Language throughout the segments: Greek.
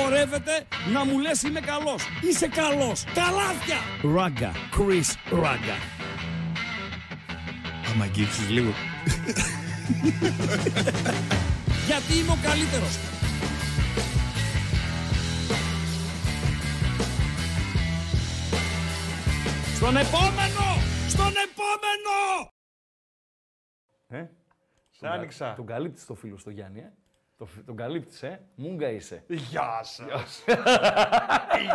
Απαγορεύεται να μου λες είμαι καλός. Είσαι καλός. Καλάθια. Ράγκα. Chris Ράγκα. Άμα αγγίξεις λίγο. Γιατί είμαι ο καλύτερος. Στον επόμενο! Στον επόμενο! Ε, Σε άνοιξα. τον καλύπτεις το φίλο στο Γιάννη, ε. Το, τον καλύπτεις, ε. Μούγκα είσαι. Γεια σας.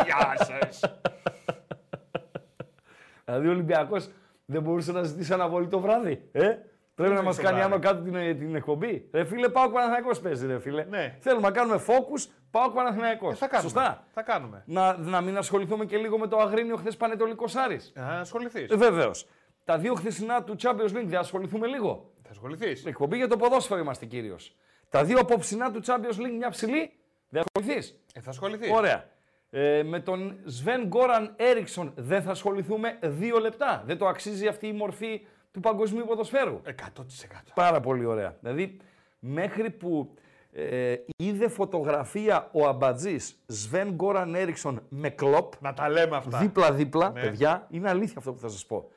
Γεια σας. Δηλαδή ο Ολυμπιακός δεν μπορούσε να ζητήσει αναβολή το βράδυ, ε. Πρέπει να μας το κάνει βράδυ. άνω κάτω την, την εκπομπή. Ρε φίλε, πάω Παναθηναϊκός παίζει, ρε φίλε. Ναι. Θέλουμε να κάνουμε focus, πάω Παναθηναϊκός. Ε, θα κάνουμε. Σωστά. Θα κάνουμε. Να, να μην ασχοληθούμε και λίγο με το Αγρίνιο χθες Πανετολικός Άρης. Θα ασχοληθείς. Ε, Βεβαίως. Τα δύο χθεσινά του Champions League δεν ασχοληθούμε λίγο. Θα ασχοληθείς. Εκπομπή για το ποδόσφαιρο είμαστε κύριος. Τα δύο απόψινά του Champions League μια ψηλή. Δεν ασχοληθείς. Ε, θα ασχοληθείς. Ωραία. Ε, με τον Σβέν Γκόραν Έριξον δεν θα ασχοληθούμε δύο λεπτά. Δεν το αξίζει αυτή η μορφή του παγκοσμίου ποδοσφαίρου. 100%. Πάρα πολύ ωραία. Δηλαδή, μέχρι που ε, είδε φωτογραφία ο αμπατζής Σβέν Γκόραν Έριξον με κλοπ, Να τα λέμε αυτά. δίπλα-δίπλα, Ναι. παιδιά, είναι αλήθεια αυτό που θα σας πω.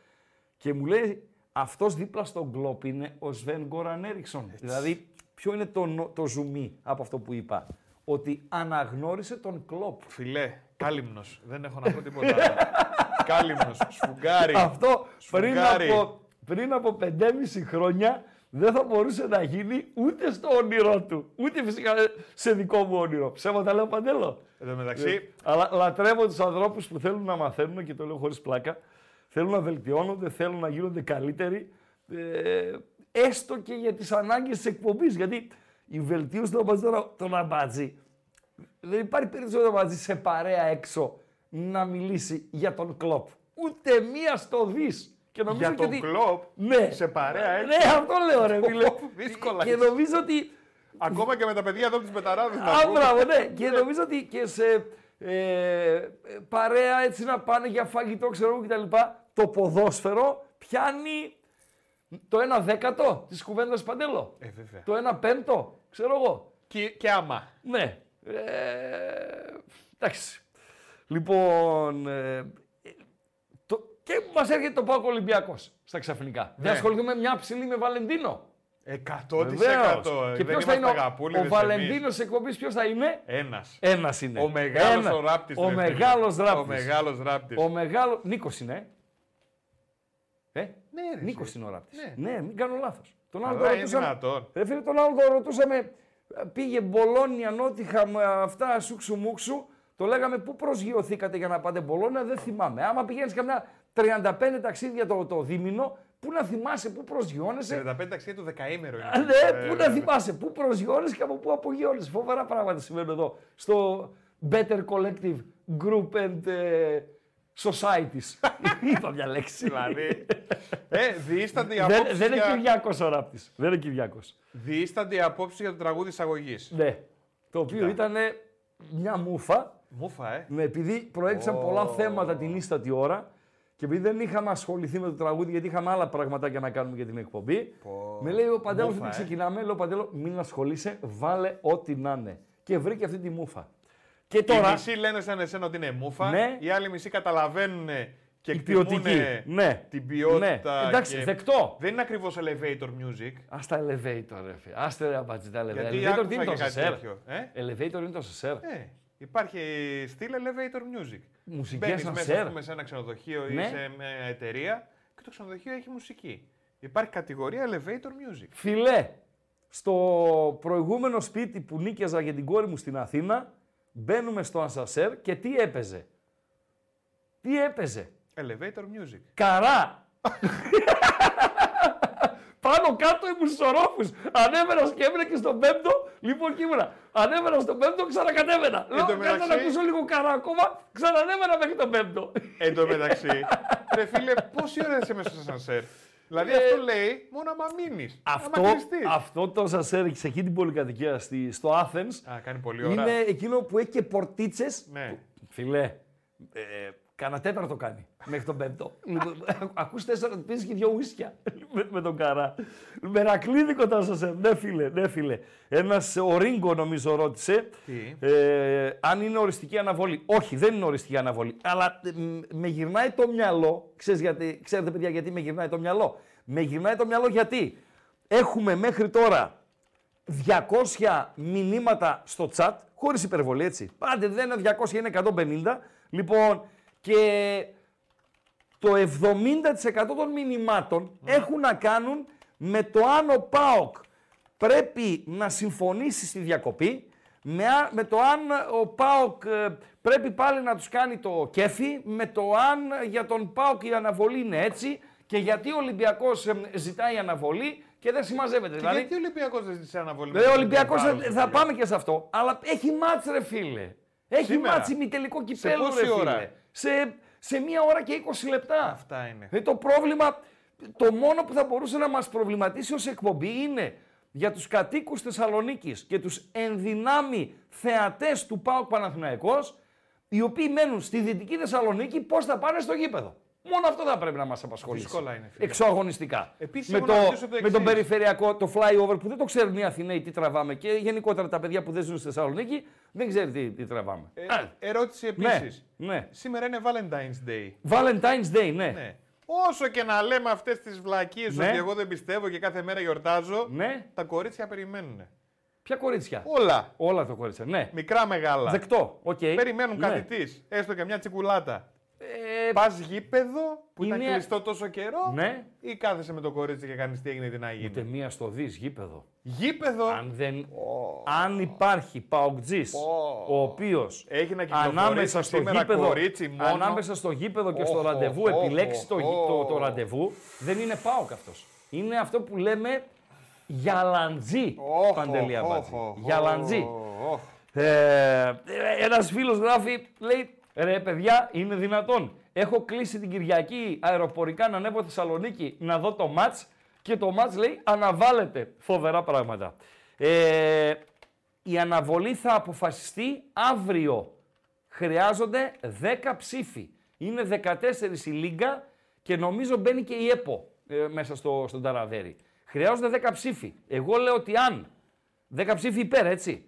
Και μου λέει, αυτός δίπλα στον κλοπ είναι ο Σβέν Γκόραν Έριξον. Δηλαδή, ποιο είναι το, νο- το ζουμί από αυτό που είπα; Ότι αναγνώρισε τον κλοπ. Φιλέ, κάλυμνος. Δεν έχω να πω τίποτα άλλο. κάλυμνος. Σφουγγάρι. Αυτό πριν Σφουγγάρι. από, πριν από 5,5 χρόνια δεν θα μπορούσε να γίνει ούτε στο όνειρό του. Ούτε φυσικά σε δικό μου όνειρο. Ψέματα λέω παντέλο. Εν τω μεταξύ, Αλλά λατρεύω τους ανθρώπους που θέλουν να μαθαίνουν και το λέω χωρίς πλάκα. Θέλουν να βελτιώνονται, θέλουν να γίνονται καλύτεροι. Ε, έστω και για τις ανάγκες της εκπομπής. Γιατί η βελτίωση του αμπατζή, τώρα, τον αμπατζή, δεν υπάρχει περίπτωση ο αμπατζή σε παρέα έξω να μιλήσει για τον κλοπ. Ούτε μία στο δις. Και νομίζω για και τον ότι... κλοπ, Ναι. σε παρέα έτσι. Ναι, αυτό λέω ρε φίλε. Δύσκολα και είσαι. νομίζω ότι Ακόμα και με τα παιδιά εδώ από τους πεταράδες να Α, πούμε. μπράβο, ναι. και νομίζω ότι και σε ε, ε, παρέα έτσι να πάνε για φαγητό, ξέρω εγώ κτλ. Το ποδόσφαιρο πιάνει το 1 δέκατο της κουβέντας Παντέλο. Ε, βέβαια. Το 1 πέμπτο, ξέρω εγώ. Και, και άμα. Ναι. Ε, εντάξει. Λοιπόν, ε, το, και μας έρχεται το Πάκο Ολυμπιακός στα ξαφνικά. Δεν Ναι. ασχοληθούμε μια ψηλή με Βαλεντίνο. 100%. Βεβαίως. Ε, Και δεν ποιος θα είναι είμαστε ο, αγαπούλιδες ο Βαλεντίνος εκπομπής, ποιος θα είναι; Ένας. Ένας είναι. Ο μεγάλος Ένα. ο ράπτης. Ο ρε φίλε. μεγάλος ράπτης. Ο μεγάλος ράπτης. Ο μεγάλο. Νίκος είναι. Ε, Ναι, ρε, Νίκος εσύ. είναι ο ράπτη. Ναι. Ναι. μην κάνω λάθος. Τον άλλο Αλλά τον είναι ρωτούσαμε. δυνατόν. Ρε φίλε, τον άλλο τον ρωτούσαμε. Πήγε Μπολόνια, Νότιχα με αυτά σούξου μουξου. Το λέγαμε πού προσγειωθήκατε για να πάτε Μπολόνια, δεν θυμάμαι. Άμα πηγαίνεις καμιά 35 ταξίδια το, το δίμηνο, πού να θυμάσαι, πού προσγειώνεσαι; 35 ταξίδια του δεκαήμερο είναι. Α, Ναι, Ε, πού να θυμάσαι, πού προσγειώνεσαι και από πού απογειώνεσαι. Φοβερά πράγματα συμβαίνουν εδώ στο Better Collective Group and ε, Societies. Είπα μια λέξη. Δηλαδή. ε, διήστανται οι δεν, απόψεις δεν είναι για... Κυριάκος ο ράπτης. Δεν είναι Κυριάκος. Διήστανται οι απόψεις για το τραγούδι εισαγωγή. Ναι. Το οποίο ήταν μια μούφα. Μούφα, ε. Ναι, επειδή προέκυψαν Ω. πολλά θέματα την ίστατη ώρα και επειδή δεν είχαμε ασχοληθεί με το τραγούδι, γιατί είχαμε άλλα πραγματάκια να κάνουμε για την εκπομπή, Πω. με λέει ο Παντέλος Μούφα, ότι ε. ξεκινάμε. Λέω Παντέλο, μην ασχολείσαι, βάλε ό,τι να είναι. Και βρήκε αυτή τη μούφα. Και Οι τώρα. μισοί λένε σαν εσένα ότι είναι μούφα. Ναι. Οι άλλοι μισοί καταλαβαίνουν και Η εκτιμούν ποιοτική. Ναι. την ποιότητα. Ναι. Εντάξει, και... δεκτό. Δεν είναι ακριβώς elevator music. Α τα elevator, ρε φίλε. Άστε ρε αμπατζή τα elevator. Γιατί elevator άκουσα τι είναι και το κάτι σερ. τέτοιο, ε; Elevator είναι το σερ. Ε, υπάρχει στυλ elevator music. Μουσικές Μπαίνεις σαν μέσα σερ. ας πούμε, σε ένα ξενοδοχείο ή Ναι. σε μια εταιρεία και το ξενοδοχείο έχει μουσική. Υπάρχει κατηγορία elevator music. Φιλέ, στο προηγούμενο σπίτι που νίκιαζα για την κόρη μου στην Αθήνα, μπαίνουμε στο ασασέρ και τι έπαιζε; Τι έπαιζε; Elevator music. Καρά. Πάνω κάτω ήμουν στους ορόφους. Ανέβαινας και έμεινα και στον πέμπτο. Λοιπόν, και ήμουνα. Ανέβαινα στον πέμπτο, ξανακατέβαινα. Λέω, τω κάτω να μεταξύ- ακούσω λίγο καρά ακόμα, ξανανέβαινα μέχρι τον πέμπτο. Εν τω μεταξύ, ρε φίλε, πόση ώρα είσαι μέσα στο σανσέρ. Δηλαδή Ε, αυτό λέει μόνο άμα μείνεις. Αυτό, αυτό το ασασέρ σε εκεί την πολυκατοικία στη, στο Athens Α, κάνει πολύ ώρα. είναι εκείνο που έχει και πορτίτσες Ναι. Φιλέ, ε, Κάνα τέταρτο κάνει μέχρι τον πέμπτο. Λοιπόν, Ακούς τέσσερα, πίνεις και δυο ουίσκια με, με τον Καρά. Μερακλίδικο τα σας ναι φίλε, ναι φίλε. Ένας ο Ρίγκο νομίζω ρώτησε Τι; ε, αν είναι οριστική αναβολή. Όχι, δεν είναι οριστική αναβολή. Αλλά ε, μ, με γυρνάει το μυαλό. Ξέρεις γιατί, ξέρετε παιδιά γιατί με γυρνάει το μυαλό; Με γυρνάει το μυαλό γιατί έχουμε μέχρι τώρα 200 μηνύματα στο chat, χωρίς υπερβολή έτσι. Πάντε δεν είναι 200, είναι 150. Λοιπόν, και το 70% των μηνυμάτων έχουν να κάνουν με το αν ο ΠΑΟΚ πρέπει να συμφωνήσει στη διακοπή, με, α- με το αν ο ΠΑΟΚ ε, πρέπει πάλι να τους κάνει το κέφι, με το αν για τον ΠΑΟΚ η αναβολή είναι έτσι και γιατί ο Ολυμπιακός ε, ζητάει αναβολή και δεν συμμαζεύεται. Και γιατί ο Ολυμπιακός δεν ζήτησε αναβολή. Ε, με ο τον Ολυμπιακός θα, Βάλτο, θα φίλε. πάμε και σε αυτό. Αλλά έχει μάτς ρε φίλε. Έχει Σήμερα. μάτς ημιτελικό κυπέλο πόση ρε φίλε. ώρα; Σε, σε μία ώρα και 20 λεπτά. Αυτά είναι. Δηλαδή το πρόβλημα, το μόνο που θα μπορούσε να μας προβληματίσει ως εκπομπή είναι για τους κατοίκους Θεσσαλονίκης και τους ενδυνάμει θεατές του ΠΑΟΚ Παναθηναϊκός, οι οποίοι μένουν στη Δυτική Θεσσαλονίκη, πώς θα πάνε στο γήπεδο. Μόνο αυτό θα πρέπει να μας απασχολήσει. Δύσκολα είναι, φίλε. Εξωαγωνιστικά. Επίσης, με, έχω το, να ρωτήσω το με τον εξής. περιφερειακό, το flyover που δεν το ξέρουν οι Αθηναίοι τι τραβάμε και γενικότερα τα παιδιά που δεν ζουν στη Θεσσαλονίκη δεν ξέρει τι, τι τραβάμε. Ε, Α, ερώτηση ναι, επίσης. ναι. Σήμερα είναι Valentine's Day. Valentine's Day, ναι. Ναι. Όσο και να λέμε αυτές τις βλακίες Ναι. ότι εγώ δεν πιστεύω και κάθε μέρα γιορτάζω, Ναι. τα κορίτσια περιμένουν. Ποια κορίτσια; Όλα. Όλα το κορίτσια, ναι. Μικρά, μεγάλα. Δεκτό, οκ. Περιμένουν ναι. κάτι της. Έστω και μια τσικουλάτα. Ε, Πας γήπεδο που ήταν Είναι- κλειστό τόσο καιρό. Ναι. Ή κάθεσαι με το κορίτσι και κάνεις τι έγινε, τι να γίνει; Ούτε μία στο δις γήπεδο. Γήπεδο; Αν, δεν... Αν υπάρχει παοκτζής, ο οποίος Έχει να κυκλοφορήσει ανάμεσα στο, σήμερα γήπεδο, κορίτσι μόνος; ανάμεσα στο γήπεδο και στο Οχ, ραντεβού οχ, επιλέξει το, οχ, γη- το, το οχ. ραντεβού, δεν είναι πάοκ αυτός. Είναι αυτό που λέμε γιαλαντζή, Οχ, Παντελή οχ, Αμπάτζη. οχ, Γιαλαντζή. οχ, οχ. Ε, ένας φίλος γράφει, λέει, ρε παιδιά, είναι δυνατόν. Έχω κλείσει την Κυριακή αεροπορικά να ανέβω Θεσσαλονίκη να δω το μάτς και το μάτς λέει αναβάλλεται. Φοβερά πράγματα. Ε, η αναβολή θα αποφασιστεί αύριο. Χρειάζονται 10 ψήφοι. Είναι 14 η Λίγκα και νομίζω μπαίνει και η ΕΠΟ ε, μέσα στο, στον Ταραβέρι. Χρειάζονται 10 ψήφοι. Εγώ λέω ότι αν 10 ψήφοι υπέρ, έτσι,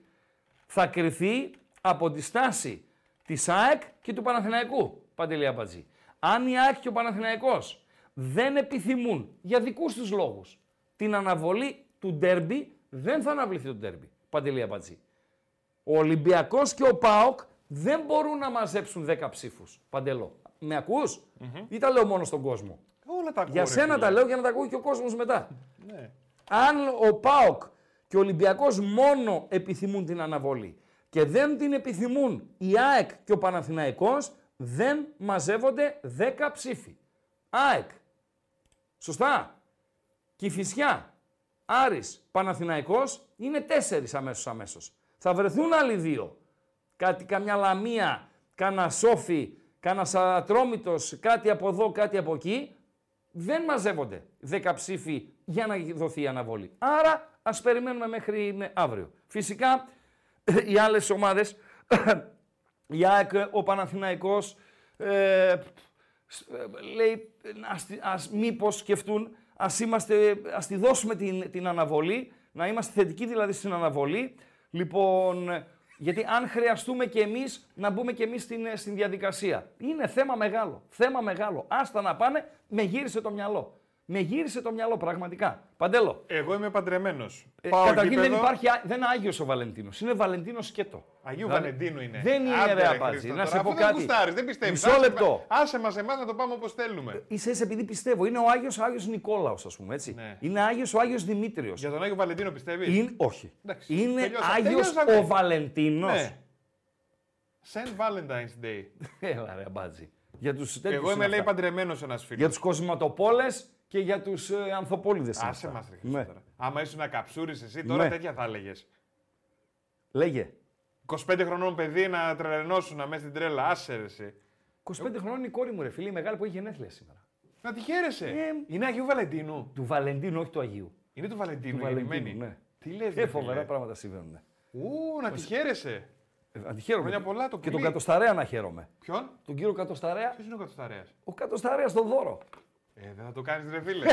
θα κριθεί από τη στάση της ΑΕΚ και του Παναθηναϊκού, Παντελή Αμπατζή. Αν η ΑΕΚ και ο Παναθηναϊκός δεν επιθυμούν για δικούς τους λόγους την αναβολή του ντέρμπι, δεν θα αναβληθεί το ντέρμπι, Παντελή Αμπατζή. Ο Ολυμπιακός και ο ΠΑΟΚ δεν μπορούν να μαζέψουν 10 ψήφους. Παντελό. Με ακούς; Ή τα λέω μόνο στον κόσμο; Όλα τα ακούω, Για ρε σένα φίλε. τα λέω για να τα ακούει και ο κόσμος μετά. Ναι. Αν ο ΠΑΟΚ και ο Ολυμπιακός μόνο επιθυμούν την αναβολή και δεν την επιθυμούν η ΑΕΚ και ο Παναθηναϊκός, δεν μαζεύονται 10 ψήφοι. ΑΕΚ. Σωστά. Κηφισιά. Άρης. Παναθηναϊκός είναι τέσσερις αμέσως αμέσως. Θα βρεθούν άλλοι δύο. Κάτι, καμιά λαμία, κάνα σόφι, κάνα ατρόμητος, κάτι από εδώ, κάτι από εκεί. Δεν μαζεύονται 10 ψήφοι για να δοθεί η αναβολή. Άρα ας περιμένουμε μέχρι ναι, αύριο. Φυσικά οι άλλες ομάδες, η ΑΕΚ, ο Παναθηναϊκός, ε, σ- ε, λέει ας, τη- ας μήπως σκεφτούν, ας, είμαστε, ας τη δώσουμε την, την αναβολή, να είμαστε θετικοί δηλαδή στην αναβολή. Λοιπόν, ε, γιατί αν χρειαστούμε και εμείς να μπούμε και εμείς στην, ε, στην διαδικασία. Είναι θέμα μεγάλο, θέμα μεγάλο. Άστα να πάνε, με γύρισε το μυαλό. Με γύρισε το μυαλό πραγματικά. Παντέλο, Εγώ είμαι παντρεμένος. ε, καταρχήν δεν υπάρχει, α- δεν είναι Άγιος ο Βαλεντίνος, είναι Βαλεντίνος σκέτο. Αγίου Δηλαδή, Βαλεντίνου είναι. Δεν είναι Άντε, ρε ρε Αμπάτζη. Χρήστο, Να τώρα, σε πω αφού δεν κάτι. γουστάρεις, δεν πιστεύεις. Μισό Άσε λεπτό. μα- Άσε μας εμάς να το πάμε όπως θέλουμε. Είσαι έτσι επειδή πιστεύω. Είναι ο Άγιος, ο Άγιος Νικόλαος, ας πούμε, έτσι. Ναι. Είναι Άγιος ο Άγιος Δημήτριος. Για τον Άγιο Βαλεντίνο πιστεύεις; Είναι, όχι. Εντάξει, είναι τελειώσα- Άγιος τελειώσαμε. ο Βαλεντίνος. Ναι. Saint Valentine's Day. Έλα ρε Αμπάτζη. Για τους τέτοιους Εγώ είναι είμαι λέει αυτά. παντρεμένος ένας φίλος. Για τους κοσματοπόλες και για τους ε, ανθοπόλυδες. είναι Άσε αυτά. μας ρε Χρήστο, Ναι. τώρα. Άμα ήσουν να καψούρεις εσύ τώρα Ναι. τέτοια θα έλεγες. Λέγε. 25 χρονών παιδί να τρελαινώσουν μέσα στην τρέλα. Άσε ρε εσύ. 25 χρόνων είναι η κόρη μου, ρε φίλη, η μεγάλη που έχει γενέθλια σήμερα. Να τη χαίρεσαι. Ε, Είναι Αγίου Βαλεντίνου. Του Βαλεντίνου, όχι του Αγίου. Είναι του Βαλεντίνου Του γεννημένη. Βαλεντίνου, ναι. Τι λες Ε, ρε φοβερά φίλε. πράγματα συμβαίνουν. Ου, να τη χαίρεσαι. Ε, αντιχαίρομαι. Χρόνια πολλά, το και τον πουλί. Κατοσταρέα να χαίρομαι. Ποιον; Τον κύριο Κατοσταρέα. Ποιος είναι ο Κατοσταρέας; Ο Κατοσταρέας στον δώρο. Ε, δεν θα το κάνεις, ρε φίλε.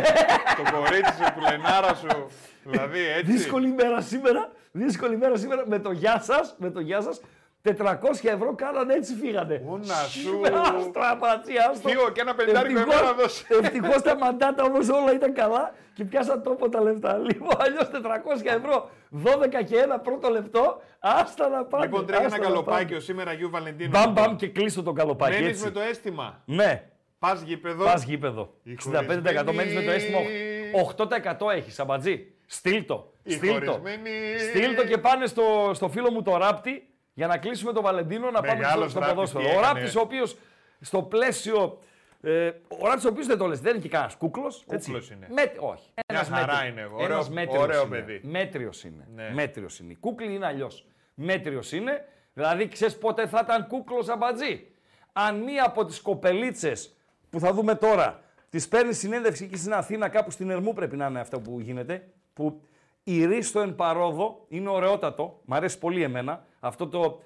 το κορίτσι σου, που λενάρα σου. Δηλαδή έτσι. Δύσκολη μέρα σήμερα. Δύσκολη μέρα σήμερα. Με το γεια σας, με το γεια σας. 400 ευρώ κάνανε έτσι φύγανε. Ω, να σου. Άστρα, πατσί, άστο. Θείο, και ένα πεντάρικο εμένα δώσε. Ευτυχώς τα μαντάτα όμως όλα ήταν καλά και πιάσαν τόπο τα λεφτά. Λοιπόν, αλλιώς 400 ευρώ, 12 και ένα πρώτο λεπτό, άστα να πάνε. Λοιπόν, τρέχει ένα άστα να καλοπάκιο σήμερα Αγίου Βαλεντίνου. πάνε. Μπαμ, μπαμ και κλείσω το καλοπάκι. Μένει έτσι. με το αίσθημα. Ναι, Πας γήπεδο. πας γήπεδο. Οι 65% μένεις με το αίσθημα. χωρισμένοι. 8% έχεις, σαμπατζή. Στείλ το. Οι Στείλ το. χωρισμένοι. Στείλ το και πάνε στο, στο φίλο μου το ράπτη για να κλείσουμε το Βαλεντίνο να πάμε στο, Μεγάλος στο Ράπτης, ποδόσφαιρο. τι Ο έκανε. ράπτης ο οποίος στο πλαίσιο. Ε, ο ράπτης ο οποίος δεν το λες, δεν είναι και κανένας κούκλος. Κούκλος είναι. Με, όχι. Μια Ένας χαρά μέτριος. είναι. Ένας Ωραίο- μέτριος ωραίο είναι. παιδί. Μέτριος είναι. Ναι. Μέτριος είναι. Η κούκλη είναι αλλιώς. Μέτριος είναι. Δηλαδή, ξέρεις πότε θα ήταν κούκλος αμπατζή; Αν μία από τις κοπελίτσες που θα δούμε τώρα τη παίρνει συνέντευξη εκεί στην Αθήνα, κάπου στην Ερμού πρέπει να είναι αυτό που γίνεται. Που η Ρίστο εν παρόδο είναι ωραιότατο. Μ' αρέσει πολύ εμένα. Αυτό το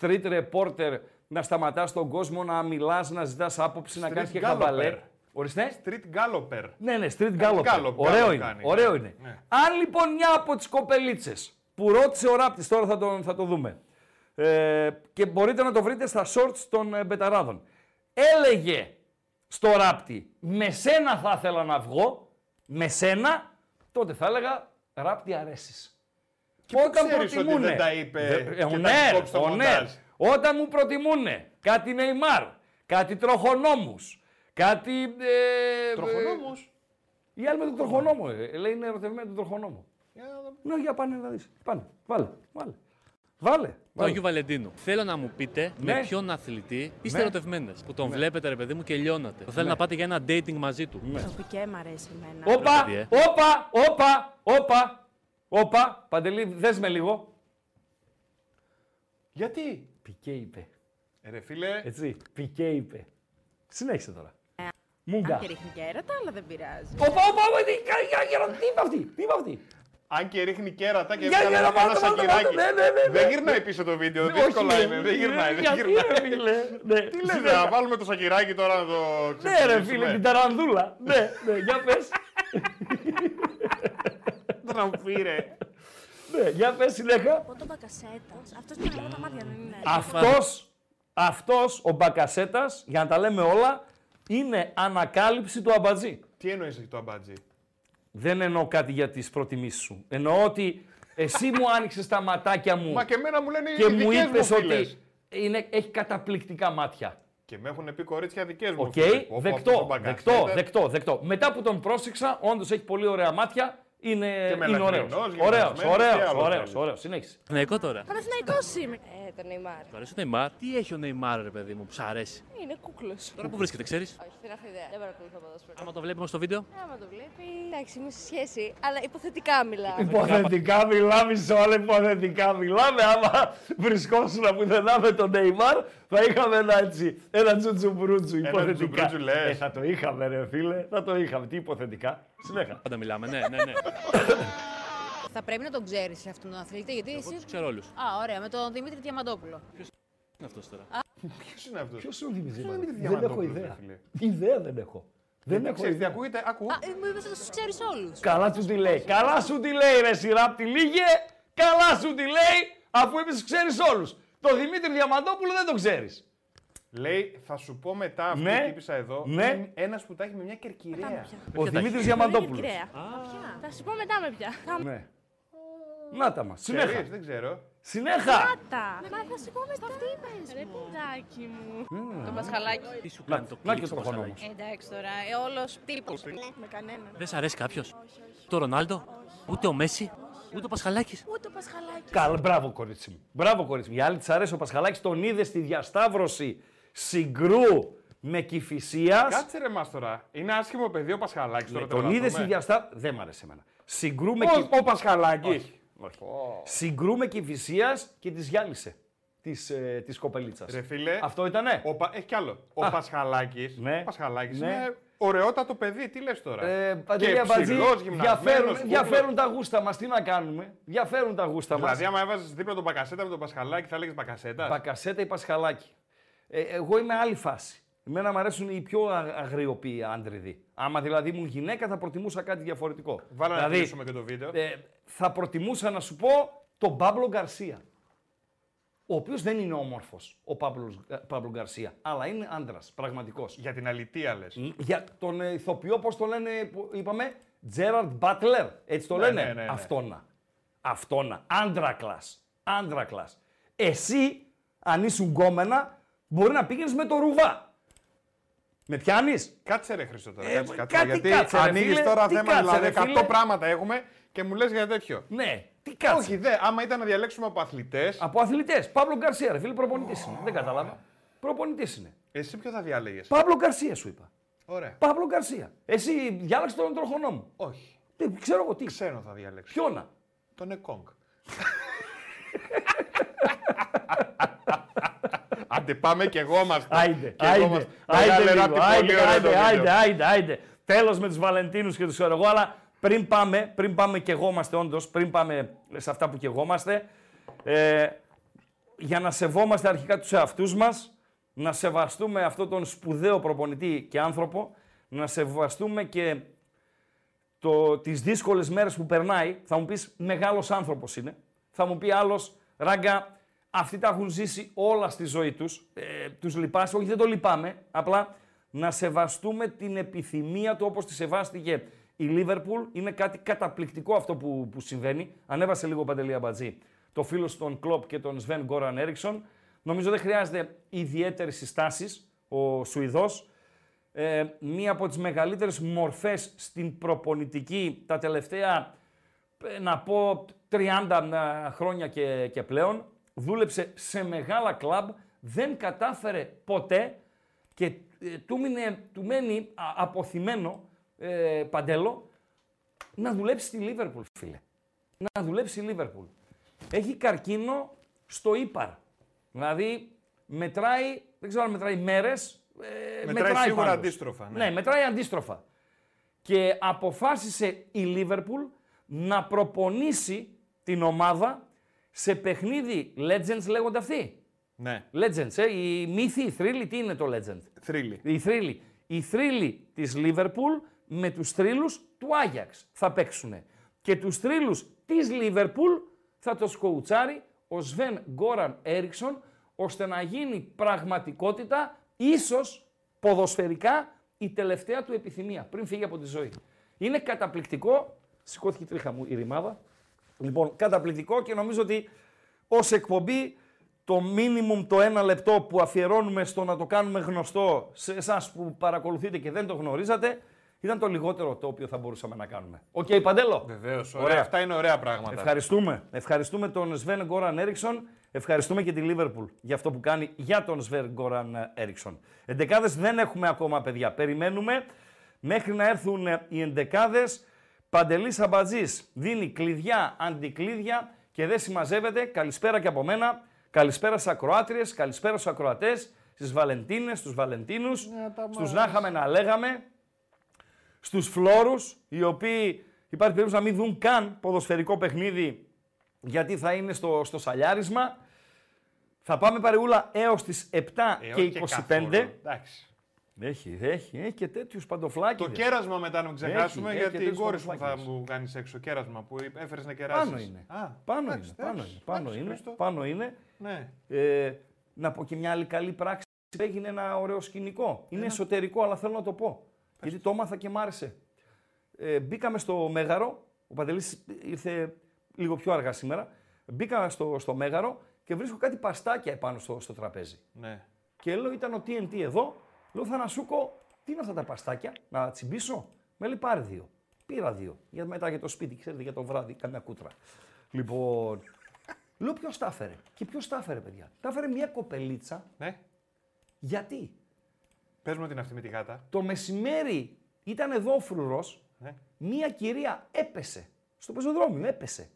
street reporter να σταματάς τον κόσμο, να μιλάς, να ζητάς άποψη, να Street κάνεις και galloper. χαβαλέ. Ορίστε. Street Galloper. Ναι, ναι, street Κάτι galloper. gallop, ωραίο gallop είναι. κάνει, ωραίο ναι. είναι. Ναι. Αν λοιπόν μια από τις κοπελίτσες που ρώτησε ο Ράπτης, τώρα θα, τον, θα το δούμε, ε, και μπορείτε να το βρείτε στα shorts των ε, Μπεταράδων, έλεγε στο Ράπτη, με σένα θα ήθελα να βγω, με σένα, τότε θα έλεγα, Ράπτη αρέσεις. πού ξέρεις ότι δεν τα είπε Δε- και ε, τα ναι, έχει κόψει το ο μοντάζ. Νέρ. Όταν μου προτιμούνε κάτι Νεϊμάρ, κάτι τροχονόμους, κάτι... Ε, Τροχονόμους; η άλλη με τον τροχονόμο. Ε. Λέει είναι ερωτευμένη με τον τροχονόμο. Για να δω. Ναι, για πάνε να δεις. Πάνε. Βάλε. Βάλε. Βάλε. Του βάλε. Αγίου Βαλεντίνου. Θέλω να μου πείτε Ναι. με ποιον αθλητή είστε Ναι. ερωτευμένες. Που τον βλέπετε, ρε παιδί μου, και λιώνατε. Θέλω να πάτε για ένα dating μαζί του. Το πικέ μ' αρέσει εμένα. Όπα, παιδί, ε. όπα, όπα, όπα, όπα. Παντελή, δες με λίγο. Γιατί; Πικέ είπε. Ε, Ρε φίλε, Έτσι. Πικέ είπε. Συνέχισε τώρα. Αν Μούγκα. και ρίχνει και έρωτα, αλλά δεν πειράζει. Όπα, όπα, όπα, τι κα- για- για- τι είπε αυτή, τι είπε αυτή; Αν και ρίχνει κέρατα και Για- έβγαλε για να ένα βάλτε, βάλτε, σακυράκι. βάλτε, ναι, ναι, ναι, Δεν ναι. γυρνάει πίσω το βίντεο, Όχι, δύσκολα ρε, είναι. Δεν γυρνάει, δεν γιατί, γυρνάει. ρε, φίλε. Ναι, Τι λες, συνέχα. να βάλουμε το σακυράκι τώρα να το Ναι, ρε ξεψηφίσουμε. φίλε, την ταρανδούλα. Ναι, ναι, για πες. Να μου πει ρε. Ναι, για πες συνέχα. Από τον Μπακασέτα. Αυτό με τα μάτια δεν είναι. Αυτός, αυτός ο Μπακασέτας, για να τα λέμε όλα, είναι ανακάλυψη του αμπατζή. Τι εννοείς έχει το αμπάτζι. Δεν εννοώ κάτι για τις προτιμήσεις σου. Εννοώ ότι εσύ μου άνοιξες τα ματάκια μου Μα και εμένα μου λένε και οι μου δικές είπες φίλες. ότι είναι, έχει καταπληκτικά μάτια. Και με έχουν πει κορίτσια δικές μου. Οκ, φίλες. Πω, πω, αυτός ο δεκτό, Μπακασέτας. δεκτό, δεκτό, δεκτό. Μετά που τον πρόσεξα, όντως έχει πολύ ωραία μάτια, είναι, είναι ωραίος. μελαχρινός, Ωραίος, γυμνασμένος, τι ωραίος, άλλος ωραίος, θέλεις. ωραίος. Συνέχισε. Παναθηναϊκό τώρα. Παναθηναϊκός είμαι. Ε, τον Νεϊμάρ. Του αρέσει ο Νεϊμάρ; Τι έχει ο Νεϊμάρ, ρε παιδί μου, που σ' αρέσει; Είναι κούκλος. Τώρα που βρίσκεται, ξέρεις; Όχι, δεν έχω ιδέα. Δεν παρακολουθώ ποδόσφαιρο. Άμα το βλέπουμε στο βίντεο. Άμα το βλέπει. Εντάξει, είμαι σε σχέση, αλλά υποθετικά μιλάω. Υποθετικά μιλάμε σε όλα, υποθετικά μιλάμε. Άμα βρισκόσουν πουθενά με τον Νεϊμάρ, θα είχαμε ένα έτσι, ένα τζουτζουμπρούτζου υποθετικά. τζουτζουμπρούτζου λες. Ε, θα το είχαμε ρε φίλε, θα το είχαμε. Τι υποθετικά; Συνέχα. Πάντα μιλάμε, ναι, ναι, ναι. Θα πρέπει να τον ξέρεις αυτόν τον αθλητή, γιατί εσύ. Του ξέρω όλους. Α, ωραία, με τον Δημήτρη Διαμαντόπουλο. Είναι αυτός τώρα; Ποιος είναι αυτός; Ποιος είναι ο Δημήτρης είναι ο Δημήτρης Δεν έχω Διαμαντόπουλος, ιδέα. ρε φίλε; Ιδέα δεν έχω. Δεν έχω Ξέρεις τι ιδέα. ακούγεται, ακού. Α, ε, μου είπες ότι τους ξέρεις όλους. Καλά σου τη λέει. Καλά σου τη λέει ρε σειράπτη λίγε. Καλά σου τη λέει αφού είπες ξέρεις όλους. Το Δημήτρη Διαμαντόπουλο δεν το ξέρεις. Λέει, θα σου πω μετά αυτή Ναι. που τύπησα εδώ. Ναι. είναι Ένας που τα έχει με μια κερκυραία. Ο ποια τα Δημήτρης έχει; Διαμαντόπουλος. Κρέα. Θα σου πω μετά με πια. Ναι. Να τα μας. Συνέχα. Ξέρεις, δεν ξέρω. Συνέχα. Τα. Μα θα σου πω μετά. Αυτή είπες. Ρε παιδάκι μου. Το Πασχαλάκι. Τι σου Να, κάνει το να και κλικ το στο τροχονόμο. Πασχαλάκι. Εντάξει τώρα, ε, όλος τύπος. Με κανέναν. Δεν σ' αρέσει κάποιος; Το Ρονάλντο; Ούτε ο Μέση; Ούτε ο Πασχαλάκης; Ούτε ο Πασχαλάκης. Καλά, μπράβο κορίτσι μου. Μπράβο κορίτσι μου. Η άλλη της αρέσει ο Πασχαλάκης. Τον είδε στη διασταύρωση συγκρού με κυφυσίας. Κάτσε ρε μας τώρα. Είναι άσχημο παιδί ο Πασχαλάκης τώρα. Ναι, Τον είδες στη τρελαθούμε. διασταύρωση. Δεν μ' αρέσει εμένα. Συγκρού με, Πώς, κυ... ο Πασχαλάκης. Όχι, όχι. Συγκρού με κυφυσίας και της γυάλισε. Της, ε, της κοπελίτσας. Ρε φίλε, Αυτό ήτανε; ο Πα- έχει κι άλλο. Ο Α. Πασχαλάκης, Ναι. ο Πασχαλάκης Ναι. είναι Ωραιότατο παιδί, τι λες τώρα; Ε, και Παντελή Αμπατζή, ψηλός, διαφέρουν, γυμνασμένος, διαφέρουν τα γούστα μας. Τι να κάνουμε, διαφέρουν τα γούστα μας. Δηλαδή, άμα έβαζες δίπλα τον Μπακασέτα με τον Πασχαλάκη, θα έλεγες Μπακασέτα. Μπακασέτα ή Πασχαλάκη. Ε, εγώ είμαι άλλη φάση. Εμένα μου αρέσουν οι πιο α- αγριοποιοί άντριδοι. Άμα δηλαδή ήμουν γυναίκα, θα προτιμούσα κάτι διαφορετικό. Βάλα να δηλαδή, κλείσουμε και το βίντεο. ε, θα προτιμούσα να σου πω τον Παύλο Γκαρσία. Ο οποίος δεν είναι όμορφος, ο Παύλος, ε, Παύλο Γκαρσία, αλλά είναι άντρας, πραγματικός. Για την αλητία λες. Για τον ε, ηθοποιό, πώς το λένε, που είπαμε, Τζέραρντ Μπάτλερ. Έτσι το Ναι, λένε; ναι, ναι, ναι. Αυτόνα. Αυτόνα. Άντρα κλας. Άντρα κλας. Εσύ, αν ήσουν γκόμενα, μπορεί να πήγαινες με το ρουβά. Με πιάνεις; Κάτσε ρε Χρήστο τώρα. Ε, κάτσε, κάτσε, κάτι γιατί κάτσε, ρε, ανοίγεις φίλε. τώρα Τι θέμα, κάτσε, δηλαδή ρε, 100 φίλε. πράγματα έχουμε και μου λες για τέτοιο. Ναι, τι κάτσε. Όχι, δε, άμα ήταν να διαλέξουμε από αθλητέ, Από αθλητές. Παύλο Γκαρσία, ρε φίλε, προπονητής είναι. Δεν κατάλαβα. Προπονητής είναι. εσύ ποιο θα διάλεγε. Παύλο Γκαρσία σου είπα. Ωραία. Παύλο Γκαρσία. Εσύ διάλεξε τον τροχονό μου. Όχι. Δεν ξέρω εγώ τι. Ξένο θα διαλέξω. Ποιόνα. Τον Εκόνγκ. Άντε πάμε και εγώ μας. Άιντε, Και εγώ άιντε, μας. άιντε Μεγάλε λίγο, ράπτη, άιντε, πολύ ωραίο άιντε, το άιντε, βίντεο. άιντε, άιντε. Τέλος με τους Βαλεντίνους και τους ξέρω εγώ, αλλά πριν πάμε, πριν πάμε και εγώμαστε όντως, πριν πάμε σε αυτά που και εγώμαστε, ε, για να σεβόμαστε αρχικά τους εαυτούς μας, να σεβαστούμε αυτόν τον σπουδαίο προπονητή και άνθρωπο, να σεβαστούμε και το, τις δύσκολες μέρες που περνάει, θα μου πεις μεγάλος άνθρωπος είναι. Θα μου πει άλλος, ράγκα, αυτοί τα έχουν ζήσει όλα στη ζωή τους. Ε, τους λυπάσαι, όχι δεν το λυπάμαι, απλά να σεβαστούμε την επιθυμία του όπως τη σεβάστηκε η Λίβερπουλ. Είναι κάτι καταπληκτικό αυτό που, που συμβαίνει. Ανέβασε λίγο Παντελή Αμπατζή το φίλο των Κλοπ και τον Σβέν Γκόραν Έριξον. Νομίζω δεν χρειάζεται ιδιαίτερες συστάσεις ο Σουηδός ε, μία από τις μεγαλύτερες μορφές στην προπονητική τα τελευταία, ε, να πω, 30 χρόνια και, και πλέον. Δούλεψε σε μεγάλα κλαμπ, δεν κατάφερε ποτέ και ε, του, μείνε, του μένει α, αποθυμένο, ε, Παντέλο, να δουλέψει στη Λίβερπουλ, φίλε. Να δουλέψει στη Λίβερπουλ. Έχει καρκίνο στο ύπαρ. Δηλαδή, μετράει, δεν ξέρω αν μετράει μέρες, ε, Μετράει σίγουρα πάντως. αντίστροφα, ναι. ναι, μετράει αντίστροφα. Και αποφάσισε η Λίβερπουλ να προπονήσει την ομάδα σε παιχνίδι Legends λέγονται αυτοί; Ναι, Legends, ε, οι μύθοι, οι θρύλοι, τι είναι το Legend. θρύλι. Οι θρύλοι. Οι θρύλοι της Λίβερπουλ με τους θρύλους του Άγιαξ θα παίξουν. Και τους θρύλους της Λίβερπουλ θα το κοουτσάρει ο Σβέν Γκόραν Έριξον ώστε να γίνει πραγματικότητα ίσως ποδοσφαιρικά η τελευταία του επιθυμία πριν φύγει από τη ζωή. Είναι καταπληκτικό. Σηκώθηκε η τρίχα μου η ρημάδα. Λοιπόν, καταπληκτικό και νομίζω ότι ως εκπομπή το minimum το ένα λεπτό που αφιερώνουμε στο να το κάνουμε γνωστό σε εσάς που παρακολουθείτε και δεν το γνωρίζατε ήταν το λιγότερο το οποίο θα μπορούσαμε να κάνουμε. Οκ, Παντέλο; Βεβαίως. Ωραία. Αυτά είναι ωραία πράγματα. Ευχαριστούμε. Ευχαριστούμε τον Σβέν Γκόραν Έριξον. Ευχαριστούμε και τη Λίβερπουλ για αυτό που κάνει για τον Σβέν Γκόραν Έριξον. Εντεκάδες δεν έχουμε ακόμα, παιδιά. Περιμένουμε μέχρι να έρθουν οι εντεκάδες. Παντελής Αμπατζής δίνει κλειδιά, αντικλείδια και δεν συμμαζεύεται. Καλησπέρα και από μένα. Καλησπέρα στις ακροάτριες, καλησπέρα στους ακροατές, στις Βαλεντίνες, στους Βαλεντίνους, στους να είχαμε να λέγαμε στους φλόρους, οι οποίοι υπάρχει περίπτωση να μην δουν καν ποδοσφαιρικό παιχνίδι γιατί θα είναι στο, στο σαλιάρισμα. Θα πάμε παρεούλα έως τις 7 Ε, και όχι 25. καθόλου. Εντάξει. Έχει, έχει, έχει και τέτοιους παντοφλάκιδες. Το κέρασμα μετά να μην ξεχάσουμε Έχει, γιατί έχει η τέτοιους κόρη σου θα παντοφλάκιδες. μου κάνεις έξω κέρασμα που έφερες να κεράσεις. Πάνω είναι. Α, πάνω, εντάξει, είναι, πάνω εντάξει, είναι, πάνω εντάξει, είναι, Χρήστο. πάνω είναι. Ναι. Ε, να πω και μια άλλη καλή πράξη. Έγινε ένα ωραίο σκηνικό. Είναι εσωτερικό, αλλά θέλω να το πω. Γιατί το έμαθα και μ' άρεσε. Ε, μπήκαμε στο Μέγαρο. Ο Παντελής ήρθε λίγο πιο αργά σήμερα. Μπήκα στο, στο Μέγαρο και βρίσκω κάτι παστάκια επάνω στο, στο τραπέζι. ναι. Και λέω, ήταν ο TNT εδώ. Λέω, Θανασούκο, τι είναι αυτά τα παστάκια, να τσιμπήσω; Με λέει, πάρε δύο. Πήρα δύο. Για μετά για το σπίτι, ξέρετε, για το βράδυ, καμιά κούτρα. Λοιπόν, λέω, ποιος τα έφερε; Και ποιος τα έφερε, παιδιά; Τα έφερε μια κοπελίτσα. ναι. Γιατί; Πες μου την αυτή με τη γάτα. το μεσημέρι ήταν εδώ ο φρουρός, Ναι. μία κυρία έπεσε. Στο πεζοδρόμιο έπεσε.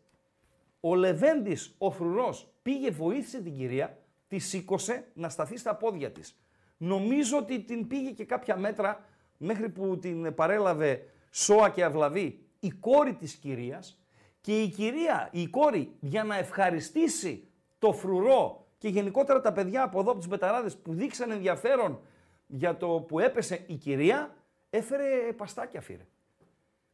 Ο Λεβέντης, ο φρουρός, πήγε, βοήθησε την κυρία, τη σήκωσε να σταθεί στα πόδια της. Νομίζω ότι την πήγε και κάποια μέτρα μέχρι που την παρέλαβε Σόα και Αυλαβή η κόρη της κυρίας και η κυρία, η κόρη για να ευχαριστήσει το φρουρό και γενικότερα τα παιδιά από εδώ από τους μπεταράδες που δείξαν ενδιαφέρον για το που έπεσε η κυρία, έφερε παστάκια φίλε.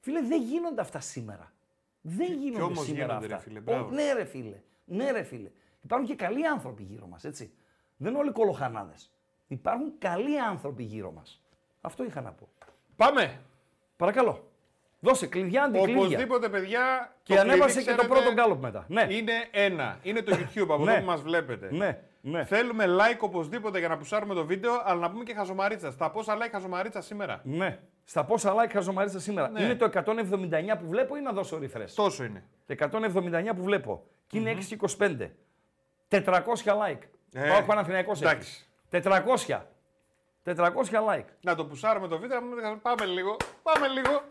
Φίλε, δεν γίνονται αυτά σήμερα. Δεν γίνονται όμως σήμερα γίνονται, ρε αυτά. φίλε, Ο- μπράβο. ναι ρε φίλε, ναι ρε φίλε. Υπάρχουν και καλοί άνθρωποι γύρω μας, έτσι. Δεν είναι όλοι κολοχανάδες. Υπάρχουν καλοί άνθρωποι γύρω μας. Αυτό είχα να πω. Πάμε. Παρακαλώ. Δώσε κλειδιά αντικλείδια. Οπωσδήποτε, παιδιά. Και το ανέβασε κλειδί, και το ξέρετε, πρώτο γκάλωπ μετά. Ναι. Είναι ένα. Είναι το YouTube από Ναι. εδώ που μας βλέπετε. Ναι, ναι. Θέλουμε like οπωσδήποτε για να πουσάρουμε το βίντεο, αλλά να πούμε και χαζομαρίτσα. Στα πόσα like χαζομαρίτσα σήμερα; Ναι. Στα πόσα like χαζομαρίτσα σήμερα; Ναι. Είναι το 179 που βλέπω ή να δώσω refresh; Τόσο είναι. Το 179 που βλέπω. Και είναι 6,25. 400 like. Ε, Πάω Παναθηναϊκός έχει. εντάξει. 400. 400 like. Να το πουσάρουμε το βίντεο, να πούμε, πάμε λίγο. Πάμε λίγο.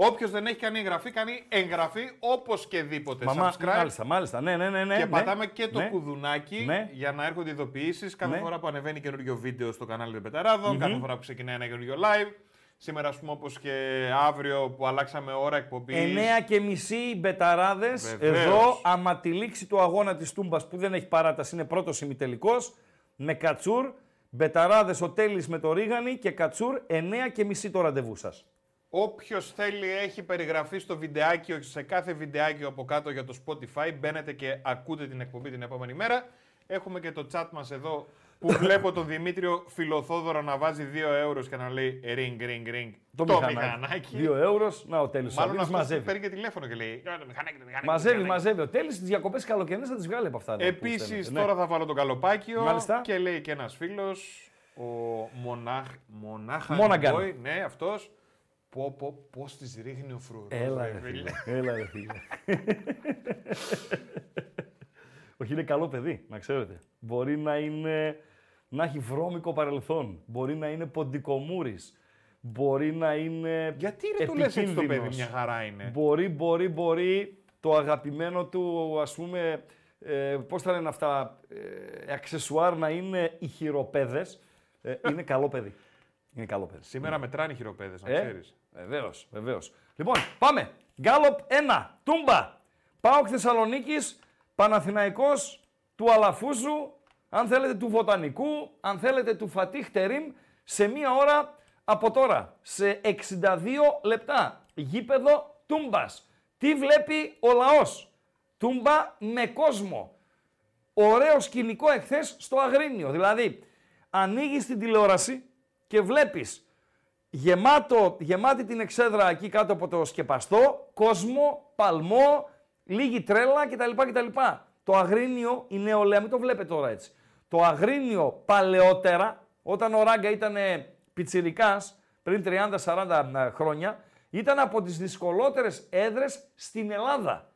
Όποιος δεν έχει κάνει εγγραφή, κάνει εγγραφή οπωσδήποτε. Μαμά, subscribe. μάλιστα, μάλιστα. Ναι, ναι, ναι. ναι Και ναι, πατάμε και το ναι. κουδουνάκι Ναι. για να έρχονται ειδοποιήσεις κάθε Ναι. φορά που ανεβαίνει καινούριο βίντεο στο κανάλι των Πεταράδων, κάθε φορά που ξεκινάει ένα καινούριο live. Σήμερα, ας πούμε, όπως και αύριο που αλλάξαμε ώρα εκπομπής. 9 και μισή οι μπεταράδες. Βεβαίως. Εδώ, άμα τη λήξη του αγώνα της Τούμπας που δεν έχει παράταση, είναι πρώτος ημιτελικός. Με κατσούρ. Μπεταράδες ο Τέλης με το Ρίγανη και κατσούρ 9 και μισή το ραντεβού σας. Όποιος θέλει έχει περιγραφεί στο βιντεάκι, σε κάθε βιντεάκι από κάτω για το Spotify. Μπαίνετε και ακούτε την εκπομπή την επόμενη μέρα. Έχουμε και το chat μας εδώ που βλέπω τον Δημήτριο Φιλοθόδωρο να βάζει 2 ευρώ και να λέει ring, ring, ring. Το, μηχανάκι. 2 ευρώ. Να ο Τέλης ο Μάλλον Σαββίδης αυτός μαζεύει. παίρνει και τηλέφωνο και λέει. «Α, το μηχανάκι, το μηχανάκι, το Μαζεύει, μηχανάκι». μαζεύει. Ο Τέλης τις διακοπές καλοκαιρινές θα τις βγάλει από αυτά. εδώ που Επίσης, στέλνετε. Ναι. τώρα θα βάλω τον καλοπάκιο Μάλιστα. και λέει και ένας φίλος, ο Μονάχ, Μονάχα Μόναγκαν. Boy, ναι, αυτός. Πω, πω, πώς τις ρίχνει ο φρουρός. Έλα, ρε ρε φίλε. φίλε. Έλα, ρε φίλε. Όχι, είναι καλό παιδί, να ξέρετε. Μπορεί να, είναι, να έχει βρώμικο παρελθόν. Μπορεί να είναι ποντικομούρης. Μπορεί να είναι Γιατί ρε το λες έτσι το παιδί, επικίνδυνος. μια χαρά είναι; Μπορεί, μπορεί, μπορεί το αγαπημένο του, ας πούμε, ε, πώς θα λένε αυτά, ε, αξεσουάρ να είναι οι χειροπέδες. Ε, είναι καλό παιδί. Είναι καλό παιδί. Σήμερα μετράνε οι χειροπέδες, να Ε, ξέρεις. Βεβαίως, βεβαίως. Λοιπόν, πάμε. Γκάλοπ 1. Τούμπα. Πάοκ Θεσσαλονίκης. Παναθηναϊκός του Αλαφούζου. Αν θέλετε του Βοτανικού. Αν θέλετε του Φατίχ Τερίμ. Σε μία ώρα από τώρα. Σε 62 λεπτά. Γήπεδο Τούμπας. Τι βλέπει ο λαός; Τούμπα με κόσμο. Ωραίο σκηνικό εχθές στο Αγρίνιο. Δηλαδή, ανοίγεις την τηλεόραση και βλέπεις γεμάτο, γεμάτη την εξέδρα εκεί κάτω από το σκεπαστό, κόσμο, παλμό, λίγη τρέλα κτλ. κτλ. Το Αγρίνιο, η νεολαία, μην το βλέπετε τώρα έτσι. Το Αγρίνιο παλαιότερα, όταν ο Ράγκα ήταν πιτσιρικάς, πριν 30-40 χρόνια, ήταν από τις δυσκολότερες έδρες στην Ελλάδα.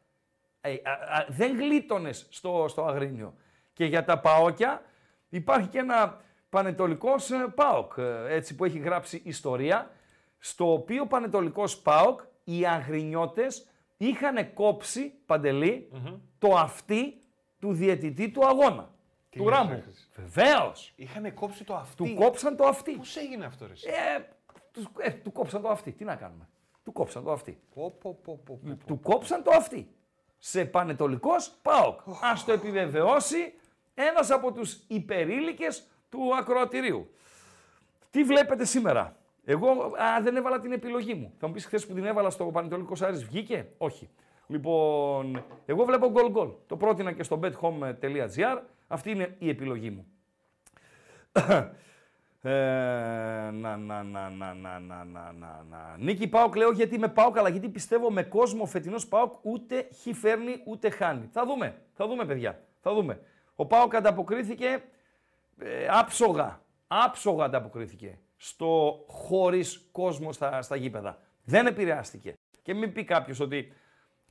Ε, α, α, δεν γλίτωνες στο, στο Αγρίνιο. Και για τα ΠΑΟΚια υπάρχει και ένα πανετολικός ε, ΠΑΟΚ, ε, έτσι που έχει γράψει ιστορία, στο οποίο πανετολικός ΠΑΟΚ οι Αγρινιώτες είχαν κόψει, Παντελή, το αυτί του διαιτητή του αγώνα. Του λες, Ράμου. ρε Χρήση. Βεβαίως. Είχανε κόψει το αυτή. Του κόψαν το αυτί. Πώς έγινε αυτό ρε. εσύ; Ε, τους, ε, του κόψαν το αυτί. Τι να κάνουμε; Του κόψαν το αυτί. Πω, πω, πω, πω, πω. Του κόψαν το αυτί. Σε πανετολικός ΠΑΟΚ. Ας το επιβεβαιώσει ένας από τους υπερήλικες του ακροατηρίου. Τι βλέπετε σήμερα; Εγώ α, δεν έβαλα την επιλογή μου. Θα μου πεις χθες που την έβαλα στο Πανετολικό Άρης βγήκε; Όχι. Λοιπόν, εγώ βλέπω γκολ γκολ. Το πρότεινα και στο bethome.gr. Αυτή είναι η επιλογή μου. Ε, να, να, να, να, να, να, να, να, να. Νίκη Πάοκ λέω γιατί με Πάοκ, αλλά γιατί πιστεύω με κόσμο φετινός Πάοκ ούτε χ φέρνει ούτε χάνει. Θα δούμε, θα δούμε παιδιά, θα δούμε. Ο Πάοκ ανταποκρίθηκε ε, άψογα, άψογα ανταποκρίθηκε στο χωρίς κόσμο στα, στα γήπεδα. Δεν επηρεάστηκε. Και μην πει κάποιος ότι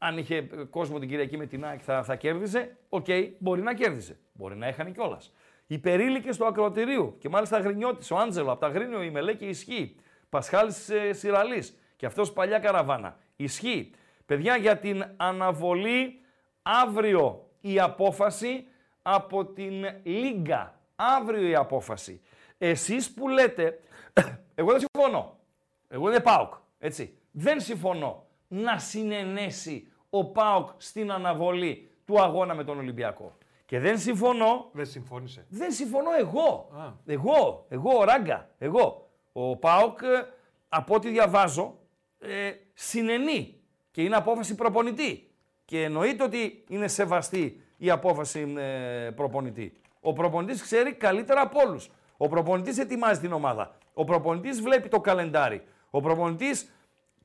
αν είχε ε, κόσμο την Κυριακή με την ΑΕΚ θα, θα κέρδιζε. Οκ, μπορεί να κέρδιζε. Μπορεί να έχανε κιόλας. Υπερήλικε του ακροατηρίου και μάλιστα Αγρινιώτης, ο Άντζελο από τα Αγρίνιο, η Μελέ και ισχύει. Πασχάλης ε, Σιραλής και αυτός παλιά καραβάνα. Ισχύει. Παιδιά για την αναβολή αύριο η απόφαση από την Λίγκα. Αύριο η απόφαση. Εσείς που λέτε, εγώ δεν συμφωνώ. Εγώ δεν ΠΑΟΚ. Έτσι. Δεν συμφωνώ να συνενέσει ο ΠΑΟΚ στην αναβολή του αγώνα με τον Ολυμπιακό. Και δεν συμφωνώ Δεν συμφώνησε. δεν συμφωνώ εγώ. Α. Εγώ, εγώ, ο Ράγκα, εγώ. Ο ΠΑΟΚ, ε, από ό,τι διαβάζω, ε, συνενεί και είναι απόφαση προπονητή. Και εννοείται ότι είναι σεβαστή η απόφαση ε, προπονητή. Ο προπονητής ξέρει καλύτερα από όλους. Ο προπονητής ετοιμάζει την ομάδα. Ο προπονητής βλέπει το καλεντάρι. Ο προπονητής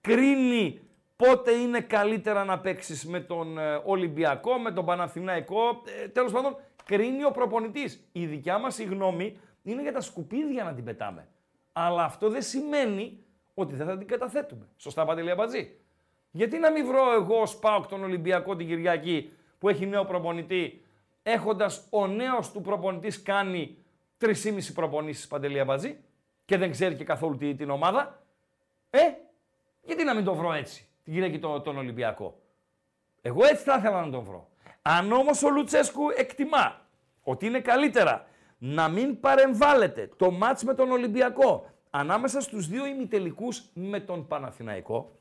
κρίνει πότε είναι καλύτερα να παίξεις με τον ε, Ολυμπιακό, με τον Παναθηναϊκό. Ε, τέλος πάντων, κρίνει ο προπονητής. Η δικιά μας η γνώμη είναι για τα σκουπίδια να την πετάμε. Αλλά αυτό δεν σημαίνει ότι δεν θα την καταθέτουμε. Σωστά, Παντελή Αμπατζή; Γιατί να μην βρω εγώ ως ΠΑΟΚ τον Ολυμπιακό την Κυριακή που έχει νέο προπονητή, έχοντας ο νέος του προπονητής κάνει 3,5 προπονήσεις Παντελή Αμπατζή και δεν ξέρει και καθόλου τι- την ομάδα; Ε, γιατί να μην το βρω έτσι, την Κυριακή τον, τον Ολυμπιακό. Εγώ έτσι θα ήθελα να τον βρω. Αν όμως ο Λουτσέσκου εκτιμά ότι είναι καλύτερα να μην παρεμβάλλεται το μάτς με τον Ολυμπιακό ανάμεσα στους δύο ημιτελικούς με τον Παναθηναϊκό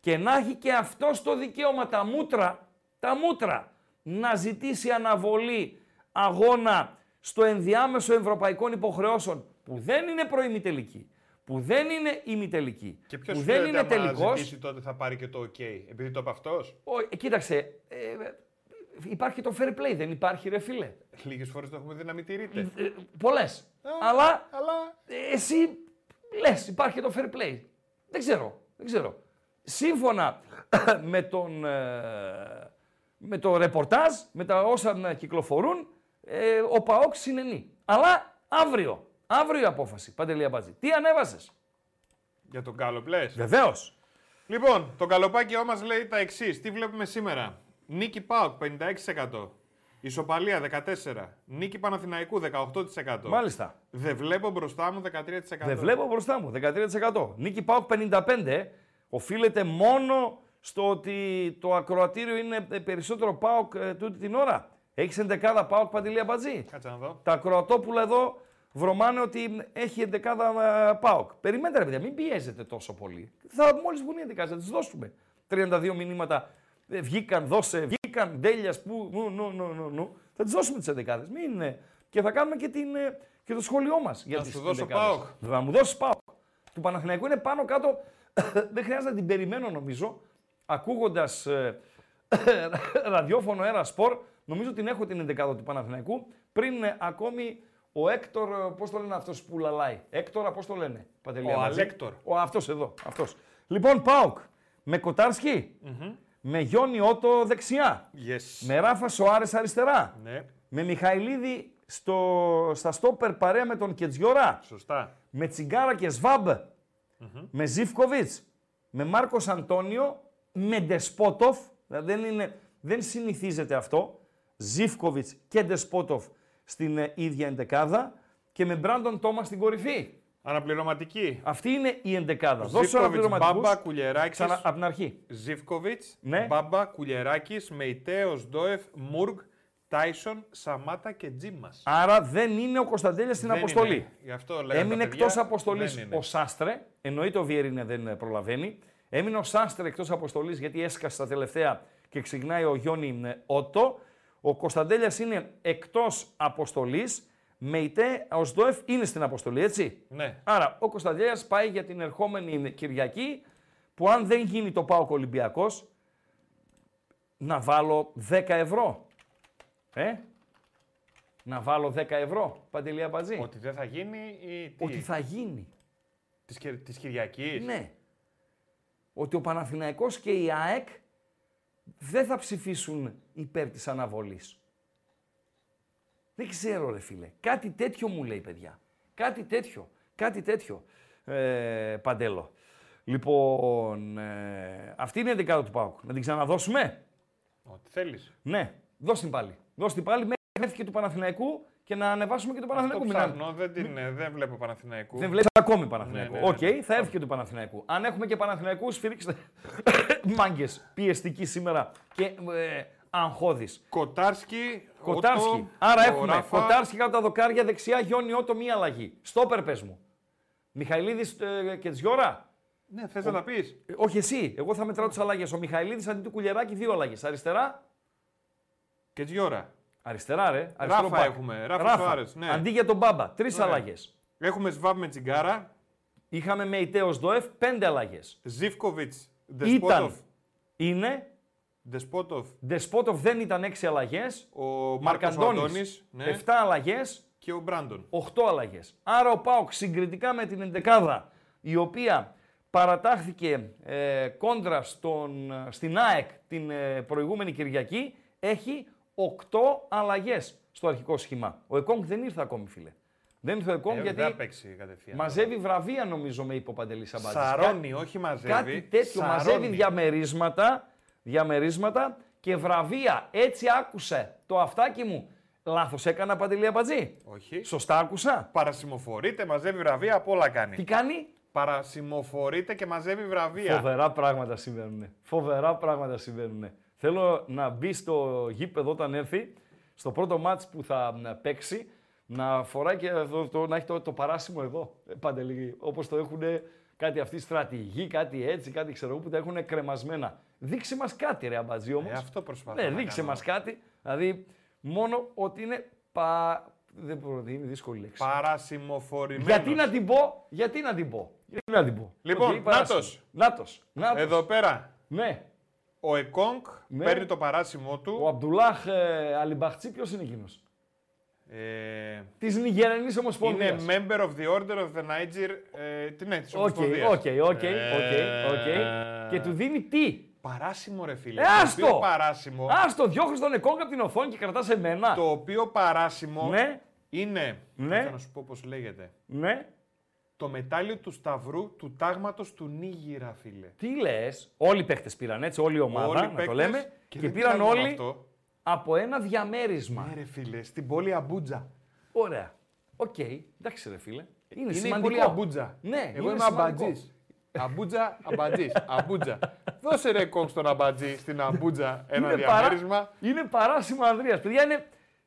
και να έχει και αυτό το δικαίωμα τα μούτρα, τα μούτρα να ζητήσει αναβολή αγώνα στο ενδιάμεσο ευρωπαϊκών υποχρεώσεων που δεν είναι προημιτελική, που δεν είναι ημιτελική, Και ποιος που δεν είναι τελικός. ζητήσει τότε θα πάρει και το OK. Επειδή το είπε αυτός; Ο, ε, κοίταξε, ε, υπάρχει το fair play, δεν υπάρχει ρε φίλε. Λίγες φορές το έχουμε δει να μην τηρείται. Ε, πολλές. Αλλά Αλλά ε, εσύ λες υπάρχει το fair play. Δεν ξέρω, δεν ξέρω. Σύμφωνα με, τον, ε, με το ρεπορτάζ, με τα όσα ε, κυκλοφορούν, ε, ο ΠΑΟΚ συνενεί. Αλλά αύριο, αύριο η απόφαση, Παντελή Αμπάτζη. Τι ανέβασες; για τον Γκάλο πλες. Βεβαίως. Λοιπόν, το καλοπάκι μας λέει τα εξής. Τι βλέπουμε σήμερα; Νίκη Πάοκ 56%. Ισοπαλία 14%. Νίκη Παναθηναϊκού 18%. Μάλιστα. Δεν βλέπω μπροστά μου 13%. Δεν βλέπω μπροστά μου. 13%. Νίκη Πάουκ 55. Οφείλεται μόνο στο ότι το ακροατήριο είναι ε, περισσότερο Πάουκ ε, τούτη την ώρα. Έχεις εντεκάδα Πάουκ Παντελή Αμπατζή. Κάτσε να δω. Τα ακροατόπουλα εδώ βρωμάνε ότι έχει εντεκάδα ε, Πάουκ. Περιμένετε ρε παιδιά, μην πιέζετε τόσο πολύ. Θα μόλις βγουν οι εντεκάδες, θα τις δώσουμε. 32 μηνύματα ε, βγήκαν, δώσε, βγήκαν, τέλεια, που, νου, νου, νου, νου, νου. Θα τις δώσουμε τις εντεκάδες. Μην ε, Και θα κάνουμε και, την, ε, και το σχόλιο μας. Να σου δώσω ΠΑΟΚ. Θα μου δώσεις ΠΑΟΚ. Του Παναθηναϊκού είναι πάνω κάτω. δεν χρειάζεται να την περιμένω νομίζω. Ακούγοντας ραδιόφωνο Ένα Σπορ, νομίζω την έχω την 11 του Παναθηναϊκού. Πριν ε, ακόμη ο Έκτορ, πώς το λένε αυτός που λαλάει; Έκτορα, πώς το λένε. Παντελή, Ο μαζί. Αλέκτορ. Ο αυτός εδώ. Αυτός. Λοιπόν, ΠΑΟΚ. Με κοταρσκι Με Γιόνι Ότο δεξιά. Yes. Με Ράφα Σοάρες αριστερά. Ναι, Με Μιχαηλίδη στο, στα στόπερ παρέα με τον Κετζιόρα. σωστά. Με Τσιγκάρα και σβαμπ Με Ζιφκοβιτς. Με Μάρκος Αντώνιο. Με Ντεσπότοφ. Δηλαδή δεν, είναι, δεν συνηθίζεται αυτό. Ζιφκοβιτς και Ντεσπότοφ στην ε, ίδια εντεκάδα. Και με Μπράντον Τόμας στην κορυφή. Αναπληρωματική. Αυτή είναι η εντεκάδα. Δώσε Ζίβκοβιτς, αναπληρωματικούς. Μπάμπα, Κουλιεράκης. Ξανά από την αρχή. Ζιβκοβιτ, Ναι. Μπάμπα, Κουλιεράκης, Μεϊτέος, Ντόεφ, Μουργκ, Τάισον, Σαμάτα και Τζίμας. Άρα δεν είναι ο Κωνσταντέλιας στην αποστολή. Γι' αυτό λέγανε Έμεινε τα παιδιά, εκτός αποστολής δεν είναι. ο Σάστρε. Εννοείται ο Βιερίνε δεν προλαβαίνει. Έμεινε ο Σάστρε εκτός αποστολής γιατί έσκασε τα τελευταία και ξεκινάει ο Γιόνι ε, Ότο. Ο Κωνσταντέλιας είναι εκτός αποστολής. Μεϊτέ, ο Σδόεφ είναι στην αποστολή, έτσι; Ναι. Άρα ο Κωνσταντέλιας πάει για την ερχόμενη Κυριακή που αν δεν γίνει το ΠΑΟΚ Ολυμπιακός να βάλω 10 ευρώ. Ε, να βάλω 10 ευρώ, Παντελή Αμπατζή. Ότι δεν θα γίνει ή τι; Ότι θα γίνει. Της, Κυρ- της Κυριακής; Ναι. Ότι ο Παναθηναϊκός και η ΑΕΚ δεν θα ψηφίσουν υπέρ της αναβολής. Δεν ξέρω ρε φίλε. Κάτι τέτοιο μου λέει παιδιά. Κάτι τέτοιο. Κάτι τέτοιο. Ε, Παντέλο. Λοιπόν, ε, αυτή είναι η δεκάδα του ΠΑΟΚ. Να την ξαναδώσουμε; Ό,τι θέλεις. Ναι, δώσ' την πάλι. Δώσ' την πάλι μέχρι και του Παναθηναϊκού και να ανεβάσουμε και του Αυτό Παναθηναϊκού. Μην ψάχνω, δεν, την, ε, δεν βλέπω Παναθηναϊκού. δεν βλέπει ακόμη Παναθηναϊκό. Ναι, ναι, Οκ, ναι, ναι. θα έρθει και του Παναθηναϊκού. Αν έχουμε και Παναθηναϊκούς, σφυρίξτε. Μάγκες, πιεστική σήμερα και ε, αγχώδης. Κοτάρσκι, Κοτάρσκι. Ότο, Άρα ο έχουμε Ράφα. Κοτάρσκι κάτω τα δοκάρια, δεξιά Γιόνι Ότο, μία αλλαγή. Στόπερ πες μου. Μιχαηλίδης ε, και Τζιώρα. Ναι, θες να τα πεις. Ε, όχι εσύ. Εγώ θα μετράω τις αλλαγές. Ο Μιχαηλίδης αντί του κουλιαράκι δύο αλλαγές. Αριστερά. Και Τζιώρα. Αριστερά, ρε. Αριστερό Ράφα μπακ. έχουμε, Ράφα Σουάρες, ναι. Αντί για τον Μπάμπα. Τρεις Ωραία. αλλαγές. Έχουμε Σβάμπ με τσιγκάρα. Είχαμε με Ιτέος Ντοεφ πέντε αλλαγές. Ζήφκοβιτς. Ήταν. Δεσπότοφ. Είναι. Δεσπότοφ. Ντεσπότοφ δεν ήταν έξι αλλαγές. Ο Μάρκος Μαρκαντώνης. Αντώνης. Ναι. 7 αλλαγές. Και ο Μπράντον. 8 αλλαγές. Άρα ο Πάοκ συγκριτικά με την εντεκάδα η οποία παρατάχθηκε ε, κόντρα στον, στην ΑΕΚ την ε, προηγούμενη Κυριακή έχει 8 αλλαγές στο αρχικό σχήμα. Ο Εκόνγκ δεν ήρθε ακόμη, φίλε. Δεν ήρθε ο Εκόνγκ Ε, γιατί Δεν θα παίξει κατευθείαν. μαζεύει βραβεία, νομίζω, με είπε ο Παντελής Αμπάτζης. Σαρώνει, όχι μαζεύει. Κάτι τέτοιο Σαρώνει. μαζεύει διαμερίσματα, διαμερίσματα και βραβεία. Έτσι άκουσε το αυτάκι μου. Λάθος έκανα Παντελή Αμπατζή. Όχι. Σωστά άκουσα. Παρασημοφορείται, μαζεύει βραβεία, απ' όλα κάνει. Τι κάνει; Παρασημοφορείται και μαζεύει βραβεία. Φοβερά πράγματα συμβαίνουν. Φοβερά πράγματα συμβαίνουν. Θέλω να μπει στο γήπεδο όταν έρθει, στο πρώτο μάτς που θα μ, παίξει, να φοράει και το, το- να έχει το, το παράσημο εδώ, ε, Παντελή, όπως το έχουν κάτι αυτή στρατηγοί, κάτι έτσι, κάτι ξέρω εγώ που τα έχουν κρεμασμένα. Δείξε μας κάτι ρε αμπατζή όμως. Ε, αυτό προσπαθώ Ναι, να δείξε κάνω. μας κάτι. Δηλαδή, μόνο ότι είναι πα... Δεν μπορώ, είναι δύσκολη λέξη. Παρασημοφορημένο. Γιατί να την πω, γιατί να την πω. Γιατί να την πω. Λοιπόν, Ότι παράσημο. Νάτος. Νάτος. Νάτος. Εδώ πέρα. Ναι. Ο Εκόνγκ Ναι. παίρνει το παράσημο του. Ο Αμπτουλάχ ε, Αλιμπαχτσί, ποιος είναι εκείνος; Ε, Της Νιγερανή Ομοσπονδίας. είναι member of the Order of the Niger. Ε, τι- ναι, της Οκ, Ομοσπονδίας. ok, ok, ok, Ε, οκ. Και του δίνει τι; Παράσημο ρε φίλε. Ε, Το άστο! οποίο παράσημο, Άστο, διώχνει τον Εκόνγκ από την οθόνη και κρατάς εμένα. το οποίο παράσημο Ναι, είναι, Ναι. θα να σου πω πώς λέγεται, ναι. το μετάλλιο του Σταυρού του τάγματος του Νίγηρα φίλε. Τι λες, όλοι οι παίχτε πήραν έτσι, όλη η ομάδα, Όλοι οι να το παίκτες λέμε. Και, δεν πήραν μόνο όλοι Αυτό. Από ένα διαμέρισμα. Ναι ρε φίλε, στην πόλη Αμπούτζα. Ωραία. Οκ, εντάξει ρε φίλε. Είναι, Είναι η σημαντικό. πόλη Αμπούτζα. Ναι, Εγώ είναι είμαι σημαντικό. αμπατζής. Αμπούτζα, αμπατζής. Αμπούτζα. Δώσε ρε κόμ στον αμπατζή στην Αμπούτζα ένα είναι, παρά, διαμέρισμα. είναι παράσημο Ανδρέας. Παιδιά, είναι,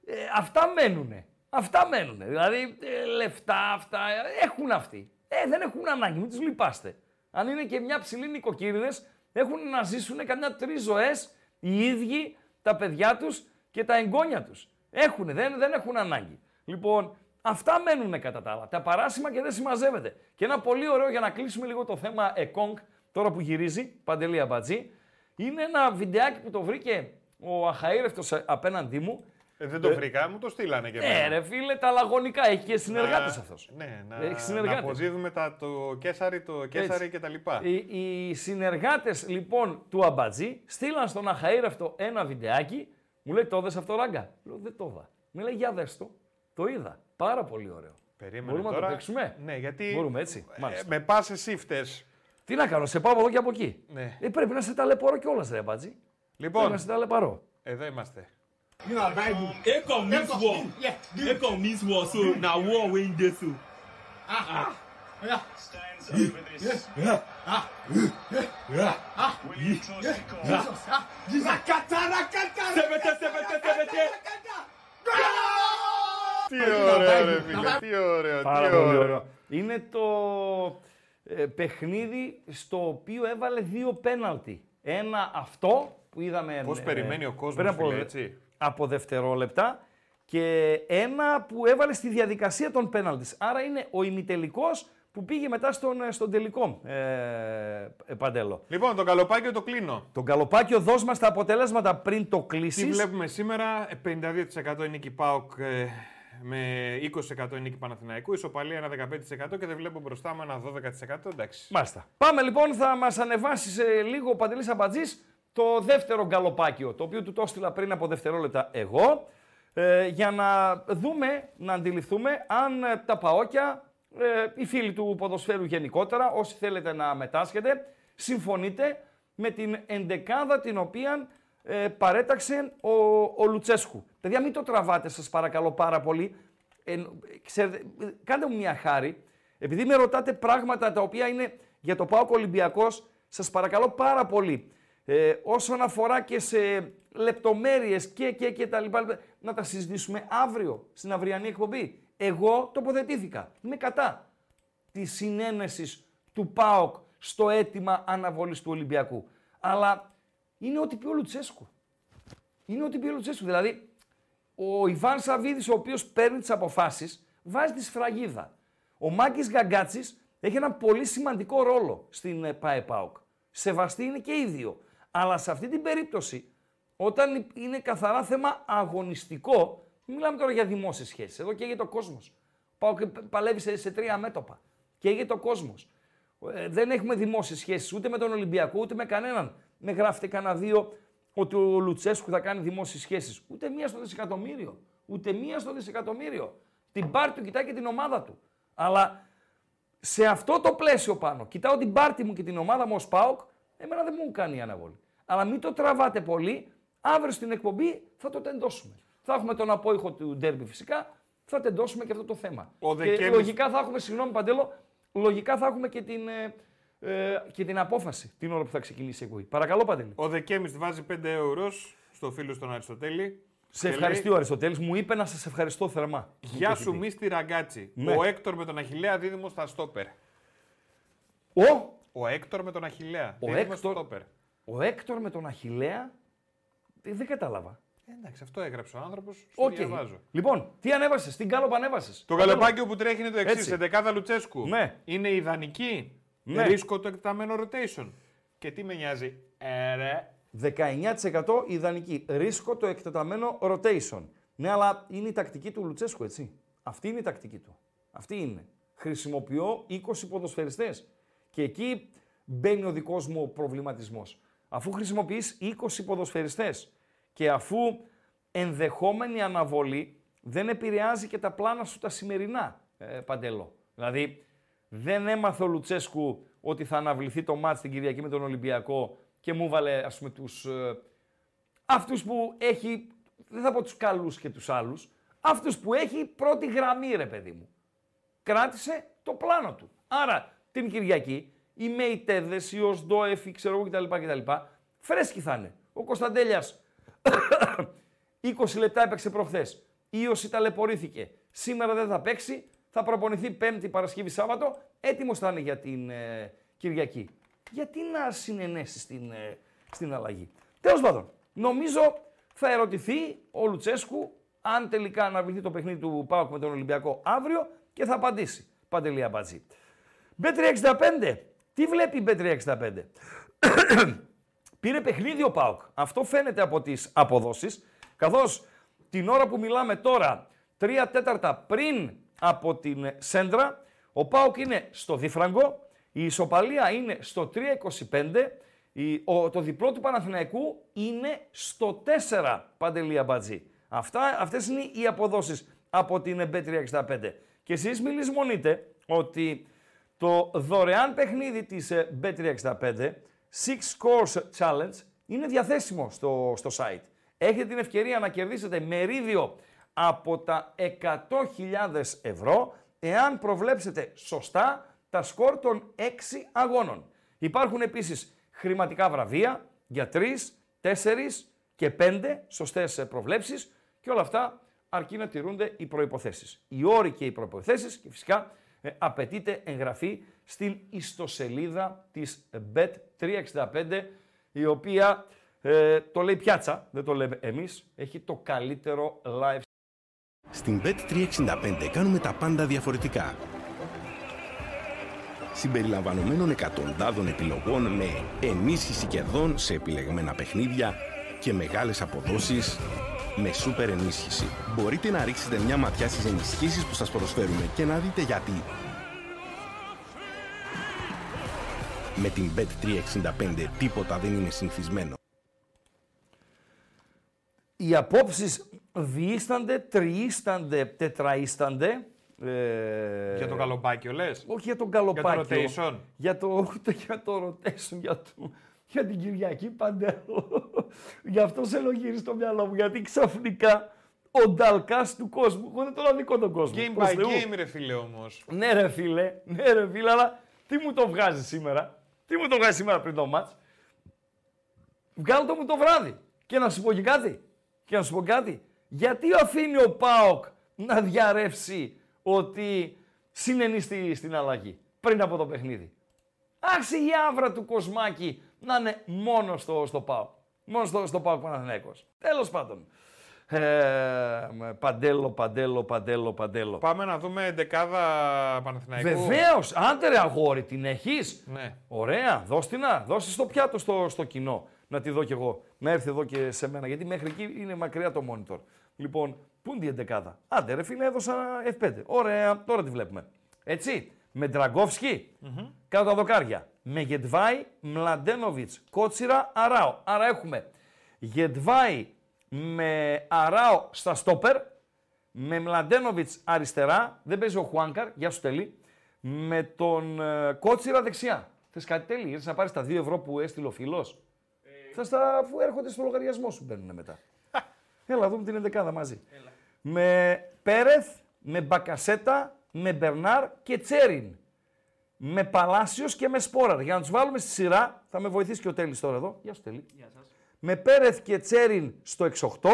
ε, αυτά μένουνε. Αυτά μένουνε. Δηλαδή, ε, λεφτά αυτά ε, έχουν αυτοί. Ε, δεν έχουν ανάγκη, μην τους λυπάστε. Αν είναι και μια ψηλή νοικοκύριδες, έχουν να ζήσουν καμιά τρεις ζωές οι ίδιοι, τα παιδιά τους και τα εγγόνια τους. Έχουνε, δεν, δεν έχουν ανάγκη. Λοιπόν, αυτά μένουν κατά τα άλλα. Τα παράσημα και δεν συμμαζεύεται. Και ένα πολύ ωραίο για να κλείσουμε λίγο το θέμα Εκόνγκ, τώρα που γυρίζει, Παντελή Αμπατζή, είναι ένα βιντεάκι που το βρήκε ο αχαήρευτος απέναντί μου. Ε, δεν το βρήκα, μου το στείλανε και Ναι, εμένα. ρε φίλε, τα λαγωνικά. Έχει και συνεργάτες Να- αυτός. Ναι, να, Έχει να συνεργάτες. αποδίδουμε τα, το κέσαρι, το κέσαρι και τα λοιπά. Οι, οι συνεργάτες λοιπόν του Αμπατζή στείλαν στον αχαήρευτο ένα βιντεάκι. Μου λέει, το είδες αυτό ράγκα; Λέω, δεν το είδα. Μου λέει, για δες το. Το είδα. Πάρα πολύ ωραίο. Περίμενε Μπορούμε να τώρα. το παίξουμε; Ναι, γιατί Μπορούμε έτσι; ε, Μάλιστα. με πάσες σύφτες. Τι να κάνω, σε πάω από εδώ και από εκεί; Ναι. Ε, πρέπει να σε ταλαιπωρώ κιόλας, ρε Αμπατζή. Πρέπει Λοιπόν, να σε ταλαιπωρώ. εδώ είμαστε. Ekong means war. Ekong means war, so now war win this. So. Sebete, sebete, sebete. Τι ωραίο ρε φίλε, τι ωραίο, Πάρα τι πολύ ωραίο. ωραίο. Είναι το ε, παιχνίδι στο οποίο έβαλε δύο πέναλτι. Ένα αυτό που είδαμε. Πώς ε, περιμένει ο κόσμος, πριν από, φίλε, έτσι; Από δευτερόλεπτα. Και ένα που έβαλε στη διαδικασία των πέναλτις. Άρα είναι ο ημιτελικός που πήγε μετά στον, ε, στον τελικό, ε, ε, Παντέλο. Λοιπόν, το καλοπάκιο το κλείνω. Τον Καλοπάκιο, δώσ' μας τα αποτελέσματα πριν το Τι κλείσεις. βλέπουμε σήμερα, ε, 52% είναι νίκη ΠΑΟΚ ε, με 20% είναι νίκη Παναθηναϊκού, ισοπαλία ένα 15% και δεν βλέπω μπροστά μου ένα 12%. Εντάξει. Μάλιστα. Πάμε λοιπόν, θα μας ανεβάσεις σε λίγο ο Παντελής Αμπατζής το δεύτερο γκαλοπάκιο, το οποίο του το έστειλα πριν από δευτερόλεπτα εγώ, ε, για να δούμε, να αντιληφθούμε αν ε, τα παόκια, ε, οι φίλοι του ποδοσφαίρου γενικότερα, όσοι θέλετε να μετάσχετε, συμφωνείτε με την εντεκάδα την οποία ε, παρέταξε ο, ο Λουτσέσκου. Παιδιά, μην το τραβάτε σας παρακαλώ πάρα πολύ. Ε, ξέρετε, ε, κάντε μου μια χάρη. Επειδή με ρωτάτε πράγματα τα οποία είναι για το ΠΑΟΚ Ολυμπιακός, σας παρακαλώ πάρα πολύ. Ε, όσον αφορά και σε λεπτομέρειες και, και, και τα λοιπά, να τα συζητήσουμε αύριο στην αυριανή εκπομπή. Εγώ τοποθετήθηκα. Είμαι κατά. της συνένεσης του ΠΑΟΚ στο αίτημα αναβολή του Ολυμπιακού. Αλλά είναι ό,τι πει ο Λουτσέσκου. Είναι ό,τι πει ο Λουτσέσκου. Δηλαδή, ο Ιβάν Σαββίδης, ο οποίος παίρνει τις αποφάσεις, βάζει τη σφραγίδα. Ο Μάκης Γκαγκάτσης έχει ένα πολύ σημαντικό ρόλο στην ε, ΠΑΕ ΠΑΟΚ. Σεβαστή είναι και οι δύο. Αλλά σε αυτή την περίπτωση, όταν είναι καθαρά θέμα αγωνιστικό, μην μιλάμε τώρα για δημόσιες σχέσεις. Εδώ καίγεται ο κόσμος. Πάω και παλεύει σε, σε τρία μέτωπα. Καίγεται ο κόσμος. Ε, δεν έχουμε δημόσιες σχέσεις ούτε με τον Ολυμπιακό ούτε με κανέναν. Με γράφετε κανένα δύο ότι ο Λουτσέσκου θα κάνει δημόσιες σχέσεις. Ούτε μία στο δισεκατομμύριο. Ούτε μία στο δισεκατομμύριο. Την πάρτι του κοιτάει και την ομάδα του. Αλλά σε αυτό το πλαίσιο πάνω, κοιτάω την πάρτι μου και την ομάδα μου ως ΠΑΟΚ, εμένα δεν μου κάνει η αναβολή. Αλλά μην το τραβάτε πολύ, αύριο στην εκπομπή θα το τεντώσουμε. Θα έχουμε τον απόϊχο του ντέρμπι φυσικά, θα τεντώσουμε και αυτό το θέμα. Ο και Δεκέμβρης- λογικά θα έχουμε, συγγνώμη Παντέλο, λογικά θα έχουμε και την, ε, ε, και την απόφαση την ώρα που θα ξεκινήσει η εκπομπή. Παρακαλώ Παντέλη. Ο Δεκέμβρης βάζει 5 ευρώ στο φίλο στον Αριστοτέλη. Σε Και ευχαριστεί λέει, ο Αριστοτέλης, μου είπε να σας ευχαριστώ θερμά. Γεια σου, Μίστη Ραγκάτσι. Ναι. Ο Έκτορ με τον Αχιλλέα δίδυμο στα στόπερ. Ο, Ο Έκτορ με τον Αχιλλέα. Ο δίδυμος Έκτορ- στόπερ. ο Έκτορ με τον Αχιλλέα, ε, δεν κατάλαβα. Ε, Εντάξει, αυτό έγραψε ο άνθρωπος. Στο Οκ. διαβάζω. Λοιπόν, τι ανέβασες, τι γκάλοπ ανέβασες. Το γκαλοπάκι που τρέχει είναι το εξής. Έτσι. Σε δεκάδα Λουτσέσκου. Ναι. Είναι ιδανική. Ναι. Ρίσκο το εκταμένο rotation. Και τι με νοιάζει; Ε, ρε. 19% ιδανική. Ρίσκο το εκτεταμένο rotation. Ναι, αλλά είναι η τακτική του Λουτσέσκου, έτσι. Αυτή είναι η τακτική του. Αυτή είναι. Χρησιμοποιώ 20 ποδοσφαιριστές. Και εκεί μπαίνει ο δικός μου ο προβληματισμός. Αφού χρησιμοποιείς 20 ποδοσφαιριστές και αφού ενδεχόμενη αναβολή δεν επηρεάζει και τα πλάνα σου τα σημερινά, ε, Παντέλο. Δηλαδή, δεν έμαθε ο Λουτσέσκου ότι θα αναβληθεί το μάτς την Κυριακή με τον Ολυμπιακό και μου βάλε, ας πούμε, τους, ε, αυτούς που έχει, δεν θα πω τους καλούς και τους άλλους, αυτούς που έχει πρώτη γραμμή, ρε παιδί μου. Κράτησε το πλάνο του. Άρα, την Κυριακή, οι Μεϊτέδες, οι Οσδόεφοι, ξέρω εγώ κτλ. κτλ. Φρέσκοι θα είναι. Ο Κωνσταντέλιας 20 λεπτά έπαιξε προχθές. Ήωση ταλαιπωρήθηκε. Σήμερα δεν θα παίξει. Θα προπονηθεί Πέμπτη, Παρασκευή, Σάββατο. Έτοιμος θα είναι για την ε, Κυριακή. Γιατί να συνενέσεις στην, ε, στην αλλαγή; Τέλος πάντων, νομίζω θα ερωτηθεί ο Λουτσέσκου αν τελικά αναβληθεί το παιχνίδι του Πάουκ με τον Ολυμπιακό αύριο και θα απαντήσει. Παντελή Αμπατζή. B365. Τι βλέπει η B365. Πήρε παιχνίδι ο ΠΑΟΚ. Αυτό φαίνεται από τις αποδόσεις, καθώς την ώρα που μιλάμε τώρα, τρία τέταρτα πριν από την Σέντρα, ο ΠΑΟΚ είναι στο δίφραγκο, η ισοπαλία είναι στο 3.25, η- ο- το διπλό του Παναθηναϊκού είναι στο 4, Παντελία Μπατζή. Αυτά, αυτές είναι οι αποδόσεις από την B365. Και εσείς μη λησμονείτε ότι το δωρεάν παιχνίδι της ε, Bet365, Six Scores Challenge, είναι διαθέσιμο στο, στο site. Έχετε την ευκαιρία να κερδίσετε μερίδιο από τα 100.000 ευρώ εάν προβλέψετε σωστά τα σκορ των 6 αγώνων. Υπάρχουν επίσης χρηματικά βραβεία για 3, 4 και 5 σωστές προβλέψεις και όλα αυτά αρκεί να τηρούνται οι προϋποθέσεις. Οι όροι και οι προϋποθέσεις και φυσικά ε, απαιτείται εγγραφή στην ιστοσελίδα της Bet365 η οποία ε, το λέει πιάτσα, δεν το λέμε εμείς, έχει το καλύτερο live Στην Bet365 κάνουμε τα πάντα διαφορετικά. Συμπεριλαμβανομένων εκατοντάδων επιλογών με ενίσχυση κερδών σε επιλεγμένα παιχνίδια και μεγάλες αποδόσεις με σούπερ ενίσχυση. Μπορείτε να ρίξετε μια ματιά στις ενισχύσεις που σας προσφέρουμε και να δείτε γιατί. Με την Bet365 τίποτα δεν είναι συνηθισμένο. Οι απόψεις διήστανται, τριήστανται, τετραήστανται. Ε, Για το καλοπάκιο λες; Όχι για τον καλοπάκιο. Για το rotation. Για το, ούτε για το rotation, για, το, για την Κυριακή Παντέλο. Γι' αυτό σε λογίζει στο μυαλό μου, γιατί ξαφνικά ο Νταλκάς του κόσμου, εγώ δεν τον αδικό τον κόσμο. Game προς by Θεού. game, ρε φίλε όμως. Ναι ρε φίλε, ναι ρε φίλε, αλλά τι μου το βγάζει σήμερα; Τι μου το βγάζει σήμερα πριν το μάτς; Βγάλω το μου το βράδυ. Και να σου πω και κάτι. Και να σου πω κάτι. Γιατί αφήνει ο ΠΑΟΚ να διαρρεύσει ότι συνενείς στη- στην αλλαγή πριν από το παιχνίδι; Άξι η άβρα του Κοσμάκη να είναι μόνος στο, στο ΠΑΟ. Μόνος στο, στο ΠΑΟ Παναθηναίκος. Τέλος πάντων. Ε, παντέλο, παντέλο, παντέλο, παντέλο. Πάμε να δούμε δεκάδα Παναθηναϊκού. Βεβαίως, άντε ρε αγόρι, την έχεις; Ναι. Ωραία, δώσ' την να, δώσ' στο πιάτο στο, στο κοινό. Να τη δω κι εγώ. Να έρθει εδώ και σε μένα, γιατί μέχρι εκεί είναι μακριά το monitor. Λοιπόν, πού είναι η εντεκάδα. Άντε ρε φίλε, έδωσα F5. Ωραία, τώρα τη βλέπουμε. Έτσι, με ντραγκοφσκι κάτω τα δοκάρια. Με Γετβάη, Μλαντένοβιτς, Κότσιρα, Αράο. Άρα έχουμε Γετβάη με Αράο στα στόπερ, με Μλαντένοβιτς αριστερά, δεν παίζει ο Χουάνκαρ, γεια σου Τελή, με τον ε, Κότσιρα δεξιά. Θες κάτι τέλει, ήρθες να πάρεις τα 2 ευρώ που έστειλε ο φίλος; Θα στα, αφού έρχονται στο λογαριασμό σου μπαίνουν μετά. Έλα, δούμε την ενδεκάδα μαζί. Με Πέρεθ, με Μπακασέτα, με Μπερνάρ και Τσέριν. Με Παλάσιος και με Σπόραρ. Για να τους βάλουμε στη σειρά, θα με βοηθήσει και ο Τέλης τώρα εδώ. Γεια σου Τέλη. Με Πέρεθ και Τσέριν στο 6-8,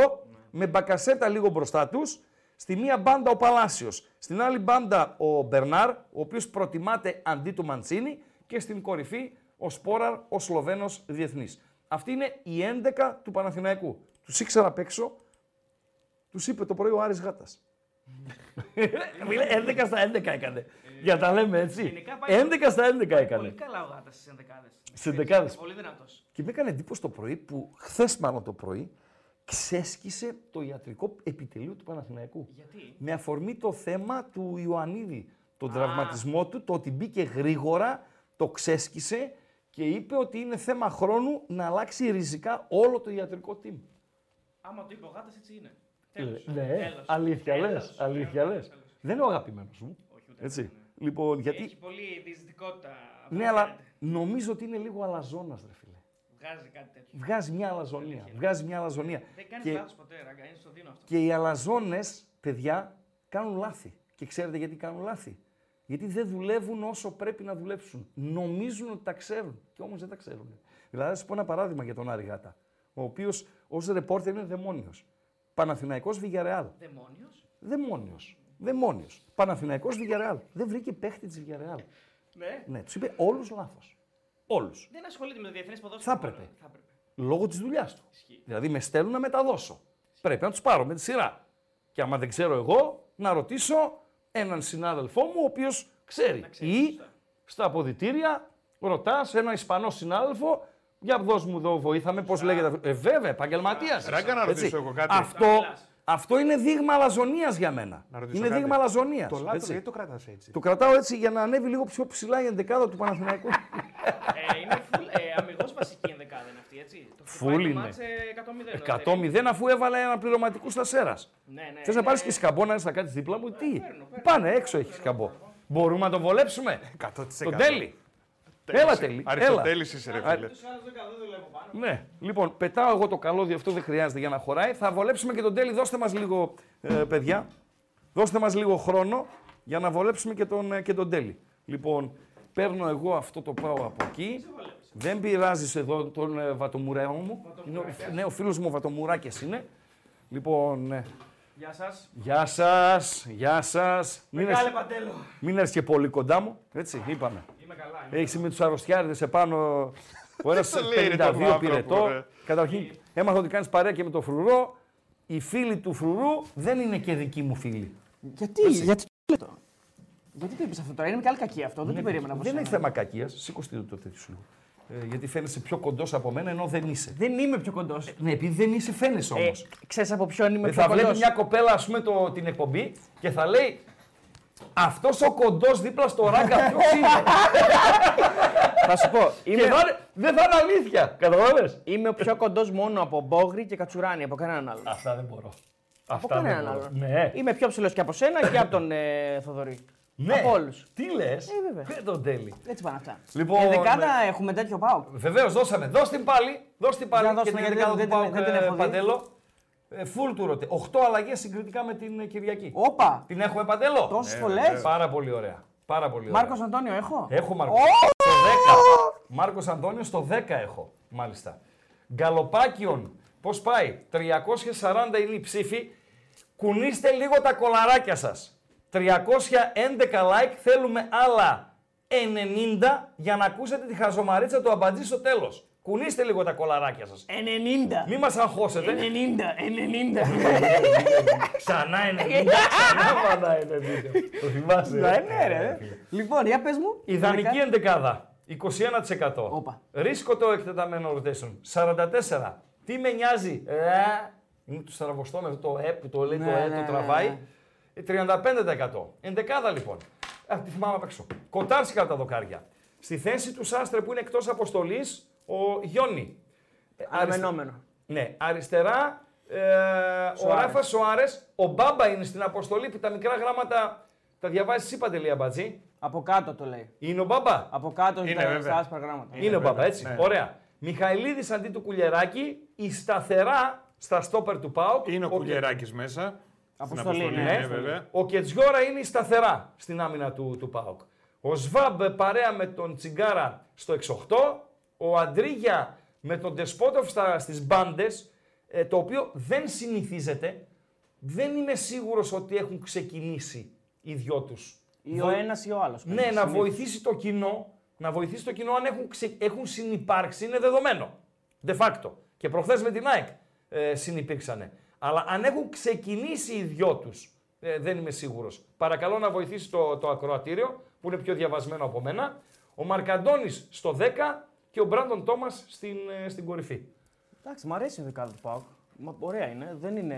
με Μπακασέτα λίγο μπροστά τους. Στη μία μπάντα ο Παλάσιος, στην άλλη μπάντα ο Μπερνάρ, ο οποίος προτιμάται αντί του Μαντσίνη και στην κορυφή ο Σπόραρ, ο Σλοβαίνος διεθνής. Αυτή είναι η 11 του Παναθηναϊκού. Τους ήξερα απ' έξω, τους είπε το πρωί ο Άρης Γάτας. Φίλε, 11 στα 11 έκανε. Για να τα λέμε έτσι. Γενικά πάει- 11 στα 11 έκανε. Πολύ καλά ο Γάτας στις ενδεκάδες. Στις ενδεκάδες. Πολύ δυνατός. Και με έκανε εντύπωση το πρωί που, χθες μάλλον το πρωί, ξέσκησε το ιατρικό επιτελείο του Παναθηναϊκού. Γιατί; Με αφορμή το θέμα του Ιωαννίδη. Τον τραυματισμό του, το ότι μπήκε γρήγορα, το ξέσκησε και είπε ότι είναι θέμα χρόνου να αλλάξει ριζικά όλο το ιατρικό team. Άμα το είπε ο Γάτας, έτσι είναι. Ε, Τέλος. ναι, Τέλος. αλήθεια λες, Τέλος. αλήθεια Τέλος. λες. Τέλος. Δεν είναι ο αγαπημένος μου. Όχι, ούτε Έτσι. εγώ, ναι. Λοιπόν, γιατί... Έχει πολύ διεισδυτικότητα. αυτό Ναι, αλλά φαίνεται. νομίζω ότι είναι λίγο αλαζόνας, ρε φίλε. Βγάζει κάτι τέτοιο. Βγάζει μια αλαζονία. Βγάζει μια αλαζονία. Δεν κάνει Και- λάθος ποτέ, ράγκα. Είναι στο δίνω αυτό. Και οι αλαζόνες, παιδιά, κάνουν λάθη. Και ξέρετε γιατί κάνουν λάθη; Γιατί δεν δουλεύουν όσο πρέπει να δουλέψουν. Νομίζουν ότι τα ξέρουν και όμως δεν τα ξέρουν. Δηλαδή, θα σα πω ένα παράδειγμα για τον Άρη Γάτα, ο οποίος ως ρεπόρτερ είναι δαιμόνιος. Παναθηναϊκός Βιγιαρεάλ. Δαιμόνιος. Δαιμόνιος. Δαιμόνιος. Παναθηναϊκός Βιγιαρεάλ. Δεν βρήκε παίχτη της Βιγιαρεάλ. Ναι. Ναι, τους είπε όλους λάθος. Όλους. Δεν ασχολείται με το διεθνές ποδόσφαιρο. Θα έπρεπε. Θα έπρεπε. Λόγω της δουλειάς του. Ισχύει. Δηλαδή με στέλνουν να μεταδώσω. Πρέπει να τους πάρω με τη σειρά. Και άμα δεν ξέρω εγώ, να ρωτήσω έναν συνάδελφό μου, ο οποίος ξέρει. ξέρει, Ή σωστά. στα αποδητήρια ρωτάς ένα Ισπανό συνάδελφο, για δώσ' μου εδώ, βοήθαμε, πώς λέγεται. αυτό». Ε, βέβαια, επαγγελματίας. Ράγκα, να ρωτήσω εγώ κάτι. Αυτό, μιλάς. αυτό είναι δείγμα αλαζονίας για μένα. Να ρωτήσω Είναι κάτι. δείγμα αλαζονίας. Το λάθο, γιατί το κρατάς έτσι; Το κρατάω έτσι για να ανέβει λίγο πιο ψηλά η ενδεκάδα του Παναθηναϊκού. ε, είναι full, ε, αμυγός βασική ενδεκάδα είναι αυτή, έτσι. Το Full χτυπάει το είναι. μάτς, ε, 100-0. 100-0 αφού έβαλε ένα πληρωματικού στα σέρας. Ναι, ναι. Θες να είναι- πάρεις και σκαμπό να έρθει να κάτσεις δίπλα μου, τι; παίρνω, παίρνω. Πάνε έξω έχεις σκαμπό. Μπορούμε να τον βολέψουμε; 100%. Τον τέλει. Έλα τέλει. Έλα. Αριστοτέλης είσαι ρε φίλε. Τους άλλους δεν κάνω, δεν δουλεύω πάνω. Ναι. Λοιπόν, πετάω εγώ το καλώδιο, αυτό δεν χρειάζεται για να χωράει. Θα βολέψουμε και τον τέλει. Δώστε μας λίγο, ε, παιδιά. Δώστε μας λίγο χρόνο για να βολέψουμε και τον, ε, και τον τέλει. Λοιπόν, παίρνω εγώ αυτό το πάω από εκεί. Δεν πειράζεις εδώ τον ε, βατομουρέο μου. Είναι ο, ναι, ο φίλος μου ο Βατομουράκες είναι. Λοιπόν, ε, Γεια σας. γεια σας, γεια σας. Μην Μεγάλε έρθει- παντέλο. μην έρθεις και πολύ κοντά μου. Έτσι, είπαμε. Είμαι καλά. είμαι Έχεις με τους αρρωστιάριδες επάνω. Ο ένας το λέει, ρε, τον 52 άνθρωπο, πυρετό. ρε. Καταρχήν, έμαθα ότι κάνεις παρέα και με το φρουρό. Οι φίλοι του φρουρού δεν είναι και δικοί μου φίλοι. Γιατί, γιατί το λέω το. Γιατί το είπες αυτό τώρα, είναι μεγάλη κακία αυτό, δεν το περίμενα από Δεν σένα. έχει θέμα κακίας. Σήκωστε το τέτοιο σου. Ε, γιατί φαίνεσαι πιο κοντός από μένα ενώ δεν είσαι. Δεν είμαι πιο κοντός. Ναι, επειδή δεν είσαι, φαίνεσαι όμως. Ε, Ξέρεις από ποιον είμαι Ε, πιο θα κοντός. βλέπει μια κοπέλα, ας πούμε, το, την εκπομπή και θα λέει Αυτός ο κοντός δίπλα στο ράγκα ποιος είναι; Θα σου πω, και είμαι, θα είναι- δεν θα είναι αλήθεια. Καταλαβαίνεις; είμαι ο πιο κοντός μόνο από Μπόγρι και Κατσουράνη, από κανέναν άλλον. Αυτά δεν μπορώ. από Αυτά δεν κανέναν μπορώ. άλλον. Ναι. Είμαι πιο ψηλός και από σένα και από τον ε, Θοδωρή. ναι. Από όλους. Τι λες; Ε, βέβαια. Δεν τον τέλει. Έτσι πάνε αυτά. Λοιπόν, Ε, δεκάδα με- έχουμε τέτοιο πάω. Βεβαίως, δώσαμε. Δώσ' την πάλι. Δώσ' την πάλι. Για δώστε και να, την γιατί δεκάδα δεν- του δεν- Πάουκ, δεν την ε, έχω δει. Παντέλο. Ε, Φουλ του ρωτή. 8 αλλαγές συγκριτικά με την ε, Κυριακή. Όπα! Την έχουμε παντέλο. Τόσες Ε, πολλέ. Πάρα πολύ ωραία. Πάρα πολύ ωραία. Μάρκος Αντώνιο έχω; Έχω Μάρκος. Στο 10. Μάρκος Αντώνιο στο 10 έχω. Μάλιστα. Γκαλοπάκιον. Πώς πάει; 340 είναι η ψήφη. Κουνήστε λίγο τα κολαράκια σας. 311 like, θέλουμε άλλα 90 για να ακούσετε τη χαζομαρίτσα του αμπατζή στο τέλος. Κουνήστε λίγο τα κολαράκια σας. 90. Μη μας αγχώσετε. 90, 90. Ξανά 90, ξανά πάντα 90. Το θυμάσαι. Ναι, ναι, ρε. Λοιπόν, για πες μου. Ιδανική εντεκάδα. 21%. Όπα. Ρίσκο το εκτεταμένο rotation. 44. Τι με νοιάζει. Ε, είναι του στραβοστό με αυτό το ε που το λέει Ναι, το ε, ναι, το ναι, τραβάει. Ε, 35%. Εντεκάδα λοιπόν. Α, τη θυμάμαι απ' έξω. Κοτάρσικα από τα δοκάρια. Στη θέση του Σάστρε που είναι εκτός αποστολής, ο Γιόνι. Ε, αριστε- Αναμενόμενο. Ναι, αριστερά ε, ο Σοάρες. Ράφα Σοάρε. Ο Μπάμπα είναι στην αποστολή που τα μικρά γράμματα τα διαβάζει εσύ παντελή αμπατζή. Από κάτω το λέει. Είναι ο Μπάμπα; Από κάτω Είναι, στα, βέβαια. στα άσπρα γράμματα. Είναι ο Μπάμπα, βέβαια, έτσι. ναι. Ωραία. Μιχαηλίδης αντί του Κουλιεράκη, η σταθερά στα στόπερ του ΠΑΟΚ. Είναι ο Ο- Κουλιεράκης μέσα. Αποστολή, Στην ναι. είναι, βέβαια. Ο Κετζιόρα είναι η σταθερά στην άμυνα του, του ΠΑΟΚ. Ο Σβάμπ παρέα με τον Τσιγκάρα στο 6-8. Ο Αντρίγια με τον Ντεσπότοφ στα, στις μπάντες, ε, το οποίο δεν συνηθίζεται. Δεν είμαι σίγουρος ότι έχουν ξεκινήσει οι δυο τους. Ή ο ένας ή ο άλλος. Ναι, να βοηθήσει το κοινό, να βοηθήσει το κοινό αν έχουν, ξε... έχουν συνυπάρξει είναι δεδομένο. De facto. Και προχθές με την ΑΕΚ ε, συνυπήρξανε. Αλλά αν έχουν ξεκινήσει οι δυο τους, ε, δεν είμαι σίγουρος. Παρακαλώ να βοηθήσει το, το ακροατήριο, που είναι πιο διαβασμένο από μένα. Ο Μαρκαντώνης στο 10 και ο Μπράντον Τόμας στην, ε, στην κορυφή. Εντάξει, μου αρέσει η δεκάδα του ΠΑΟΚ. Μα ωραία είναι. Δεν είναι.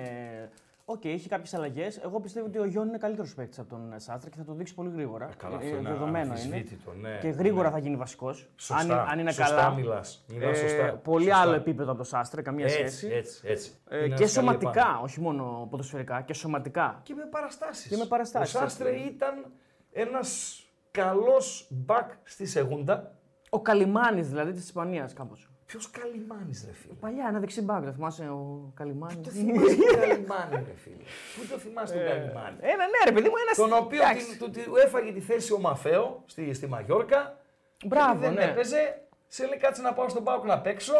Οκ, έχει κάποιες αλλαγές. Εγώ πιστεύω ότι ο Γιόνι είναι καλύτερος παίκτης από τον Σάστρε και θα το δείξει πολύ γρήγορα. καλά, Ε, αυτό είναι δεδομένο είναι. αμφισβήτητο, ναι. Και γρήγορα Ναι. θα γίνει βασικός. Σωστά, αν, αν είναι σωστά καλά. μιλάς. Μιλάς Ε, σωστά, Πολύ σωστά. άλλο επίπεδο από τον Σάστρε, καμία Έτσι, σχέση. έτσι, έτσι. Ε, Είναι και ένας καλή σωματικά, επάνω. όχι μόνο ποδοσφαιρικά, και σωματικά. Και με παραστάσεις. Και με παραστάσεις, Ο Σάστρε έτσι. ήταν ένας καλός μπακ στη Σεγούντα. Ο Καλιμάνη δηλαδή της Ισπανίας κάπως. Ποιος Καλιμάνης ρε φίλε; Παλιά ένα δεξιμπάκ, δεν θυμάσαι ο Καλιμάνη. Το θυμάσαι τον Καλιμάνη ρε φίλε. Πού το θυμάσαι τον Καλιμάνη. Ένα ναι, ρε παιδί μου, ένα. Τον οποίο την- του, του έφαγε τη θέση ο Μαφέο στη, στη Μαγιόρκα. Μπράβο, και επειδή ναι. δεν έπαιζε, σε λέει κάτσε να πάω στον Πάοκ να παίξω.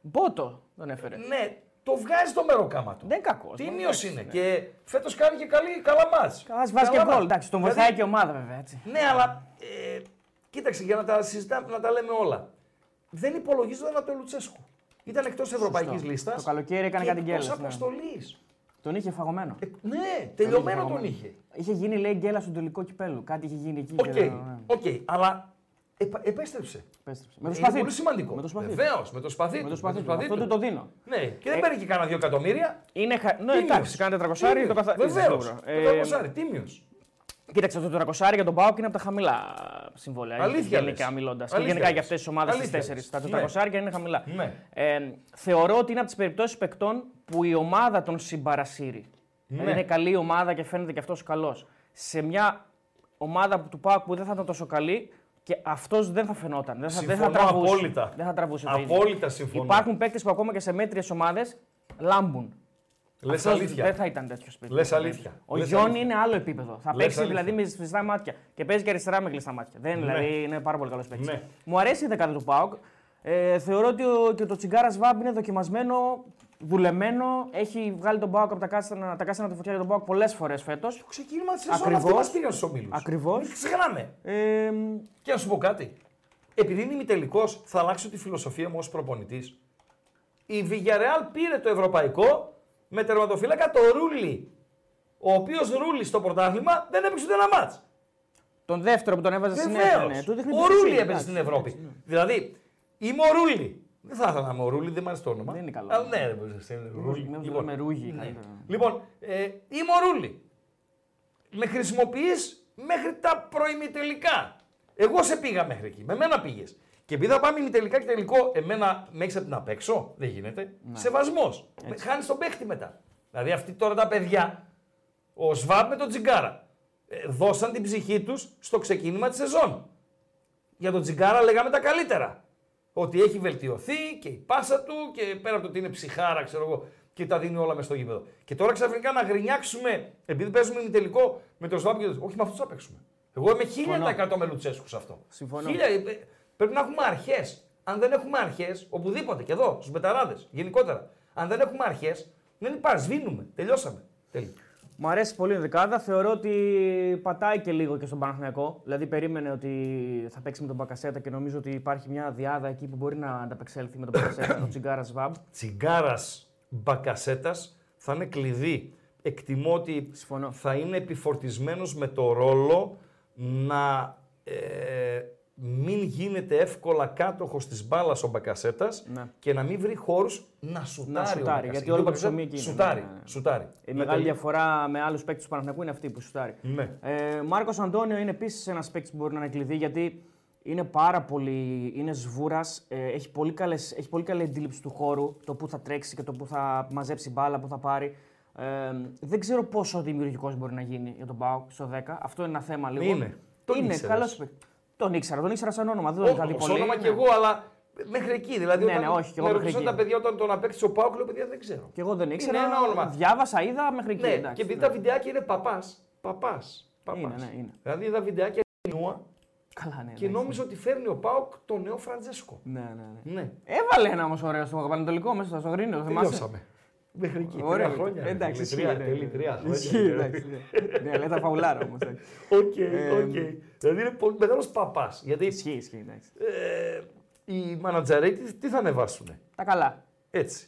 Μπότο τον έφερε. Ναι, το βγάζει το μεροκάμα του. Δεν είναι κακός. Τίμιος είναι. Και φέτος κάνει και καλή, καλά μάτς. Καλά, βάζει και Καλά γκολ. μάτς. Εντάξει, τον Δηλαδή, βοηθάει και η ομάδα βέβαια έτσι. Ναι, αλλά ε, κοίταξε για να τα συζητάμε, να τα λέμε όλα. Δεν υπολογίζονταν από τον Λουτσέσκου. Ήταν εκτός ευρωπαϊκής λίστας. Το καλοκαίρι έκανε κάτι γκέλες, ναι. αποστολής. Τον είχε φαγωμένο. Ναι, τελειωμένο τον φαγωμένο. είχε. Είχε γίνει λέει γκέλα στο τελικό κυπέλου. Κάτι είχε γίνει εκεί. Οκ, και δεν- ναι. οκ, αλλά επα- επέστρεψε. Επέστρεψε. Με το Είναι σπαθί. πολύ του. σημαντικό. Με το σπαθί. του. Βεβαίως, με το σπαθί Με του. το σπαθί. του. σπαθί Αυτό του. του το δίνω. Ναι, και δεν Ε, παίρνει και κανένα δύο εκατομμύρια. Είναι χα... Ναι, Τίμιος. εντάξει, κάνει 400 το καθαρίζει. Βεβαίως. σίγουρα. Το Ε, 400, τίμιος. Κοίταξε, το 400 για τον Πάοκ είναι από τα χαμηλά συμβόλαια. Αλήθεια Γενικά λες. μιλώντας. Και Αλήθεια γενικά για λες. αυτές τις ομάδες τις Αλήθεια τέσσερις. λες. Τα Ναι. 400 είναι χαμηλά. Ναι. Ε, θεωρώ ότι είναι από τις περιπτώσεις παικτών που η ομάδα τον συμπαρασύρει. Δηλαδή Ναι. είναι καλή η ομάδα και φαίνεται και αυτός καλός. Σε μια ομάδα που- του Πάοκ που δεν θα ήταν τόσο καλή και αυτός δεν θα φαινόταν. Δεν θα, δεν θα Συμφωνώ τραβούσε. απόλυτα. Δεν θα τραβούσε το ίδιο. Απόλυτα συμφωνώ. Υπάρχουν παίκτες που ακόμα και σε μέτριες ομάδες λάμπουν. Λες Αυτός αλήθεια. Δεν θα ήταν τέτοιος παίκτη. Λες αλήθεια. Ο Λες Γιόνι αλήθεια. είναι άλλο επίπεδο. Θα Λες παίξει αλήθεια. δηλαδή με κλειστά μάτια. Και παίζει και αριστερά με κλειστά μάτια. Δεν, δηλαδή είναι πάρα πολύ καλός παίκτης. Ναι. Μου αρέσει η δεκάδα του Πάουκ. Ε, θεωρώ ότι ο, και το τσιγκάρα Σβάμπ είναι δοκιμασμένο, δουλεμένο. Έχει βγάλει τον Πάουκ από τα κάστανα, τα κάστανα του φωτιά για τον Πάουκ πολλές φορές φέτος. Το ξεκίνημα της σεζόν Ακριβώς. αυτή μας πήγαν στους ομίλους. Ακριβώς. Μην ξεχνάμε. Ε, Και να σου πω κάτι. Επειδή είναι ημιτελικός, θα αλλάξω τη φιλοσοφία μου ως προπονητής. Η Villarreal πήρε το ευρωπαϊκό με τερματοφύλακα το Ρούλι. Ο οποίος Ρούλι στο πρωτάθλημα δεν έπαιξε ούτε ένα μάτς. τον δεύτερο που τον έβαζε συνέχεια. Βεβαίως. Ναι, του δείχνει ο εμπιστοσύνη, Ρούλι έπαιζε εντάξει. στην Ευρώπη. Δηλαδή, είμαι ο Ρούλι. Δεν θα ήθελα να είμαι ο Ρούλι, δεν μου αρέσει το όνομα. Δεν είναι καλό. Αλλά ναι, ρε, μπορείς να είσαι Ρούλι. Μην Λοιπόν, με ρούγι. ναι. καλύτερα. Λοιπόν, ε, είμαι ο Ρούλι. Με χρησιμοποιείς μέχρι τα προημιτελικά. Εγώ σε πήγα μέχρι εκεί. Με μένα πήγες. Και επειδή θα πάμε ημιτελικά και τελικό, εμένα με έχεις από την απ' έξω. Δεν γίνεται. Σεβασμός. Χάνεις τον παίχτη μετά. Δηλαδή αυτοί τώρα τα παιδιά, ο Σβάμπ με τον Τζιγκάρα, ε, δώσαν την ψυχή τους στο ξεκίνημα της σεζόν. Για τον Τζιγκάρα λέγαμε τα καλύτερα. Ότι έχει βελτιωθεί και η πάσα του και πέρα από το ότι είναι ψυχάρα, ξέρω εγώ, και τα δίνει όλα μες στο γήπεδο. Και τώρα ξαφνικά να γρινιάξουμε, επειδή παίζουμε ημιτελικό με τον Σβάμπ και τον Όχι, με αυτούς θα παίξουμε. Εγώ είμαι 1000% με Λουτσέσκους σε αυτό. Συμφωνώ. Χίλια, ε, ε, πρέπει να έχουμε αρχές. Αν δεν έχουμε αρχές, οπουδήποτε και εδώ, στους μπεταράδε γενικότερα, αν δεν έχουμε αρχές, δεν υπάρχει. Σβήνουμε. Τελειώσαμε. Τέλειο. Μου αρέσει πολύ η δεκάδα. Θεωρώ ότι πατάει και λίγο και στον Παναθηναϊκό. Δηλαδή, περίμενε ότι θα παίξει με τον Μπακασέτα και νομίζω ότι υπάρχει μια διάδα εκεί που μπορεί να ανταπεξέλθει με τον Μπακασέτα, τον Τσιγκάρας Σβάμπ. Τσιγκάρας Μπακασέτας θα είναι κλειδί. Εκτιμώ ότι Συμφωνώ. θα είναι επιφορτισμένος με το ρόλο να ε, μην γίνεται εύκολα κάτοχος της μπάλας ο Μπακασέτας Ναι. και να μην βρει χώρους να σουτάρει. ο σουτάρει, Μπακασέτας. γιατί όλο ο το Μπακασέτας ψωμί εκεί είναι. Σουτάρει. Ναι, ναι, ναι. σουτάρει. Η Με μεγάλη το- διαφορά με άλλους παίκτες του Παναθηναϊκού είναι αυτή που σουτάρει. Ναι. Ε, Μάρκος Αντώνιο είναι επίσης ένας παίκτης που μπορεί να είναι κλειδί γιατί είναι πάρα πολύ. είναι σβούρας. Ε, έχει, πολύ καλές, έχει πολύ καλή αντίληψη του χώρου, το που θα τρέξει και το που θα μαζέψει μπάλα, που θα πάρει. Ε, δεν ξέρω πόσο δημιουργικός μπορεί να γίνει για τον Πάο στο 10. Αυτό είναι ένα θέμα λίγο. Είναι. Τον είναι ήξερες. καλός παίκτης. Τον ήξερα, τον ήξερα σαν όνομα. Δεν τον είχα δει Όχι, πολύ. όνομα κι ναι. εγώ, αλλά μέχρι εκεί. Δηλαδή, Ναι, όταν ναι, όχι, κι εγώ με μέχρι ρωτούσαν εκεί. τα παιδιά όταν τον απέκτησε ο Πάουκ, λέω παιδιά δεν ξέρω. Και εγώ δεν ήξερα. Είναι ένα όνομα. Διάβασα, είδα μέχρι εκεί. Ναι, εντάξει, και επειδή ναι. τα βιντεάκια είναι παπάς. Παπάς. Είναι, ναι, είναι. Δηλαδή είδα βιντεάκια νούα Καλά, ναι. και εντάξει. νόμιζα ότι φέρνει ο Πάουκ τον νέο Φραντζέσκο. Ναι, ναι, ναι. Ναι. Έβαλε ένα όμως ωραίο στο Πανατολικό μέσα στο Γρίνιο, το θυμάσαι; Τελειώσαμε. Μέχρι εκεί. Ωραία, Τρία χρόνια. εντάξει, ρε, ισχύει, τρία, ναι, τέλει, ναι. τρία χρόνια. Ισχύει, εντάξει. ναι. Ναι, λέει τα φαουλάρα όμως. Οκ, Ε, οκ. Δηλαδή είναι πολύ μεγάλος παπάς. Γιατί Ισχύει, ισχύει. εντάξει. ε, οι μανατζαρέοι τι, τι θα ανεβάσουν. Τα καλά. Έτσι.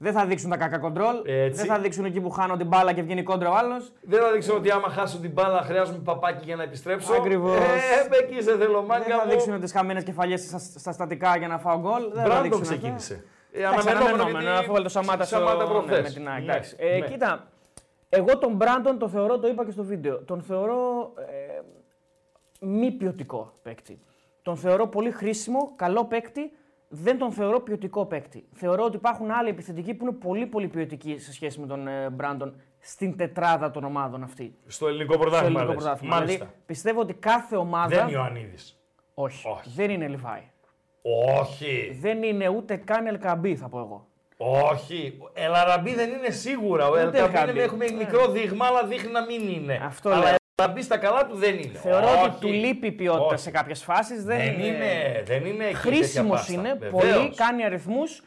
Δεν θα δείξουν τα κακά κοντρόλ. Έτσι. Δεν θα δείξουν εκεί που χάνω την μπάλα και βγαίνει κόντρα ο άλλος. Δεν θα δείξω ότι άμα χάσω την μπάλα χρειάζομαι παπάκι για να επιστρέψω. Ακριβώς. Ε, με εκεί σε θέλω Δεν μάγκα θα μου. δείξουν τις χαμένες κεφαλιές στα, στα στατικά για να φάω γκολ. Δεν θα Μπράντον δείξουν αυτά. ξεκίνησε. Ε, Εντάξει, αναμενόμενο, αναμενόμενο, γιατί αφού έβαλε το Σαμάτα, στο... Σαμάτα ναι, προχθές. με την ΑΕΚ, Ναι, εντάξει. Ε, ναι. Κοίτα, εγώ τον Μπράντον το θεωρώ, το είπα και στο βίντεο, τον θεωρώ ε, μη ποιοτικό παίκτη. Τον θεωρώ πολύ χρήσιμο, καλό παίκτη, δεν τον θεωρώ ποιοτικό παίκτη. Θεωρώ ότι υπάρχουν άλλοι επιθετικοί που είναι πολύ πολύ ποιοτικοί σε σχέση με τον ε, Μπράντον στην τετράδα των ομάδων αυτή. Στο ελληνικό Στο πρωτάθλημα. ελληνικό λες. πρωτάθλημα. Μάλιστα. Δηλαδή, πιστεύω ότι κάθε ομάδα. Δεν είναι Ιωαννίδης. Όχι, Όχι. δεν είναι Λιβάη. Όχι. Δεν είναι ούτε καν Ελκαμπή, θα πω εγώ. Όχι. Ο Ελαραμπή δεν είναι σίγουρα. Ο Ούτε Ελαραμπή Ελκαμπή. είναι- έχουμε μικρό δείγμα, αλλά δείχνει να μην είναι. Αυτό αλλά λέω. Ελαραμπή στα καλά του δεν είναι. Θεωρώ Όχι. ότι του λείπει ποιότητα Όχι. σε κάποιες φάσεις. Δεν, Δεν είναι. Δεν είναι εκεί τέτοια Χρήσιμος πάστα. είναι, Βεβαίως. πολύ, κάνει αριθμούς.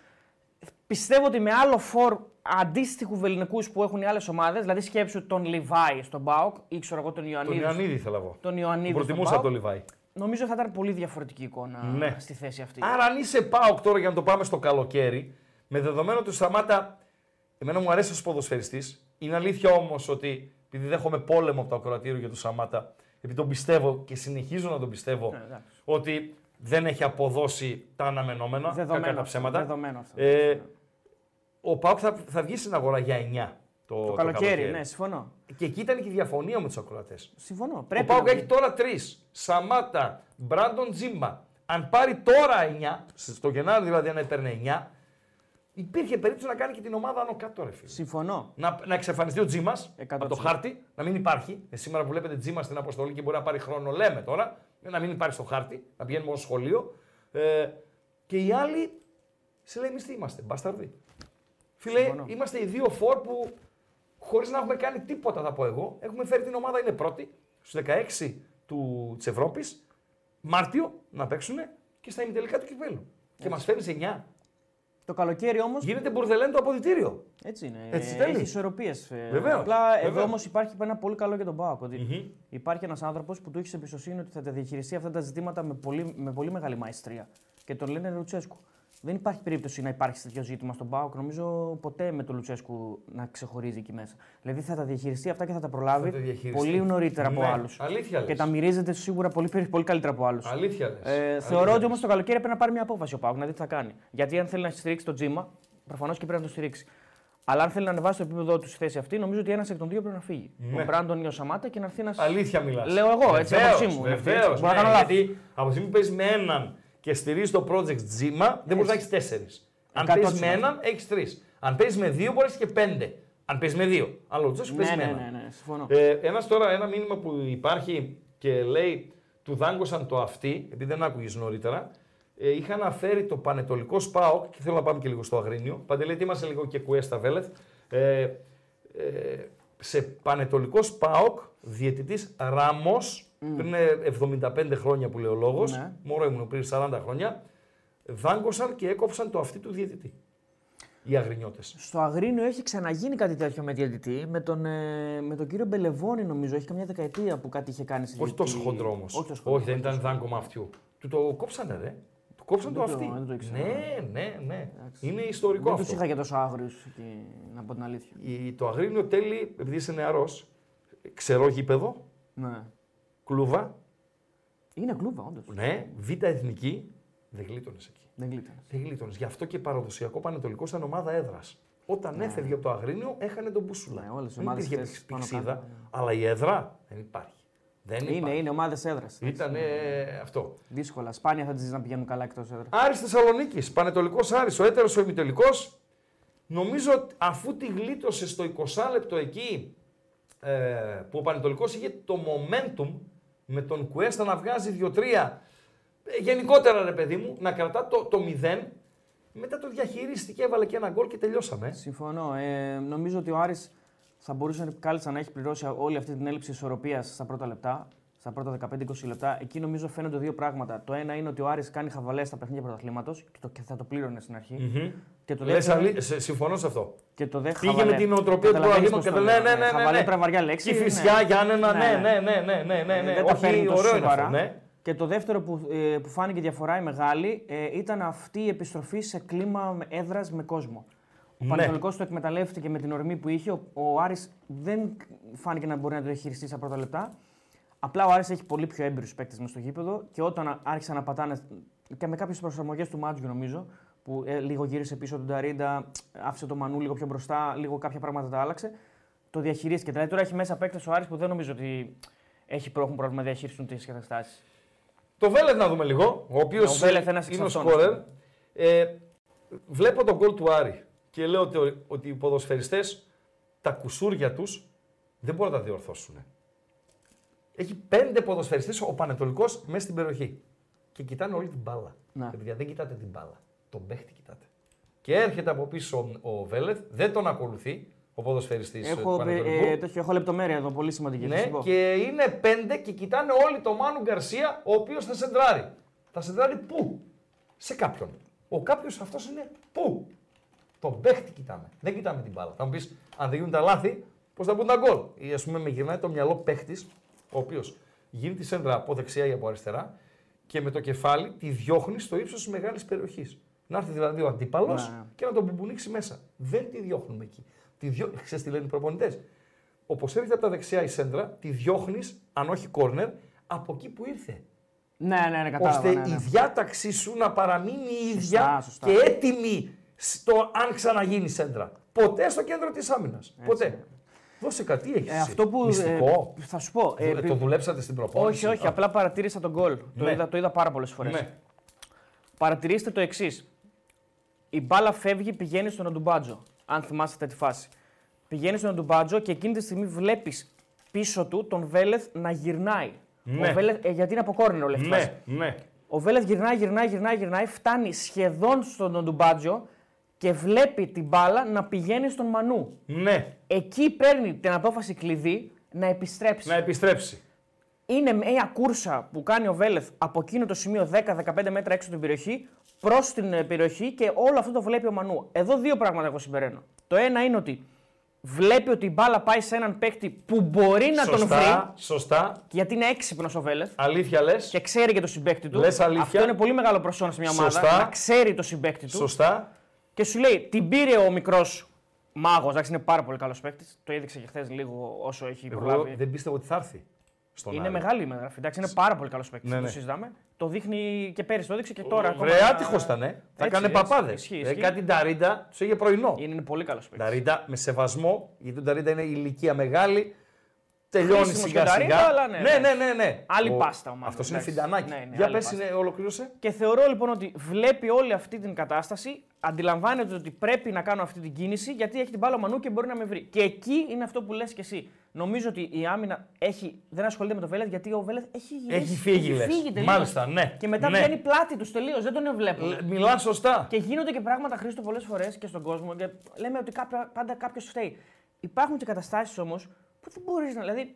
Πιστεύω ότι με άλλο φορ αντίστοιχου βεληνικού που έχουν οι άλλες ομάδες, δηλαδή σκέψου τον Λιβάη στον Μπάουκ ή ξέρω εγώ τον Τον Ιωαννίδη. Ιωαννίδη ήθελα εγώ. Τον Ιωαννίδη Τον στον προτιμούσα ΠΑΟΚ. τον Λιβάη. Νομίζω θα ήταν πολύ διαφορετική εικόνα Ναι. στη θέση αυτή. Άρα αν είσαι ΠΑΟΚ τώρα για να το πάμε στο καλοκαίρι, με δεδομένο ότι ο Σταμάτα, εμένα μου αρέσει ως ποδοσφαιριστής, είναι αλήθεια όμως ότι επειδή δέχομαι πόλεμο από το ακροατήριο για τον Σαμάτα, επειδή τον πιστεύω και συνεχίζω να τον πιστεύω, Ναι, εντάξει. ότι δεν έχει αποδώσει τα αναμενόμενα, κακά Δεδομένο τα αυτό, ψέματα. δεδομένο αυτό. Ε, ο ΠΑΟΚ θα, θα βγει στην αγορά για 9 το, το καλοκαίρι, ναι, συμφωνώ. Και εκεί ήταν και η διαφωνία με τους ακροατές. Συμφωνώ. Ο Πρέπει Πάουκ να έχει τώρα τρεις. Σαμάτα, Μπράντον Τζίμα. Αν πάρει τώρα 9, στο Γενάρη δηλαδή αν έπαιρνε 9, υπήρχε περίπτωση να κάνει και την ομάδα άνω κάτω, ρε φίλε. Συμφωνώ. Να, να εξαφανιστεί ο Τζίμα από το 100%. χάρτη, να μην υπάρχει. Ε, σήμερα που βλέπετε Τζίμα στην αποστολή και μπορεί να πάρει χρόνο, λέμε τώρα, ε, να μην υπάρχει στο χάρτη, να πηγαίνει μόνο στο σχολείο. Ε, και οι άλλοι, σε λέει, εμείς τι είμαστε, μπασταρδί. Φίλε, Συμφωνώ. είμαστε οι δύο φορ που χωρίς να έχουμε κάνει τίποτα, θα πω εγώ, έχουμε φέρει την ομάδα, είναι πρώτη, στους 16 του, της Ευρώπης, Μάρτιο να παίξουν και στα ημιτελικά του κυπέλου. Και μας φέρνει 9. Το καλοκαίρι όμω. Γίνεται μπουρδελέν το αποδητήριο. Έτσι είναι. Έτσι Ε, θέλει. Έχει ισορροπίε. Βεβαίως, Απλά εδώ βεβαίως. όμως υπάρχει ένα πολύ καλό για τον Πάοκ. Ότι υπάρχει ένας άνθρωπος που του έχεις εμπιστοσύνη ότι θα τα διαχειριστεί αυτά τα ζητήματα με πολύ, με πολύ μεγάλη μαεστρία. Και τον λένε Λουτσέσκου. Δεν υπάρχει περίπτωση να υπάρχει τέτοιο ζήτημα στον Πάοκ. Νομίζω ποτέ με τον Λουτσέσκου να ξεχωρίζει εκεί μέσα. Δηλαδή θα τα διαχειριστεί αυτά και θα τα προλάβει Θα τα διαχειριστεί. πολύ νωρίτερα από Ναι, άλλους. αλήθεια Και λες. τα μυρίζεται σίγουρα πολύ, πολύ καλύτερα από άλλους. Αλήθεια λες. Ε, Αλήθεια θεωρώ ότι λες. όμως το καλοκαίρι πρέπει να πάρει μια απόφαση ο Πάουκ να δει τι θα κάνει. Γιατί αν θέλει να στηρίξει το τζίμα, προφανώς και πρέπει να το στηρίξει. Αλλά αν θέλει να ανεβάσει το επίπεδο του στη θέση αυτή, νομίζω ότι ένας εκ των δύο πρέπει να φύγει. Ναι. Ο Μπράντον ή ο Σαμάτα και να έρθει ένα. Αλήθεια μιλάς. Λέω εγώ, έτσι, άποψή μου. είναι αυτή, έτσι. Βεβαίω. Μπορώ να κάνω λάθος. γιατί από τη στιγμή που παίζει με έναν και στηρίζει το project Zima, δεν μπορείς να έχεις τέσσερις. Αν 100%. παίζεις με έναν, έχεις τρεις. Αν παίζεις με δύο, μπορείς να έχει και πέντε. Αν παίζεις με δύο. Αλλά ο Τζέσου Ναι, παίζει ναι, με ναι, έναν. ναι, συμφωνώ. Ε, ένας τώρα, ένα μήνυμα που υπάρχει και λέει του δάγκωσαν το αυτή, επειδή δεν άκουγες νωρίτερα. Ε, είχα αναφέρει το πανετολικό ΣΠΑΟΚ και θέλω να πάμε και λίγο στο Αγρίνιο. Παντελή, είμαστε λίγο και κουέστα βέλεθ. Ε, ε, σε πανετολικό ΣΠΑΟΚ, διαιτητής Ράμος, πριν ε, 75 χρόνια που λέει ο λόγος, Ναι. μωρό ήμουν πριν 40 χρόνια, δάγκωσαν και έκοψαν το αυτή του διαιτητή. οι Αγρινιώτες. Στο Αγρίνιο έχει ξαναγίνει κάτι τέτοιο με διαιτητή. Με τον, ε, με τον κύριο Μπελεβόνη, νομίζω. Έχει καμιά δεκαετία που κάτι είχε κάνει στη Όχι τόσο διαιτητή. χοντρό όμως. Όχι, τόσο Όχι, χοντρό, δεν ήταν τόσο δάγκωμα αυτιού. Του το κόψανε, ρε. Του κόψαν Δεν το το- αυτή. δεν το ήξερα. ναι, ναι, ναι. Εντάξει. Είναι ιστορικό Δεν αυτό. του είχα και τόσο άγριους εκεί, να πω την αλήθεια. Η- το Αγρίνιο τέλει, επειδή είσαι νεαρός, ξερό γήπεδο, Ναι. Κλούβα, Είναι κλούβα, όντως. ναι, β' εθνική, δεν γλίτωνες εκεί. Δεν γλίτωνες. Δεν γλίτωνες. Γι' αυτό και παραδοσιακό πανετολικό ήταν ομάδα έδρας. Όταν έφευγε από το Αγρίνιο, έχανε τον Μπούσουλα. Ναι, όλες οι δεν ομάδες υπήρχε αυτές πάνω πηξίδα, κάτω, ναι. αλλά η έδρα δεν υπάρχει. Δεν Είναι, υπάρχει. είναι ομάδες έδρας. Ήταν αυτό. Δύσκολα. Σπάνια θα τι να πηγαίνουν καλά εκτός έδρας. Άρης Θεσσαλονίκης, Πανετολικός Άρης, ο έτερος ο ημιτελικός. Νομίζω ότι αφού τη γλίτωσε στο 20 λεπτό εκεί ε, που ο Πανετολικός είχε το momentum με τον Κουέστα να βγάζει 2-3. ε, γενικότερα ρε παιδί μου, να κρατά το, το 0. Μετά το διαχειρίστηκε, έβαλε και ένα γκολ και τελειώσαμε. Συμφωνώ. Ε, νομίζω ότι ο Άρης θα μπορούσε κάλλιστα να έχει πληρώσει όλη αυτή την έλλειψη ισορροπίας στα πρώτα λεπτά. Στα πρώτα 15-20 λεπτά. Εκεί νομίζω φαίνονται δύο πράγματα. Το ένα είναι ότι ο Άρης κάνει χαβαλές στα παιχνίδια πρωταθλήματος και, το- και θα το πλήρωνε στην αρχη Και το Λες, δεύτερο, αλή- σε- συμφωνώ σε αυτό. και το δε, Πήγε χαβαλέ. με την νοοτροπία του Καταλαβαίνεις Αγίου πώς και το το λέω. ναι, ναι, ναι, ναι, Χαβαλέ ναι. πρέπει να βαριά λέξη. Και ναι. φυσιά, Γιάννενα, ναι, Ναι. ναι, ναι, ναι, ναι, ναι, ναι. Ε, δεν τα παίρνει Όχι, τόσο ωραίο είναι σοβαρά. αυτό, ναι. Και το δεύτερο που, ε, που φάνηκε διαφορά η μεγάλη ε, ήταν αυτή η επιστροφή σε κλίμα έδρας με κόσμο. Ο Ναι. Πανετολικό το εκμεταλλεύτηκε με την ορμή που είχε. Ο, ο Άρης δεν φάνηκε να μπορεί να το διαχειριστεί στα πρώτα λεπτά. Απλά ο Άρης έχει πολύ πιο έμπειρους παίκτες μες στο γήπεδο και όταν άρχισαν να πατάνε και με κάποιες προσαρμογές του Μάτζιου νομίζω, που ε, λίγο γύρισε πίσω τον Ταρίντα, άφησε τον Μανού λίγο πιο μπροστά, λίγο κάποια πράγματα τα άλλαξε. Το διαχειρίστηκε. Δηλαδή τώρα έχει μέσα παίκτες ο Άρης που δεν νομίζω ότι έχει, έχουν πρόβλημα να διαχειριστούν τις καταστάσεις. Το Βέλεθ να δούμε λίγο, ο οποίος Ο Βέλεθ ένας εξ είναι ο αυτών, σκόρερ. ας πούμε. Ε, βλέπω τον γκολ του Άρη και λέω ότι, ότι οι ποδοσφαιριστές τα κουσούρια τους δεν μπορούν να τα διορθώσουν. Έχει πέντε ποδοσφαιριστές ο Πανετολικός μέσα στην περιοχή. Και κοιτάνε όλη την μπάλα. Ναι. Ε, παιδιά, δεν κοιτάτε την μπάλα. Τον παίχτη κοιτάτε. Και έρχεται από πίσω ο, ο Βέλεθ, δεν τον ακολουθεί ο ποδοσφαιριστής ε, του Έχω, Πανετολικού. ε, τέτοιο, έχω λεπτομέρεια εδώ, πολύ σημαντική. θα Ναι, σου πω. και είναι πέντε και κοιτάνε όλοι το Μάνου Γκαρσία, ο οποίος θα σεντράρει. Θα σεντράρει πού; Σε κάποιον. Ο κάποιος αυτός είναι πού; Τον παίχτη κοιτάμε. Δεν κοιτάμε την μπάλα. Θα μου πεις, αν δεν γίνουν τα λάθη, πώς θα μπουν τα γκολ; Ή ας πούμε, με γυρνάει το μυαλό παίχτης, ο οποίος γίνει τη σέντρα από δεξιά ή από αριστερά και με το κεφάλι τη διώχνει στο ύψος της μεγάλης περιοχής. Να έρθει δηλαδή ο αντίπαλος Ναι. και να τον μπουμπουνίξει μέσα. Δεν τη διώχνουμε εκεί. Τη διώ... Ξέρεις τι λένε οι προπονητές; Όπως έρχεται από τα δεξιά η σέντρα, τη διώχνεις, αν όχι κόρνερ, από εκεί που ήρθε. Ναι, ναι, ναι, κατάλαβα. ώστε ναι, ναι. η διάταξή σου να παραμείνει η ίδια Σωστά, σωστά. και έτοιμη στο αν ξαναγίνει σέντρα. Ποτέ στο κέντρο της άμυνας. Ποτέ. Δώσε κάτι, τι έχεις. Ε, αυτό που. Μυστικό. ε, θα σου πω. ε, Δουλε- επει- το δουλέψατε στην προπόνηση. όχι, όχι, Α, απλά παρατήρησα τον γκολ. Το, Ναι. είδα, το είδα πάρα πολλές φορές. Ναι. Παρατηρήστε το εξής. Η μπάλα φεύγει, πηγαίνει στον Αντουμπάτζο. Αν θυμάστε τη φάση. Πηγαίνει στον Αντουμπάτζο και εκείνη τη στιγμή βλέπεις πίσω του τον Βέλεθ να γυρνάει. Ναι. Ο Βέλεθ, ε, γιατί είναι από κόρνερ όλη αυτή η φάση. Ναι, ναι. Ο Βέλεθ γυρνάει, γυρνάει, γυρνάει, γυρνάει, φτάνει σχεδόν στον Αντουμπάτζο και βλέπει την μπάλα να πηγαίνει στον Μανού. Ναι. Εκεί παίρνει την απόφαση κλειδί να επιστρέψει. Να επιστρέψει. Είναι μια κούρσα που κάνει ο Βέλεθ από εκείνο το σημείο 10-15 μέτρα έξω από την περιοχή προς την ε, περιοχή και όλο αυτό το βλέπει ο Μανού. Εδώ δύο πράγματα εγώ συμπεραίνω. Το ένα είναι ότι βλέπει ότι η μπάλα πάει σε έναν παίκτη που μπορεί να τον βρει. Σωστά, σωστά. Γιατί είναι έξυπνος ο Βέλεθ Αλήθεια λες. και ξέρει και το συμπέκτη του. Λες αλήθεια. Αυτό είναι πολύ μεγάλο προσόν σε μια ομάδα. Σωστά. Να ξέρει το συμπέκτη του. Σωστά. Και σου λέει, την πήρε ο μικρός μάγος. Εντάξει, είναι πάρα πολύ καλός παίκτης. Το έδειξε και χθες λίγο όσο έχει Εγώ προλάβει. δεν πίστευα ότι θα έρθει. Στον Είναι Άρη. μεγάλη η μεταγραφή. Εντάξει, είναι πάρα πολύ καλός παίκτης. Ναι, το ναι. συζητάμε. Το δείχνει και πέρυσι, το έδειξε και τώρα. ακόμα. Βρε, άτυχος ήταν. ε. Θα Έτσι, έκανε έτσι. παπάδες. Ισχύει, Ε, ισχύει. κάτι Νταρίντα τους είχε πρωινό. Είναι, είναι πολύ καλός παίκτης. Νταρίντα με σεβασμό, γιατί ο Νταρίντα είναι ηλικία μεγάλη. Τελειώνει Χρήσιμος σιγά και ο Νταρίντα, σιγά. αλλά ναι, ναι, ναι. ναι, ναι, ναι. Άλλη Ο- πάστα ομάδα, Αυτός είναι εντάξει. φιντανάκι. Ναι, ναι, Για άλλη πες, πάστα. είναι, ολοκλήρωσε. Και θεωρώ λοιπόν ότι βλέπει όλη αυτή την κατάσταση, αντιλαμβάνεται ότι πρέπει να κάνω αυτή την κίνηση γιατί έχει την μπάλα ο Μανού και μπορεί να με βρει. Και εκεί είναι αυτό που λες και εσύ. Νομίζω ότι η άμυνα έχει, δεν ασχολείται με το Βέλεθ γιατί ο Βέλεθ έχει γυρίσει. Έχει φύγει, λες. τελείως. Μάλιστα, ναι. Και μετά Ναι. βγαίνει πλάτη τους τελείως, δεν τον βλέπουν. Μιλάς σωστά. Και γίνονται και πράγματα Χρήστο πολλές φορές και στον κόσμο. Και λέμε ότι κάποια, πάντα κάποιος φταίει. Υπάρχουν και καταστάσεις όμως που δεν μπορείς να. Δηλαδή,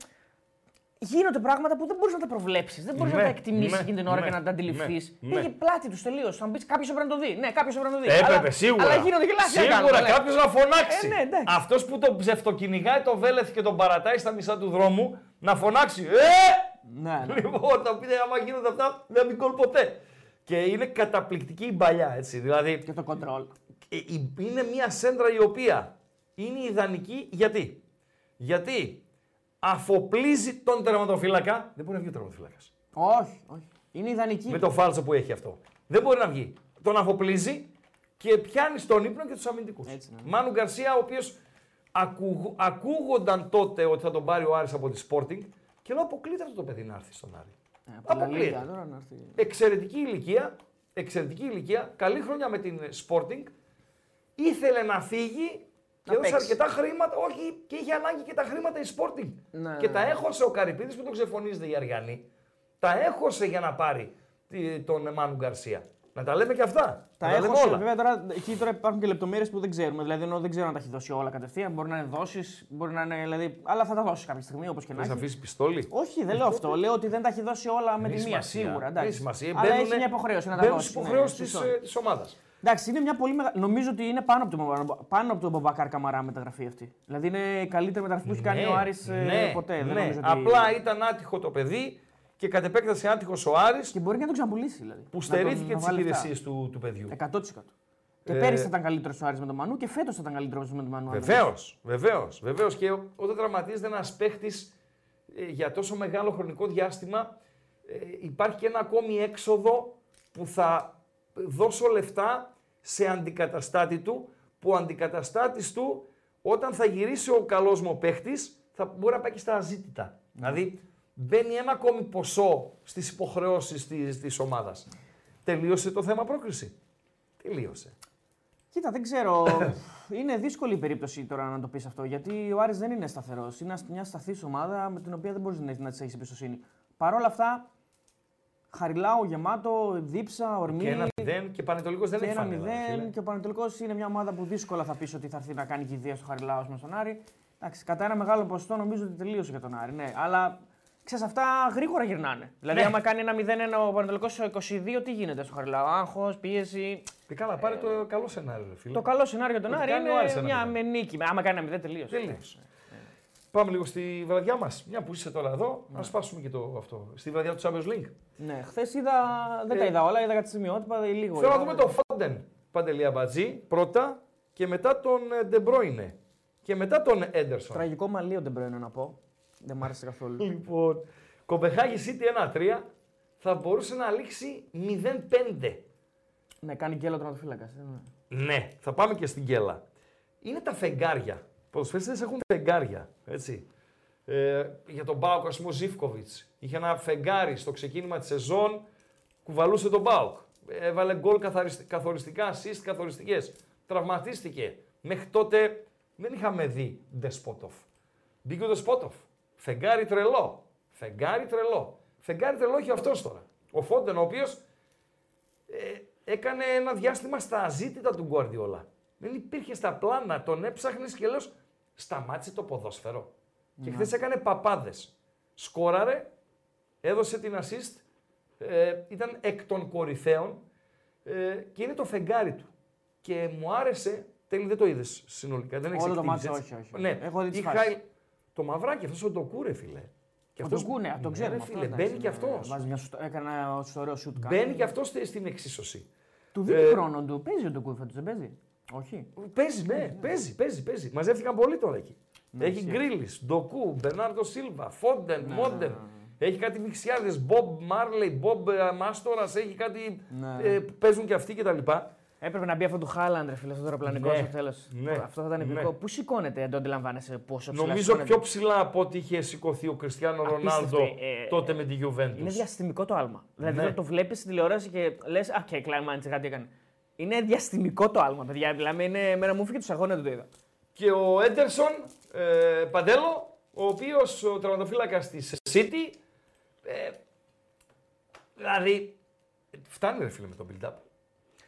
γίνονται πράγματα που δεν μπορείς να τα προβλέψεις. Δεν μπορείς Ναι, να τα εκτιμήσεις ναι, εκείνη την ώρα ναι, και να τα αντιληφθείς. ναι, ναι. Έχει πλάτη τους τελείως. Θα μου πει κάποιος έπρεπε να το δει. Ναι, κάποιος έπρεπε να το δει. Έπρεπε, αλλά, σίγουρα. Αλλά γίνονται και λάθη. Σίγουρα κάποιος να φωνάξει. Ε, ναι, εντάξει. Αυτός που τον ψευτοκυνηγάει το βέλεθ και τον παρατάει στα μισά του δρόμου να φωνάξει. Ε! Ναι, ναι. Λοιπόν, θα πείτε άμα γίνονται αυτά, δεν μην γκολ ποτέ. Και είναι καταπληκτική η παλιά, έτσι. Δηλαδή, Και το κοντρόλ. ε, η- είναι μια σέντρα η οποία είναι ιδανική γιατί; Γιατί αφοπλίζει τον τερματοφύλακα. Δεν μπορεί να βγει ο τερματοφύλακας. Όχι, όχι. Είναι ιδανική. Με το φάλτσο που έχει αυτό. Δεν μπορεί να βγει. Τον αφοπλίζει και πιάνει στον ύπνο και τους αμυντικούς. Έτσι, ναι. Μάνου Γκαρσία, ο οποίος ακούγονταν τότε ότι θα τον πάρει ο Άρης από τη Sporting και λέω αποκλείται αυτό το παιδί να έρθει στον Άρη. Ε, από την αποκλείεται. Αλίγα τώρα να έρθει. Εξαιρετική ηλικία, εξαιρετική ηλικία, καλή χρονιά με την Sporting. Ήθελε να φύγει και Να έδωσε παίξεις. αρκετά χρήματα. Όχι, και είχε ανάγκη και τα χρήματα η Sporting. Ναι, και ναι, τα ναι. έχωσε ο Καρυπίδης που τον ξεφωνίζεται η Αριανή. Τα έχωσε για να πάρει τη- τον Μάνου Γκαρσία. Να τα λέμε και αυτά. Τα να τα λέμε έχω όλα. βέβαια τώρα, εκεί τώρα υπάρχουν και λεπτομέρειες που δεν ξέρουμε. Δηλαδή ενώ δεν ξέρω αν τα έχει δώσει όλα κατευθείαν. Μπορεί να είναι δώσει, μπορεί να είναι. Δηλαδή, αλλά θα τα δώσεις κάποια στιγμή όπως και να Θες να έχει. αφήσεις πιστόλι; Όχι, δεν λέω αυτό. Λέω ότι δεν τα έχει δώσει όλα με Δεν τη έχει μία σημασία. σίγουρα. Δεν Εντάξει. έχει σημασία. Αλλά Μπαίνουνε- έχει μια υποχρέωση να τα μπαίνουν δώσει. στις ναι, υποχρεώσεις της, σωστό. ε, της ομάδας. Εντάξει, είναι μια πολύ μεγάλη. Νομίζω ότι είναι πάνω από τον, πάνω από τον Μπαμπακάρ Καμαρά μεταγραφή αυτή. Δηλαδή είναι η καλύτερη μεταγραφή που έχει κάνει ο Άρης ε, ναι, ποτέ. Δεν ναι. νομίζω ότι... Απλά ήταν άτυχο το παιδί και κατ' επέκταση άτυχος ο Άρης Και μπορεί και να τον ξαναπουλήσει δηλαδή. που Να στερήθηκε τον- τις να βάλει υπηρεσίες αυτά. του, του παιδιού. 100%. Και Ε, πέρυσι ήταν καλύτερος ο Άρης με τον Μανού και φέτος θα ήταν καλύτερος με τον Μανού. αν Βεβαίως, βεβαίως. Βεβαίως. Και ο- όταν τραυματίζεται ένας παίχτης για τόσο μεγάλο χρονικό διάστημα, ε, υπάρχει και ένα ακόμη έξοδο που θα δώσω λεφτά σε αντικαταστάτη του, που ο αντικαταστάτης του, όταν θα γυρίσει ο καλός μου παίχτης, θα μπορεί να πάει και στα αζήτητα. Δηλαδή, μπαίνει ένα ακόμη ποσό στις υποχρεώσεις της, της ομάδας. Τελείωσε το θέμα πρόκριση. Τελείωσε. Κοίτα, δεν ξέρω. είναι δύσκολη η περίπτωση τώρα να το πεις αυτό. Γιατί ο Άρης δεν είναι σταθερός. Είναι μια σταθής ομάδα με την οποία δεν μπορείς να, να της έχεις εμπιστοσύνη. Παρ' όλα αυτά, χαριλάω γεμάτο, δίψα, ορμή. Και ένα μηδέν και πανετολικός δεν και έχει ένα φανέλα, ρε φίλε. μηδέν. Και ο Πανετολικός είναι μια ομάδα που δύσκολα θα πεις ότι θα έρθει να κάνει κηδεία στο Χαριλάο με στον Άρη. Εντάξει, κατά ένα μεγάλο ποσοστό νομίζω ότι τελείωσε για τον Άρη. Ναι, αλλά ξέρεις, αυτά γρήγορα γυρνάνε. Δηλαδή, Ναι. άμα κάνει ένα 0-1 ο Πανετολικός στο 22, τι γίνεται στο Χαριλάο. Άγχος, πίεση. Και Ε, καλά, πάρε το καλό σενάριο, ρε φίλε. Το καλό σενάριο για τον Ότι Άρη κάνει ο Άρης είναι ένα μια μηδέν. με νίκη. Άμα κάνει ένα 0, τελείωσε. Τελείωσε. Πάμε λίγο στη βραδιά μας. Μια που είσαι τώρα εδώ, Ναι. να σπάσουμε και το αυτό. Στη βραδιά του Champions League. Ναι, χθες είδα. Δεν τα Ε, είδα όλα, είδα κάτι σημειότυπα, λίγο. Θέλω να είδα. δούμε τον Φόντεν Παντελία Μπατζή πρώτα και μετά τον Ντεμπρόινε. Και μετά τον Έντερσον. Τραγικό μαλλίο δεν πρέπει να πω. Δεν μ' άρεσε καθόλου. Λοιπόν, Κομπεχάγη City 1-3 θα μπορούσε να λήξει 0-5. ναι, κάνει και άλλο τροματοφύλακα. Ναι, θα πάμε και στην Κέλα. Είναι τα φεγγάρια. Ποδοσφαιριστές έχουν φεγγάρια, έτσι. Ε, για τον Μπάουκ, ας πούμε, ο Ζιφκοβιτς. Είχε ένα φεγγάρι στο ξεκίνημα της σεζόν, κουβαλούσε τον Μπάουκ. Έβαλε γκολ καθαρισ- καθοριστικά, assist καθοριστικές. Τραυματίστηκε. Μέχρι τότε δεν είχαμε δει Ντεσπότοφ. Μπήκε ο Ντεσπότοφ. Φεγγάρι τρελό. Φεγγάρι τρελό. Φεγγάρι τρελό έχει αυτός τώρα. Ο Φόντεν, ο οποίος ε, έκανε ένα διάστημα στα αζήτητα του Γκουαρδιόλα. Δεν υπήρχε στα πλάνα, τον έψαχνες και λέω σταμάτησε το ποδόσφαιρο. Και χθες έκανε παπάδες. Σκόραρε, έδωσε την assist, ε, ήταν εκ των κορυφαίων ε, και είναι το φεγγάρι του. Και μου άρεσε, τέλει δεν το είδες συνολικά, δεν έχεις Όλο το εκτίμηση, μάτσο, έτσι; όχι, όχι. Ναι, Έχω δει τις είχα- φάσεις. Το μαυράκι, αυτός ο Ντοκούρε, φίλε. Και Ο αυτός- Ντοκού, ναι, τον Ναι, ξέρουμε. ρε αυτό, φίλε, εντάξει, μπαίνει και ναι, αυτός. βάζει μια σωστό- Έκανε ένα ωραίο σουτ. Μπαίνει και αυτός στην εξίσωση. Του δίνει Ε, χρόνο του. Παίζει ο Ντοκού φέτος, δεν παίζει; Όχι. Παίζει, ναι, παίζει, παίζει, παίζει. Μαζεύτηκαν πολύ τώρα εκεί. Έχει ισχύει. Γκρίλις, Ντοκού, Μπερνάρντο Σίλβα, Φόντεν, Μόντεν. Έχει κάτι μιξιάδες, Μπομπ Μάρλεϊ, Μπομπ Μάστορας, έχει κάτι. Ναι. Ε, που παίζουν και αυτοί κτλ. Έπρεπε να μπει αυτό του Χάλαντ, ρε φίλε, αυτός το αεροπλανικός Ναι, στο τέλος. ναι, Αυτό θα ήταν ναι. επικό. Πού σηκώνεται, δεν το αντιλαμβάνεσαι πόσο ψηλά Νομίζω σηκώνεται. πιο ψηλά από ό,τι είχε σηκωθεί ο Κριστιανό Ρονάλντο ε, τότε με τη Είναι Juventus. διαστημικό το άλμα. Δηλαδή Ναι. όταν το βλέπεις στην τηλεόραση και λες, Α, και κλάιμαντσε κάτι έκανε. Είναι διαστημικό το άλμα, παιδιά. Δηλαδή, είναι, εμένα μου φύγει του αγώνε το είδα. Και ο Έντερσον ε, Παντέλο, ο οποίος ο τερματοφύλακα της City. Ε, δηλαδή. Φτάνει ρε φίλε με το build-up.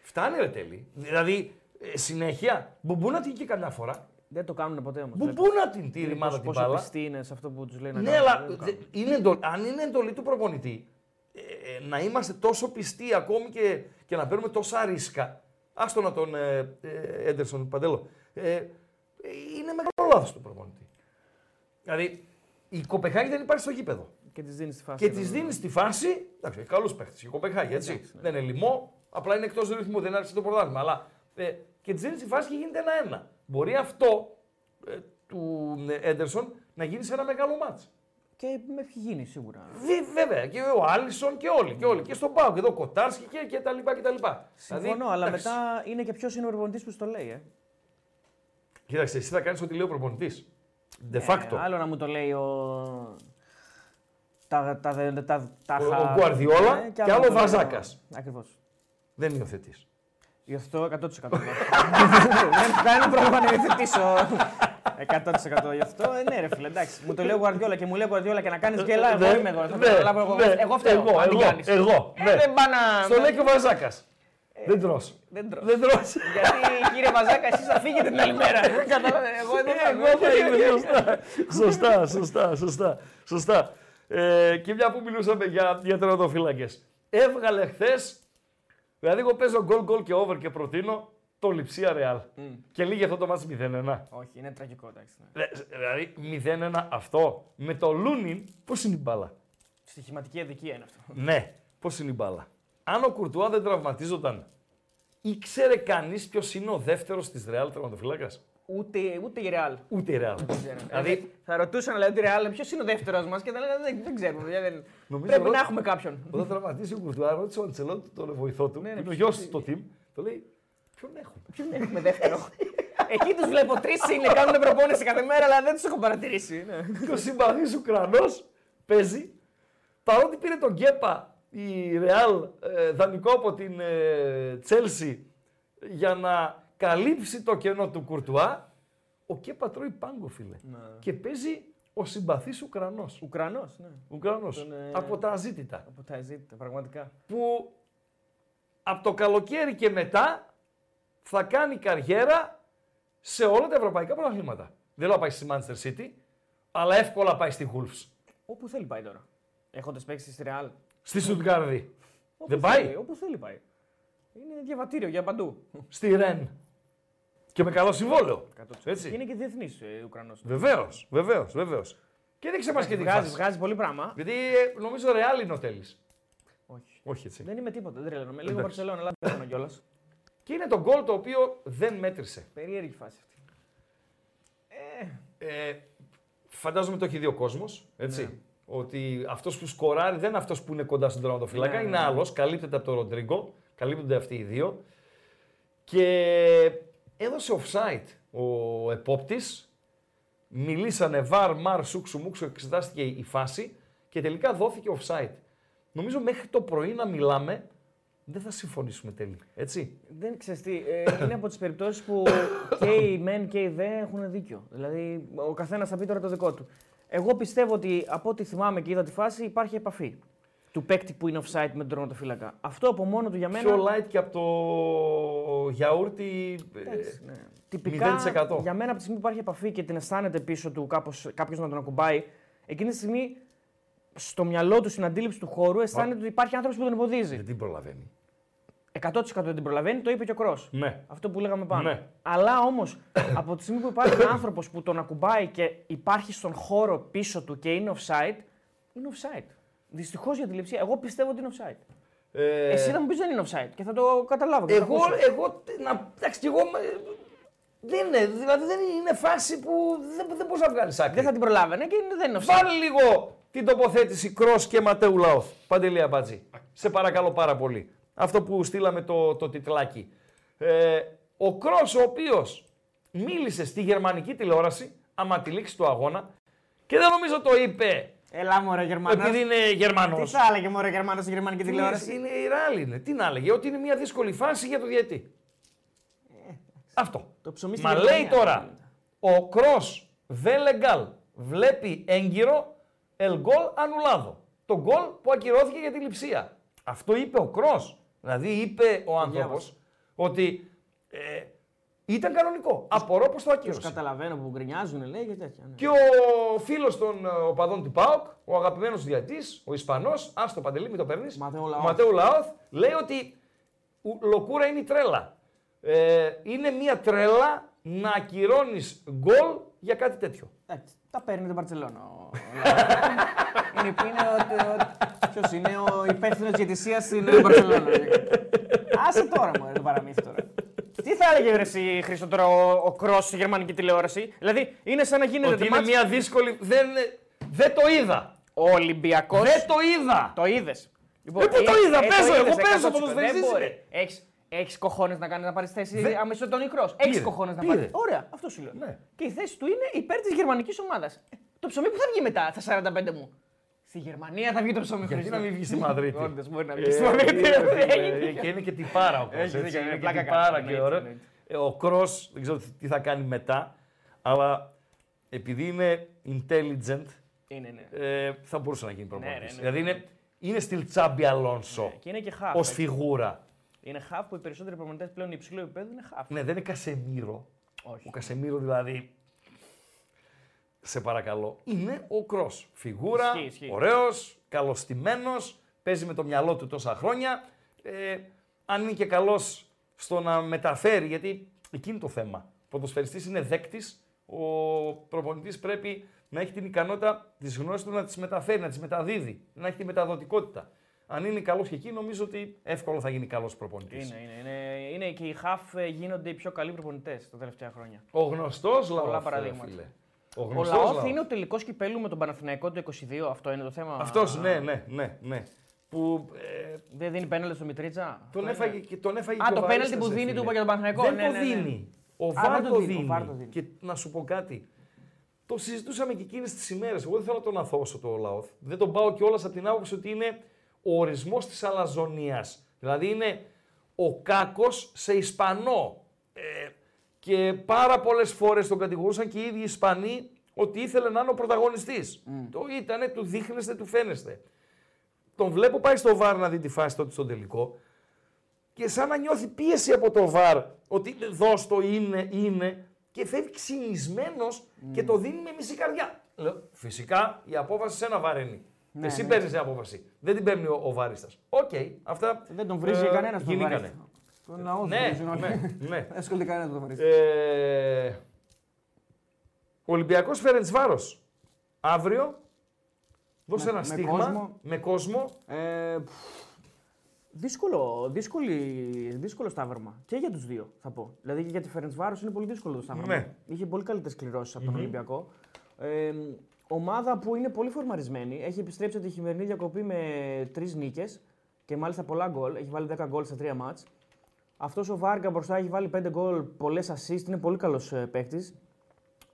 Φτάνει ρε τέλει. Δηλαδή ε, συνέχεια. Μπορεί να τύχει και καμιά φορά. Δεν το κάνουν ποτέ όμως. Που, πού να την τήρει μάλλον την Πόσο μπάλα. πιστοί είναι σε αυτό που τους λέει να Ναι, κάνουν. αλλά Δεν το δε- κάνουν. είναι εντολ- αν είναι εντολή του προπονητή, ε, ε, να είμαστε τόσο πιστοί ακόμη και, και να παίρνουμε τόσα ρίσκα. Άστο να τον ε, ε, Έντερσον Παντέλο. Ε, ε, είναι μεγάλο λάθος του προπονητή. Δηλαδή, η Κοπεχάγη δεν υπάρχει στο γήπεδο. Και της δίνει τη φάση. Και της δίνει τη φάση. Εντάξει, έχει καλούς παίχτες. Η Κοπεχάγη, έτσι. Εντάξει, ναι. Δεν είναι λοιμό, απλά είναι εκτός ρυθμού, δεν άρχισε το πρωτάθλημα. Αλλά ε, και της δίνει τη φάση και γίνεται ένα-ένα. Μπορεί αυτό ε, του ε, Έντερσον να γίνει σε ένα μεγάλο μάτς. Και με έχει γίνει σίγουρα. Βε- βέβαια, και ο Άλισον και όλοι. Και, όλοι. και στον Πάο και εδώ ο Κοτάρσκι και, και τα λοιπά και τα λοιπά. Συμφωνώ, Δηλαδή, αλλά εντάξει. μετά είναι και ποιος είναι ο προπονητής που στο λέει. Ε. Κοίταξε, εσύ θα κάνεις ό,τι λέει ο προπονητής. De Ε, facto. άλλο να μου το λέει ο. Τα, τα, τα, τα, τα, Ο- χα- ο Γκουαρδιόλα Ναι, και άλλο άλλο να το λέει ο- Βαζάκας. Ακριβώς. Δεν υιοθετείς. Υιοθετώ 100%. δεν, δεν είναι πρόβλημα να υιοθετήσω. 100% υιοθετώ. Ε, ναι, ρε φίλε, εντάξει. Μου το λέει ο Γουαρδιόλα και μου λέει ο Γουαρδιόλα και να κάνεις γκέλα. Εγώ είμαι εδώ. Θα το καταλάβω εγώ. Εγώ φταίω. ναι, Εγώ, αν την εγώ, κάνεις. εγώ, Ε, ναι. Δεν πάω να. Στο λέει και ο Βαζάκας. Δεν τρως. Δεν τρώω. Δεν τρως. Γιατί κύριε Βαζάκα, εσείς θα φύγετε την άλλη μέρα. Καταλάβατε, εγώ εδώ θα Εγώ θα είμαι, σωστά. Σωστά, σωστά, σωστά. σωστά. Ε, και μια που μιλούσαμε για, για τερματοφύλακες. Έβγαλε χθες, δηλαδή εγώ παίζω γκολ γκολ και over και προτείνω το Λιψία Ρεάλ. Και λίγη αυτό το μάτς 0-1. Όχι, είναι τραγικό, εντάξει. ναι. Ε, Δηλαδή 0-1 αυτό με το Λούνιν, πώς είναι η μπάλα; Στοιχηματική αδικία είναι αυτό. Ναι, πώς είναι η μπάλα; Αν ο Κουρτουά δεν τραυματίζονταν, ήξερε κανείς ποιος είναι ο δεύτερος της Ρεάλ τερματοφύλακας. Ούτε, ούτε η Ρεάλ. Ούτε η Ρεάλ. Δηλαδή, Δηλαδή, θα ρωτούσαν δηλαδή τη Ρεάλ ποιος είναι ο δεύτερος μας και θα λέγανε δεν, δεν ξέρουμε. παιδιά, δεν... Νομίζω Πρέπει ότι- να έχουμε κάποιον. Όταν τραυματίσει ο Κουρτουά, ρώτησε ο Αντσελότη τον βοηθό του, Ναι, ναι, που είναι ο ποιος- γιο του στο team, το λέει, ποιον έχουμε; Ποιον έχουμε δεύτερο; Εκεί τους βλέπω τρεις είναι, κάνουν προπόνηση κάθε μέρα, αλλά δεν τους έχω παρατηρήσει. Ναι. Και ο συμπαθής Ουκρανός παίζει, παρότι πήρε τον Γκέπα η Ρεάλ ε, δανεικό από την Τσέλσι για να καλύψει το κενό του Κουρτουά, ο Γκέπα τρώει πάγκο, φίλε. Και παίζει ο συμπαθής Ουκρανός. Ουκρανός, ναι. Ουκρανός. Τον, ε, Από τα αζήτητα. Από τα ζήτητα, πραγματικά. που από το καλοκαίρι και μετά θα κάνει καριέρα σε όλα τα ευρωπαϊκά πρωταθλήματα. Δεν λέω να πάει στη Manchester City, αλλά εύκολα πάει στη Wolves. Όπου θέλει πάει τώρα. Έχοντας παίξει στη Ρεάλ. Στη Στουτγκάρδη. Όπου Δεν πάει; θέλει, Όπου θέλει πάει. Είναι διαβατήριο για παντού. Στη Ρεν. Και με καλό συμβόλαιο. 100%. Έτσι. Και είναι και διεθνής ε, Ουκρανός. Βεβαίως, βεβαίως, βεβαίως. Και δείξε μας και τη Βγάζει, φάση. βγάζει πολύ πράγμα. Γιατί ε, νομίζω ρεάλ είναι ο τέλης. Όχι. Όχι έτσι. Δεν είμαι τίποτα, δεν τρελαίνομαι. Λίγο Εντάξει. Μπαρσελόνα, αλλά δεν έχω κιόλας. Και είναι το γκολ το οποίο δεν μέτρησε. Περίεργη φάση αυτή. Ε, φαντάζομαι το έχει δει ο κόσμος. Έτσι. Ναι. Ότι αυτός που σκοράρει δεν είναι αυτός που είναι κοντά στον τερματοφύλακα, Ναι, ναι, είναι ναι. άλλος. Καλύπτεται από τον Ροντρίγκο. Καλύπτονται αυτοί οι δύο. Και έδωσε offside ο επόπτης. Μιλήσανε βαρ, μαρ, σούξου, μουξου, εξετάστηκε η φάση και τελικά δόθηκε offside. Νομίζω μέχρι το πρωί να μιλάμε δεν θα συμφωνήσουμε τέλει. Έτσι; Δεν ξέρεις τι, ε, είναι από τις περιπτώσεις που και οι μεν και οι δε έχουν δίκιο. Δηλαδή, ο καθένας θα πει τώρα το δικό του. Εγώ πιστεύω ότι από ό,τι θυμάμαι και είδα τη φάση υπάρχει επαφή του παίκτη που είναι offside με τον τερματοφύλακα. Αυτό από μόνο του για μένα. Πιο light και από το γιαούρτι. ε, Εντάξει, ναι. Τυπικά 0%. για μένα από τη στιγμή που υπάρχει επαφή και την αισθάνεται πίσω του κάποιος να τον ακουμπάει, εκείνη τη στιγμή στο μυαλό του, στην αντίληψη του χώρου, αισθάνεται ότι υπάρχει άνθρωπος που τον εμποδίζει. Δεν την προλαβαίνει. 100% δεν την προλαβαίνει, το είπε και ο Κρός. Ναι. Αυτό που λέγαμε πάνω. Ναι. Αλλά όμως από τη στιγμή που υπάρχει άνθρωπος που τον ακουμπάει και υπάρχει στον χώρο πίσω του και είναι offside, είναι offside. Δυστυχώς για τη λειψία. Εγώ πιστεύω ότι είναι offside. Ε, Εσύ θα μου πεις δεν είναι offside και θα το καταλάβω. και θα εγώ, ακούσω. εγώ, να, εντάξει, και εγώ, ε, δεν είναι, δηλαδή δεν είναι φάση που δεν, δεν μπορείς να βγάλεις άκρη. Δεν θα την προλάβαινε και είναι- δεν είναι offside. Βάλε λίγο την τοποθέτηση Κρός και Ματέου Λαόθ. Παντελή Αμπατζή. Σε παρακαλώ πάρα πολύ. Αυτό που στείλαμε το, το τιτλάκι. Ε, ο Κρός ο οποίος μίλησε στη γερμανική τηλεόραση, άμα τη λήξη του αγώνα, και δεν νομίζω το είπε Έλα μωρέ Γερμανός. επειδή είναι Γερμανός. Τι θα έλεγε μωρέ Γερμανός στη γερμανική τηλεόραση; Είναι η ράλη είναι. Τι να έλεγε, ότι είναι μια δύσκολη φάση για το διαιτή. Αυτό. Ε, Το ψωμί στη Μα Γερμανία. λέει τώρα, ο Κρός Βέλεγκαλ βλέπει έγκυρο el gol anulado. Το γκολ που ακυρώθηκε για τη λειψία. Αυτό είπε ο Κρός. Δηλαδή είπε ο άνθρωπος ότι ε, Ήταν κανονικό. Απορώ πώ το Τους ακύρωσε. καταλαβαίνω που γκρινιάζουν, λέει και τέτοια. ναι. Και ο φίλος των ε, οπαδών του ΠΑΟΚ, ο αγαπημένος διατής, ο Ισπανός, άστο παντελή, μην το παίρνεις. Ματέο Λαόθ. Ματέο Λαόθ, λέει ότι ου- λοκούρα είναι η τρέλα. Ε, είναι μια τρέλα να ακυρώνεις γκολ για κάτι τέτοιο. Εντάξει, τα παίρνει την Παρσελόνα. ο- ο Λαόθ. είναι είναι ο, ποιος είναι ο υπεύθυνος διαιτησίας στην Παρσελόνα. Άσε τώρα μου, το παραμύθι τώρα. Τι θα έλεγε ρε, εσύ, Χρήστο, τώρα ο, ο Κρός στη γερμανική τηλεόραση; Δηλαδή, είναι σαν να γίνεται Ότι το είναι μάτς- μια δύσκολη. Δεν, δεν το είδα. Ο Ολυμπιακός... Δεν το είδα. Το είδες. Λοιπόν, Ε, πού το είδα, παίζω, εγώ παίζω, Δεν ποδοσφαιριστής μπορεί. είμαι. Έχεις, έχεις κοχώνες να κάνεις να πάρεις θέση Δεν- αμέσως τον Νικρός. Έχεις Πήρε, κοχώνες να πήρε. πάρεις. Ωραία, αυτό σου λέω. Ναι. Και η θέση του είναι υπέρ της γερμανικής ομάδας. Ε, Το ψωμί που θα βγει μετά, στα 45 μου. Στη Γερμανία θα βγει το ψωμί Γιατί Χρήστο. να μην βγει στη Μαδρίτη; Όντως, μπορεί να βγει Ε, στη Μαδρίτη. είναι, φίλε, Έγινε. Και είναι και τυπάρα ο Κρός, Έχει έτσι, δίκιο, Είναι είναι και πλάκα τυπάρα κάνει, και εννοείται, ωραίο. εννοείται. Ε, Ο Κρός, δεν ξέρω τι θα κάνει μετά, αλλά επειδή είναι intelligent, Είναι, ναι. ε, θα μπορούσε να γίνει προπονητής. ναι, ναι. Δηλαδή είναι, είναι στυλ Τσάμπι Αλόνσο Και είναι και χαφ. ως έτσι. φιγούρα. Είναι χαφ που οι περισσότεροι προπονητές πλέον υψηλού επίπεδου είναι χαφ. Ναι, δεν είναι Κασεμίρο. Όχι. Ο Κασεμίρο δηλαδή, σε παρακαλώ, είναι ο Κρός. Φιγούρα, Ισχύει, ισχύει. ωραίος, καλοστημένος, παίζει με το μυαλό του τόσα χρόνια. Ε, αν είναι και καλός στο να μεταφέρει, γιατί εκεί είναι το θέμα. Ο ποδοσφαιριστής είναι δέκτης, ο προπονητής πρέπει να έχει την ικανότητα της γνώσης του να τις μεταφέρει, να τις μεταδίδει, να έχει τη μεταδοτικότητα. Αν είναι καλός και εκεί, νομίζω ότι εύκολα θα γίνει καλός προπονητής. Είναι, είναι, είναι, είναι και οι χαφ ε, γίνονται οι πιο καλοί προπονητές τα τελευταία χρόνια. Ο γνωστός Πολλά Λαόθ, παραδείγματα. φίλε. Ο Ο γνωστός Λαόθ Λαόθ. είναι ο τελικός κυπέλου με τον Παναθηναϊκό το 22, αυτό είναι το θέμα. Αυτός, ναι, ναι, ναι, ναι. Που ε, Δεν δίνει πέναλτι στο Μητρίτσα. τον, Αυτό έφαγε, είναι. και τον έφαγε Α, και το ο πέναλτι Βαρίστας, που ρε δίνει φίλε. του για τον Παναθηναϊκό. Δεν ναι, το ναι, ναι. δίνει. Ο Α, Βάρ δεν το, το δίνει, δίνει. ο Βάρ το δίνει. Και να σου πω κάτι. Το συζητούσαμε και εκείνες τις ημέρες. Εγώ δεν θέλω να τον αθώσω το Λαόθ. Δεν τον πάω κιόλας από την άποψη ότι είναι ο ορισμός της αλαζονίας. Δηλαδή είναι ο κάκος σε Ισπανό. Ε, και πάρα πολλές φορές τον κατηγορούσαν και οι ίδιοι Ισπανοί ότι ήθελε να είναι ο πρωταγωνιστής. Το ήτανε, του δείχνεστε, του φαίνεστε. Τον βλέπω πάει στο VAR να δει τη φάση τότε στον τελικό και σαν να νιώθει πίεση από το VAR ότι δώσ' το είναι, είναι και φεύγει ξυνισμένος και το δίνει με μισή καρδιά. Λέω, φυσικά η απόφαση σε ένα VAR είναι. Ναι, Εσύ ναι. παίρνεις την απόφαση. Δεν την παίρνει ο, ο βαρίστας. Οκ, αυτά Δεν τον βρίζει ε, κανένας τον γινήκανε. Βαρίστα. Τον λαό Ναι, βρίζουν όλοι. ναι, ναι. Δεν ασχολείται κανένα με τον Βαρίστα. Ε, ο Ολυμπιακός Φερεντσβάρος. Αύριο, δώσε Με- ένα με στίγμα κόσμο. με κόσμο. Ε, πφ, δύσκολο, δύσκολη, δύσκολο σταύρωμα. Και για τους δύο θα πω. Δηλαδή και για τη Φερεντσβάρο είναι πολύ δύσκολο το σταύρωμα. Ναι. Είχε πολύ καλύτερες κληρώσεις από τον Ολυμπιακό. Ε, ομάδα που είναι πολύ φορμαρισμένη. Έχει επιστρέψει από τη χειμερινή διακοπή με τρεις νίκες και μάλιστα πολλά γκολ. Έχει βάλει 10 γκολ στα τρία μάτς. Αυτός ο Βάργα μπροστά έχει βάλει 5 γκολ, πολλές assist. Είναι πολύ καλός παίκτης.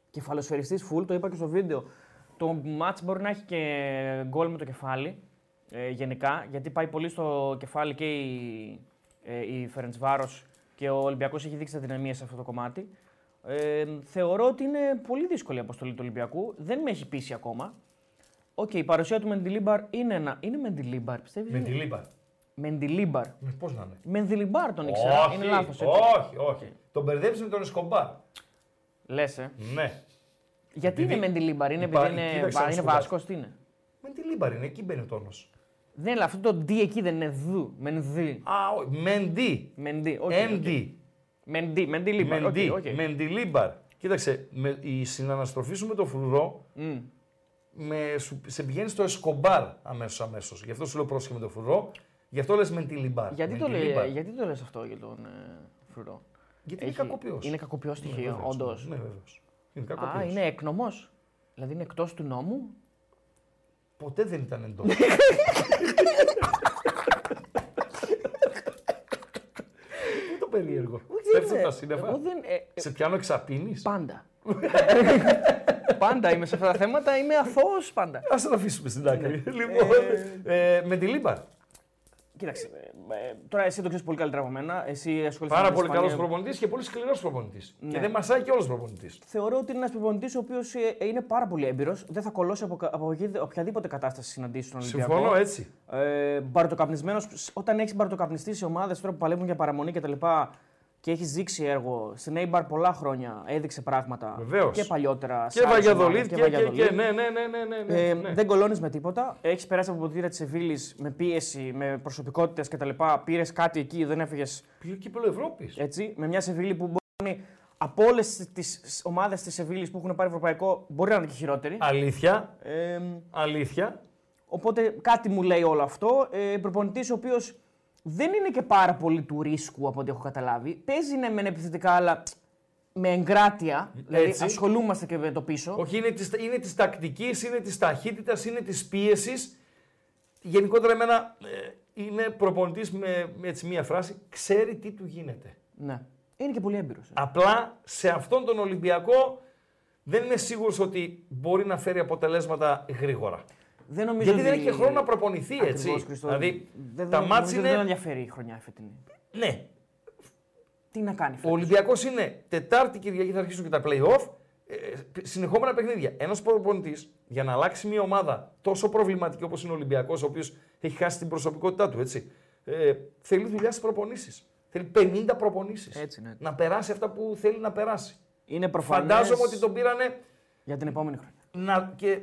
Κεφαλοσφαιριστής full, το είπα και στο βίντεο. Το match μπορεί να έχει και γκολ με το κεφάλι ε, γενικά, γιατί πάει πολύ στο κεφάλι και η, ε, η Φερεντσβάρος και ο Ολυμπιακός έχει δείξει αδυναμία σε αυτό το κομμάτι. Ε, θεωρώ ότι είναι πολύ δύσκολη η αποστολή του Ολυμπιακού. Δεν με έχει πείσει ακόμα. Οκ, η παρουσία του Μεντιλίμπαρ είναι ένα. Είναι Μεντιλίμπαρ, πιστεύεις. Με τη λίμπα. Μεντιλίμπαρ. Πώς να είναι; Μεντιλίμπαρ τον ήξερα. Όχι, είναι λάθος. όχι, όχι. Τον μπερδέψει με τον Εσκομπάρ. Λες, ε. Ναι. Γιατί Επειδή είναι Μεντιλίμπαρ, είναι υπά- επειδή είναι, κοίταξε να είναι σου πω Βάσκος, τι είναι; Με τη λίμπαρ είναι, εκεί μπαίνει ο τόνος. Δεν είναι αυτό το D εκεί δεν είναι δου. Μενδύ. Α, όχι, Μεντί. Μεντί. Οκ, οκ. Έντι. Μεντί, Μεντί Λίμπαρ. Μεντί. οκ, οκ. Μεντιλίμπαρ. Κοίταξε, με, η συναναστροφή σου με το φρουρό Μμ. με, σου, σε πηγαίνει στο Εσκομπάρ αμέσως αμέσως. Γι' αυτό σου λέω πρόσχε με το φρουρό. Γι' αυτό λες Μεντιλίμπαρ. Γιατί το, Μεντιλίμπαρ. λέει, γιατί το λες αυτό για τον ε, Φρουρό; Γιατί είναι Έχει- κακοποιός. Είναι κακοποιός Ναι, στοιχείο, βεβαίως, όντως. Ναι, βεβαίως. Είναι Α, κακοποιός. είναι έκνομος. Δηλαδή είναι εκτός του νόμου; Ποτέ δεν ήταν εντός. Πού το περίεργο. Πέφτουν τα σύννεφα. Εγώ δεν... ε, ε, Σε πιάνω εξ απήνης. πάντα. πάντα είμαι σε αυτά τα θέματα, είμαι αθώος πάντα. Ας το αφήσουμε στην άκρη. Λοιπόν, ε, Μεντιλίμπαρ. Κοίταξε, ε, ε, τώρα εσύ το ξέρεις πολύ καλύτερα από μένα. Εσύ ασχολείσαι Πάρα με την πολύ καλός Ισπανία. προπονητής και πολύ σκληρός προπονητής. Ναι. Και δεν μασάει και όλος προπονητής. Θεωρώ ότι είναι ένας προπονητής ο οποίος είναι πάρα πολύ έμπειρος. Δεν θα κωλώσει από, από οποιαδη- οποιαδήποτε κατάσταση συναντήσει στον Ολυμπιακό. Συμφωνώ έτσι. Ε, μπαρουτοκαπνισμένος, όταν έχεις μπαρουτοκαπνιστεί σε ομάδες τώρα που παλεύουν για παραμονή κτλ. Και έχεις δείξει έργο στην Eibar πολλά χρόνια, έδειξε πράγματα Βεβαίως. και παλιότερα. Και σε άλλες Βαγιαδολίδ ομάδες, και, και, και, Valladolid. ναι, ναι, ναι, ναι, ναι, ναι, Ε, ναι. Δεν κολώνεις με τίποτα. Έχεις περάσει από ποτήρια της Σεβίλης με πίεση, με προσωπικότητες κτλ. Πήρες κάτι εκεί, δεν έφυγες Πήγε κύπελο Ευρώπης. έτσι. Με μια Σεβίλη που μπορεί από όλες τις ομάδες της Σεβίλης που έχουν πάρει ευρωπαϊκό μπορεί να είναι και χειρότερη. Αλήθεια, Ε, αλήθεια. οπότε κάτι μου λέει όλο αυτό. Ε, Προπονητής ο οποίος δεν είναι και πάρα πολύ του ρίσκου από ό,τι έχω καταλάβει. Παίζει ναι μεν επιθετικά, αλλά με εγκράτεια. Δηλαδή Έτσι. ασχολούμαστε και με το πίσω. Όχι, είναι της, είναι της τακτικής, είναι της ταχύτητας, είναι της πίεσης. Γενικότερα εμένα ε, είναι προπονητής με, με έτσι μία φράση, ξέρει τι του γίνεται. Ναι. Είναι και πολύ έμπειρος. Απλά σε αυτόν τον Ολυμπιακό δεν είμαι σίγουρος ότι μπορεί να φέρει αποτελέσματα γρήγορα. Δεν νομίζω Γιατί δεν ότι- έχει και χρόνο να προπονηθεί, έτσι. Ακριβώς, Χριστό. Δηλαδή, δεν, τα δεν, μάτς νομίζω είναι- ότι Δεν ενδιαφέρει η χρονιά φετινή. Ναι, Τι να κάνει ο φέτος. Ολυμπιακός είναι Τετάρτη Κυριακή θα αρχίσουν και τα play-off. Ε, συνεχόμενα παιχνίδια. Ένας προπονητής για να αλλάξει μια ομάδα τόσο προβληματική όπως είναι ο Ολυμπιακός, ο οποίος έχει χάσει την προσωπικότητά του, έτσι. Ε, θέλει δουλειά στις προπονήσεις. Θέλει 50 προπονήσεις. Έτσι, ναι. Να περάσει αυτά που θέλει να περάσει. Είναι προφανές Φαντάζομαι ότι τον πήρανε για την επόμενη χρονιά. να, και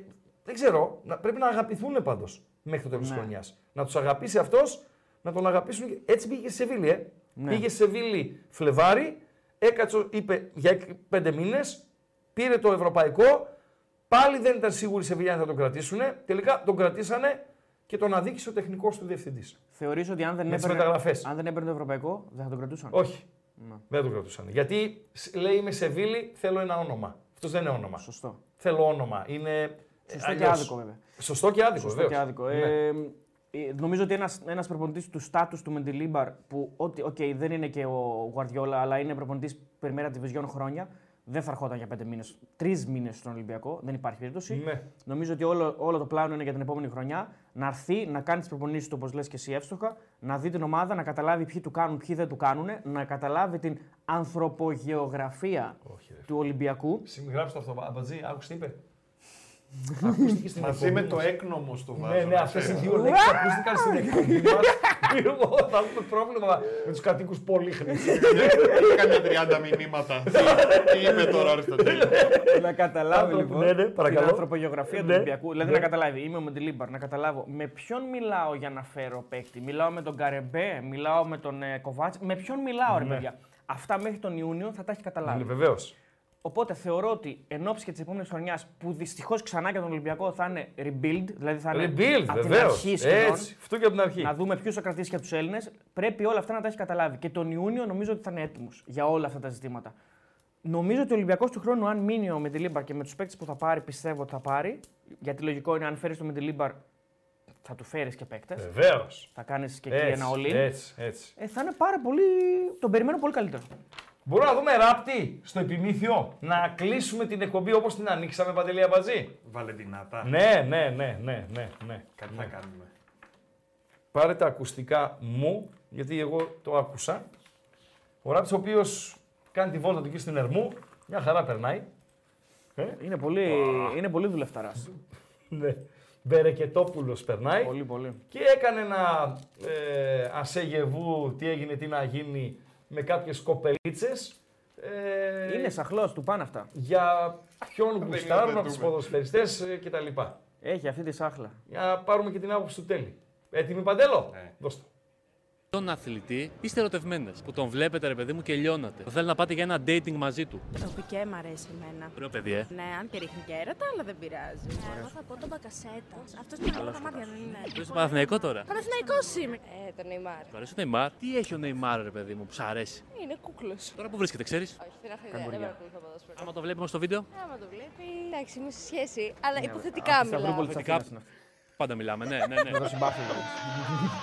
δεν ξέρω, να, πρέπει να αγαπηθούν πάντως μέχρι το τέλος Ναι. τη χρονιάς. Να τους αγαπήσει αυτός, να τον αγαπήσουν. και- Έτσι πήγε στη Σεβίλη, ε. Ναι. Πήγε στη Σεβίλη Φλεβάρι, έκατσε, είπε για έκ- πέντε μήνες, πήρε το ευρωπαϊκό. Πάλι δεν ήταν σίγουροι οι Σεβιλιάνοι θα τον κρατήσουν. Τελικά τον κρατήσανε και τον αδίκησε ο τεχνικός του διευθυντής. Θεωρείς ότι αν δεν, Με τις έπαιρνε, μεταγραφές. αν δεν έπαιρνε το ευρωπαϊκό, δεν θα τον κρατούσαν; Όχι. Ναι. Δεν τον κρατούσαν. Γιατί σ- λέει είμαι Σεβίλη, θέλω ένα όνομα. Αυτός δεν είναι όνομα. Σωστό. Θέλω όνομα. Είναι. Σωστό ε, και αλλιώς. άδικο βέβαια. Σωστό και άδικο. Σωστό βεβαίως. και άδικο. Ναι. Ε, ε, νομίζω ότι ένας, ένας προπονητής του στάτους του Μεντιλίμπαρ, που ότι, οκ, δεν είναι και ο Γουαρδιόλα, αλλά είναι προπονητής Primera División χρόνια, δεν θα ερχόταν για πέντε μήνες. Τρεις μήνες στον Ολυμπιακό, δεν υπάρχει περίπτωση. Ναι. Νομίζω ότι όλο, όλο το πλάνο είναι για την επόμενη χρονιά να έρθει, να κάνει τις προπονήσεις του όπως λες και εσύ εύστοχα, να δει την ομάδα, να καταλάβει ποιοι του κάνουν, ποιοι δεν του κάνουν, να καταλάβει την ανθρωπογεωγραφία του Ολυμπιακού. Συγγράψτε το αυτό, Αμπατζή, άκουσες τι είπε; Ακούστηκε στην Μαζί εκπομπή με το μας. έκνομο στο βάζο. Ναι, ναι, να αυτές οι ξέρεις. δύο λέξεις ακούστηκαν στην εκπομπή μας. θα έχουμε πρόβλημα με τους κατοίκους Πολύχνη. Έκανε 30 μηνύματα. Τι είπε τώρα ο Αριστοτέλη; να καταλάβει Άνθρωπο, λοιπόν ναι, ναι, παρακαλώ. την ανθρωπογεωγραφία του Ναι, Ολυμπιακού. Δηλαδή ναι. να καταλάβει, είμαι ο Μεντιλίμπαρ, να καταλάβω με ποιον μιλάω για να φέρω παίκτη; Μιλάω με τον Καρεμπέ, μιλάω με τον ε, Κοβάτς, με ποιον μιλάω, ρε Ναι. παιδιά; Αυτά μέχρι τον Ιούνιο θα τα έχει καταλάβει. Βεβαίως. Οπότε θεωρώ ότι εν ώψη και της επόμενης χρονιάς που δυστυχώς ξανά για τον Ολυμπιακό θα είναι rebuild, δηλαδή θα είναι Rebuild, από την βεβαίως. αρχή σχεδόν, Έτσι, αυτό και από την αρχή. να δούμε ποιου θα κρατήσει και από τους Έλληνες, πρέπει όλα αυτά να τα έχει καταλάβει. Και τον Ιούνιο νομίζω ότι θα είναι έτοιμος για όλα αυτά τα ζητήματα. Νομίζω ότι ο Ολυμπιακός του χρόνου, αν μείνει ο Μεντιλίμπαρ και με τους παίκτες που θα πάρει, πιστεύω ότι θα πάρει. Γιατί λογικό είναι αν φέρεις τον Μεντιλίμπαρ, θα του φέρεις και παίκτες. Βεβαίως. Θα κάνεις και εκεί ένα all-in. Έτσι, έτσι. Ε, θα είναι πάρα πολύ. Τον περιμένω πολύ καλύτερο. Μπορούμε να δούμε ράπτη στο επιμήθειο. Να κλείσουμε την εκπομπή όπως την ανοίξαμε, Παντελή Αμπατζή. Βαλεντινάτα. Ναι, ναι, ναι, ναι, ναι, ναι. Κάτι θα κάνουμε. Πάρε τα ακουστικά μου, γιατί εγώ το άκουσα. Ο Ράπτης ο οποίος κάνει τη βόλτα του εκεί στην Ερμού, μια χαρά περνάει. Ε, Είναι πολύ, είναι πολύ δουλευταράς. ναι. Μπερεκετόπουλος περνάει. πολύ, πολύ. Και έκανε ένα ε, ασέγεβού, τι έγινε, τι να γίνει, με κάποιες κοπελίτσες. Ε, Είναι σαχλό, του πάνε αυτά. για ποιον γουστάρουν από τους απαιτούμε. ποδοσφαιριστές ε, κτλ. Έχει αυτή τη σάχλα. Για να πάρουμε και την άποψη του τέλει. Έτοιμη Παντέλο, Ναι. δώστε. Τον αθλητή είστε ερωτευμένες. Που τον βλέπετε, ρε παιδί μου, και λιώνατε. Που θέλει να πάτε για ένα dating μαζί του. Το πικέ μ' αρέσει εμένα. Ωραίο παιδί, ε. Ναι, αν και ρίχνει και έρωτα, αλλά δεν πειράζει. Εγώ θα πω τον Μπακασέτα. Αυτός που είναι τα μάτια, δεν είναι. Του είσαι Παναθηναϊκός τώρα. Παναθηναϊκός είμαι. Ε, τον Νεϊμάρ. Του αρέσει ο Νεϊμάρ; Τι έχει ο Νεϊμάρ, ρε παιδί μου, που σ' αρέσει; Είναι κούκλος. Τώρα που βρίσκεται, ξέρεις; Όχι, δεν έχω ιδέα. Δεν παρακολουθώ ποδόσφαιρο. Άμα το βλέπουμε στο βίντεο, Άμα το βλέπει. Εντάξει, είμαι σε σχέση, αλλά Ναι, υποθετικά μιλάω. Θετικά. πάντα μιλάμε. Ναι, ναι, ναι.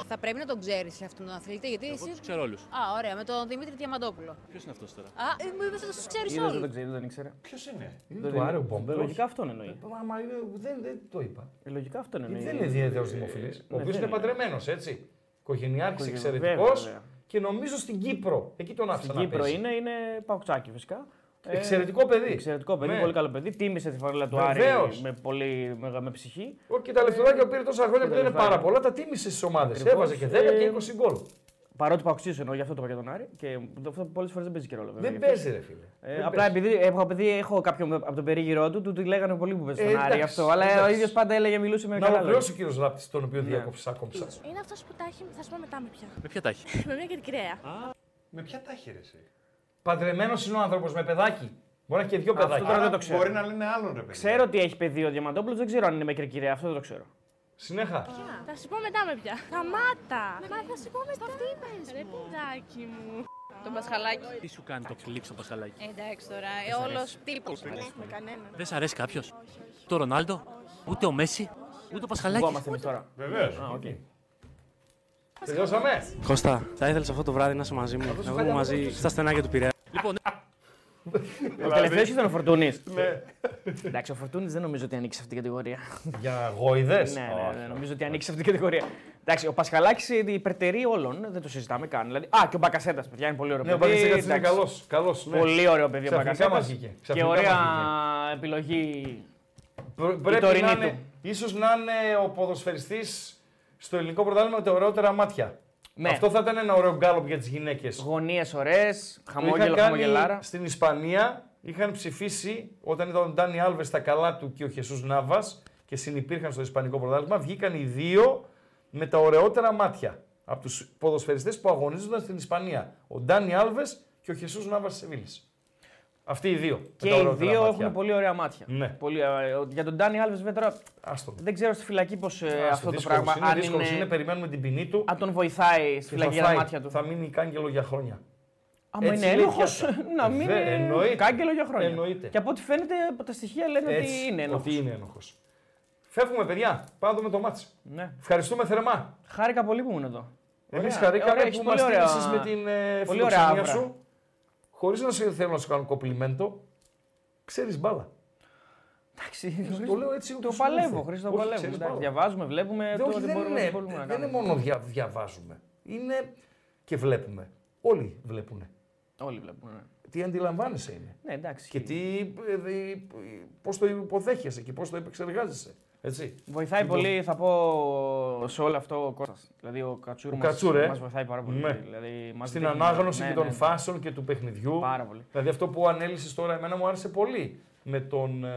Θα πρέπει να τον ξέρεις αυτόν τον αθλητή, γιατί Εγώ εσύ. τους ξέρω όλους. Α, ωραία, με τον Δημήτρη Διαμαντόπουλο. Ποιος είναι αυτός τώρα; Α, ε, μου είπε ότι τους ξέρεις Είδες, δεν όλους. το ξέρει, δεν ήξερε. Ποιος είναι; Είναι του Άρεο Μπόμπερ. Λογικά αυτόν εννοεί. Μα, μα είναι, δεν, δεν το είπα. Ε, Λογικά αυτόν εννοεί. Γιατί δεν είναι ιδιαίτερος δημοφιλής. ο ναι, οποίος δεν είναι είναι. παντρεμένος, έτσι. Οικογενειάρχη Οικογενεια- εξαιρετικός. βέβαια, βέβαια. Και νομίζω στην Κύπρο. Εκεί τον άφησα Στην να Κύπρο παίζει. είναι, είναι παουξάκι φυσικά. Ε, Εξαιρετικό παιδί. Εξαιρετικό παιδί, Ναι. πολύ καλό παιδί. Τίμησε τη φανέλα του Άρη Βεβαίως. με, πολύ, με, με ψυχή. Όχι, και τα λεφτάκια που πήρε τόσα χρόνια που δεν είναι λεφτάκια. πάρα πολλά, τα τίμησε στις ομάδες. Ακριβώς. Έβαζε και 10 και Ε, 20 γκολ. Παρότι παοξίσω εννοώ, γι' αυτό το είπα για τον Άρη. Και αυτό πολλές φορές δεν παίζει και ρόλο. Βέβαια, Δεν γι' αυτό. παίζει, ρε φίλε. Ε, Δεν απλά παίζει. επειδή έχω, επειδή έχω κάποιον από τον περίγυρό του, του του λέγανε πολύ που παίζει Ε, στον Άρη εντάξει, αυτό. Αλλά εντάξει. ο ίδιος πάντα έλεγε, μιλούσε με Να καλά λόγια. ολοκληρώσει ο κύριος Ράπτης, τον οποίο Ναι. διάκοψα άκομψα. Είναι αυτός που τα έχει, θα σου πω μετά με ποια. Με ποια τάχη. με μια και την κρέα. Με ποια τάχη ρε εσύ; Παντρεμένος είναι ο άνθρωπος με παιδάκι. Μπορεί να έχει και δύο Αυτό παιδάκια. τώρα δεν Άρα το ξέρω. Μπορεί να λένε άλλον ρε παιδί. Ξέρω ότι έχει παιδί ο Διαμαντόπουλος, δεν ξέρω αν είναι μικρή κυρία, αυτό δεν το ξέρω. Συνέχα. Θα σου πω μετά με ποια. Σταμάτα. Μα θα σου πω μετά. Αυτή είπες Ρε παιδάκι μου. Το Πασχαλάκι. Τι σου κάνει το κλικ στο πασχαλάκι; Ε, εντάξει τώρα, ε, όλος τύπος. Με κανέναν. Δεν σ' αρέσει κάποιος; Το Ρονάλντο, ούτε ο Μέσι, ούτε ο Πασχαλάκι; Φοβάμαστε εμείς τώρα. Βεβαίως. Α, οκ. Τελειώσαμε. Κώστα, θα ήθελα αυτό το βράδυ να είσαι μαζί μου. Να βγούμε μαζί στα στενάκια του Πειραιά. Λοιπόν, Ο τελευταίος ήταν ο Φορτούνης. Ναι. Εντάξει, ο Φορτούνης δεν νομίζω ότι ανήκει σε αυτήν την κατηγορία. Για γοηδές; ναι, ναι, ναι, νομίζω ότι ανήκει σε αυτήν την κατηγορία. Εντάξει, ο Πασχαλάκης υπερτερεί όλων, δεν το συζητάμε καν. Δηλαδή, α, και ο Μπακασέτας, παιδιά, είναι πολύ ωραίο Ναι, ο παιδί. Μπακασέτας είναι εντάξει. καλός, καλός, ναι. Πολύ ωραίο παιδί ο Ξαφνικά Μπακασέτας. μας βγήκε, Και ξαφνικά ωραία μας επιλογή. Πρέπει τωρινή να του. είναι, ίσως να είναι ο ποδοσφαιριστής στο ελληνικό πρωτάθλημα με τα ωραιότερα μάτια. Ναι. Αυτό θα ήταν ένα ωραίο γκάλωπ για τις γυναίκες. Γωνίες ωραίες, Το χαμόγελο, είχαν κάνει χαμογελάρα. στην Ισπανία, είχαν ψηφίσει όταν ήταν ο Ντάνι Άλβες στα καλά του και ο Χεσούς Νάβας και συνυπήρχαν στο Ισπανικό πρωτάθλημα, βγήκαν οι δύο με τα ωραιότερα μάτια από τους ποδοσφαιριστές που αγωνίζονταν στην Ισπανία. Ο Ντάνι Άλβες και ο Χεσούς Νάβας της Σεβίλης. Αυτοί οι δύο. με Και τα οι ωραιότερα δύο μάτια. έχουν πολύ ωραία μάτια. Ναι. Πολύ, ε, για τον Ντάνι Άλβες, βέβαια τώρα Άστο. δεν ξέρω στη φυλακή πώς Άστο, αυτό το δύσκολος πράγμα. Είναι, αν, δύσκολος είναι, είναι, περιμένουμε την ποινή του. αν τον βοηθάει στη και φυλακή θα για τα φάει. μάτια του. Θα μείνει κάγκελο για χρόνια. Άμα Έτσι είναι λέει ένοχο, πιάτα. να μην Δε- είναι εννοείται. κάγκελο για χρόνια. Εννοείται. Και από ό,τι φαίνεται από τα στοιχεία λένε Έτσι, ότι είναι ένοχο. Ότι είναι ένοχος. Φεύγουμε, παιδιά. Πάμε να δούμε το μάτς. Ναι. Ευχαριστούμε θερμά. Χάρηκα πολύ που ήμουν εδώ. Εμείς Ωραία. χαρήκαμε Ωραία, που έχεις μας πολύ ωραία- στήριξε με την ε, πολύ ωραία φιλοξενία άβρα. σου. Χωρίς να σε θέλω να σου κάνω κοπλιμέντο. Ξέρεις μπάλα. Εντάξει, Το λέω έτσι το ούτως ή παλεύω, ήρθε. Χρήστο, το Όχι, παλεύω. ξέρεις Εντάξει, μπάλα. Διαβάζουμε, βλέπουμε Δεν, το όχι, ότι δεν, μπορούμε, είναι, μπορούμε να δεν είναι κάνουμε. μόνο δια, διαβάζουμε. Είναι και βλέπουμε. Όλοι βλέπουν. Όλοι βλέπουμε. ναι. Τι αντιλαμβάνεσαι είναι. Ναι, εντάξει. Και τι, ε, δι- πώς το υποδέχεσαι και πώς το επεξεργάζεσαι. Έτσι. Βοηθάει Λοιπόν, πολύ, θα πω, σε όλο αυτό ο Κώστας. Δηλαδή ο Κατσούρ Ο μας, Κατσούρ, ε. μας βοηθάει πάρα πολύ. Ναι. Δηλαδή, μας Στην δείχνει- ανάγνωση ναι, και ναι, των ναι. φάσεων και του παιχνιδιού. Πάρα πολύ. Δηλαδή αυτό που ανέλησες τώρα, εμένα μου άρεσε πολύ με τον, ε,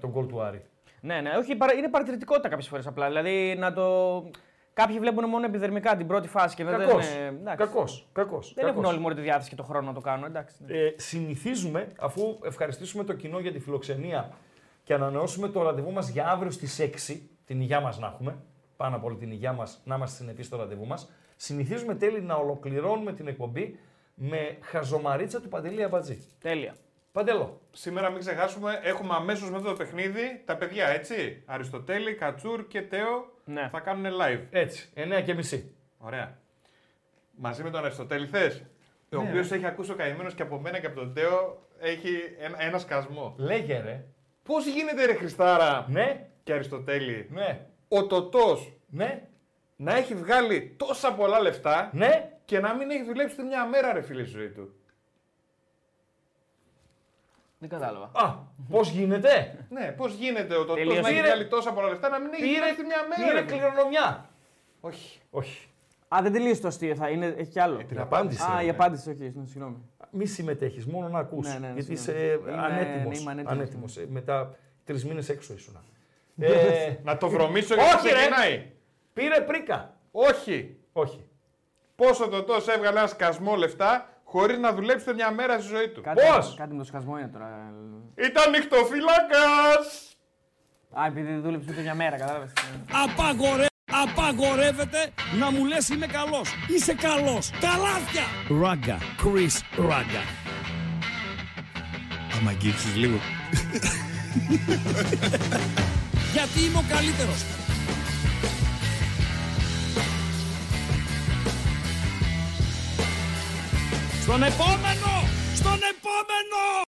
τον γκολ του Άρη. Ναι, ναι, όχι, παρα- είναι παρατηρητικότητα κάποιες φορές απλά. Δηλαδή να το. Κάποιοι βλέπουν μόνο επιδερμικά την πρώτη φάση και δεν Κακός. είναι. εντάξει. Κακός. Κακός. Δεν έχουν κακός. όλοι μόνο τη διάθεση και το χρόνο να το κάνουν. Εντάξει. ναι. Ε, συνηθίζουμε, αφού ευχαριστήσουμε το κοινό για τη φιλοξενία και ανανεώσουμε το ραντεβού μας για αύριο στις 6, την υγειά μας να έχουμε, πάνω από όλη την υγειά μας, να είμαστε συνεπείς στο ραντεβού μας, συνηθίζουμε τέλει να ολοκληρώνουμε την εκπομπή με χαζομαρίτσα του Παντελή Αμπατζή. Τέλεια. Παντελό. Σήμερα μην ξεχάσουμε, έχουμε αμέσως μετά το παιχνίδι τα παιδιά, έτσι. Αριστοτέλη, Κατσούρ και Τέο Ναι. θα κάνουν live. Έτσι, 9 και μισή. Ωραία. Μαζί με τον Αριστοτέλη θες; Ο Ναι, οποίος έχει ακούσει ο καημένος και από μένα και από τον Τέο έχει ένα, ένα σκασμό. Λέγε ρε. Πώς γίνεται, ρε Χριστάρα; Ναι, και Αριστοτέλη, ναι, ο Τωτός ναι, να έχει βγάλει τόσα πολλά λεφτά ναι. και να μην έχει δουλέψει ούτε μια μέρα, ρε φίλε, στη ζωή του. Δεν κατάλαβα. Α, πώς γίνεται; Ναι, πώς γίνεται ο Τωτός Τελείωσε. να έχει Πήρε- βγάλει τόσα πολλά λεφτά να μην έχει Πήρε, δουλέψει μια μέρα. πήρε ρε φίλε. κληρονομιά. Όχι. Όχι. Α, δεν τελείωσε το αστείο, θα είναι, έχει κι άλλο. Την απάντησε. Α, ρε. η απάντηση, όχι, ναι, συγγνώμη. Μη συμμετέχεις, μόνο να ακούς. Ναι, ναι, γιατί είσαι συγγνώμη. Είμαι- ανέτοιμο. ναι, είμαι ανέτοιμος. ανέτοιμος. Ε, Μετά τρεις μήνες έξω ήσουν. ε, Να το βρωμίσω γιατί Όχι, ρε. ξεκινάει. πήρε πρίκα. Όχι. Όχι. Πόσο το τόσο έβγαλε ένα σκασμό λεφτά χωρίς να δουλέψει ούτε μια μέρα στη ζωή του. Κάτι, Πώς; Κάτι με το σκασμό είναι τώρα. Ήταν νυχτοφύλακας! Α, επειδή δεν δούλεψε ούτε μια μέρα, κατάλαβες. Απαγορε... Απαγορεύεται να μου λες είμαι καλός. Είσαι καλός. Καλάθια. Ράγκα. Chris Ράγκα. Άμα αγγίξεις λίγο. Γιατί είμαι ο καλύτερος. Στον επόμενο! Στον επόμενο!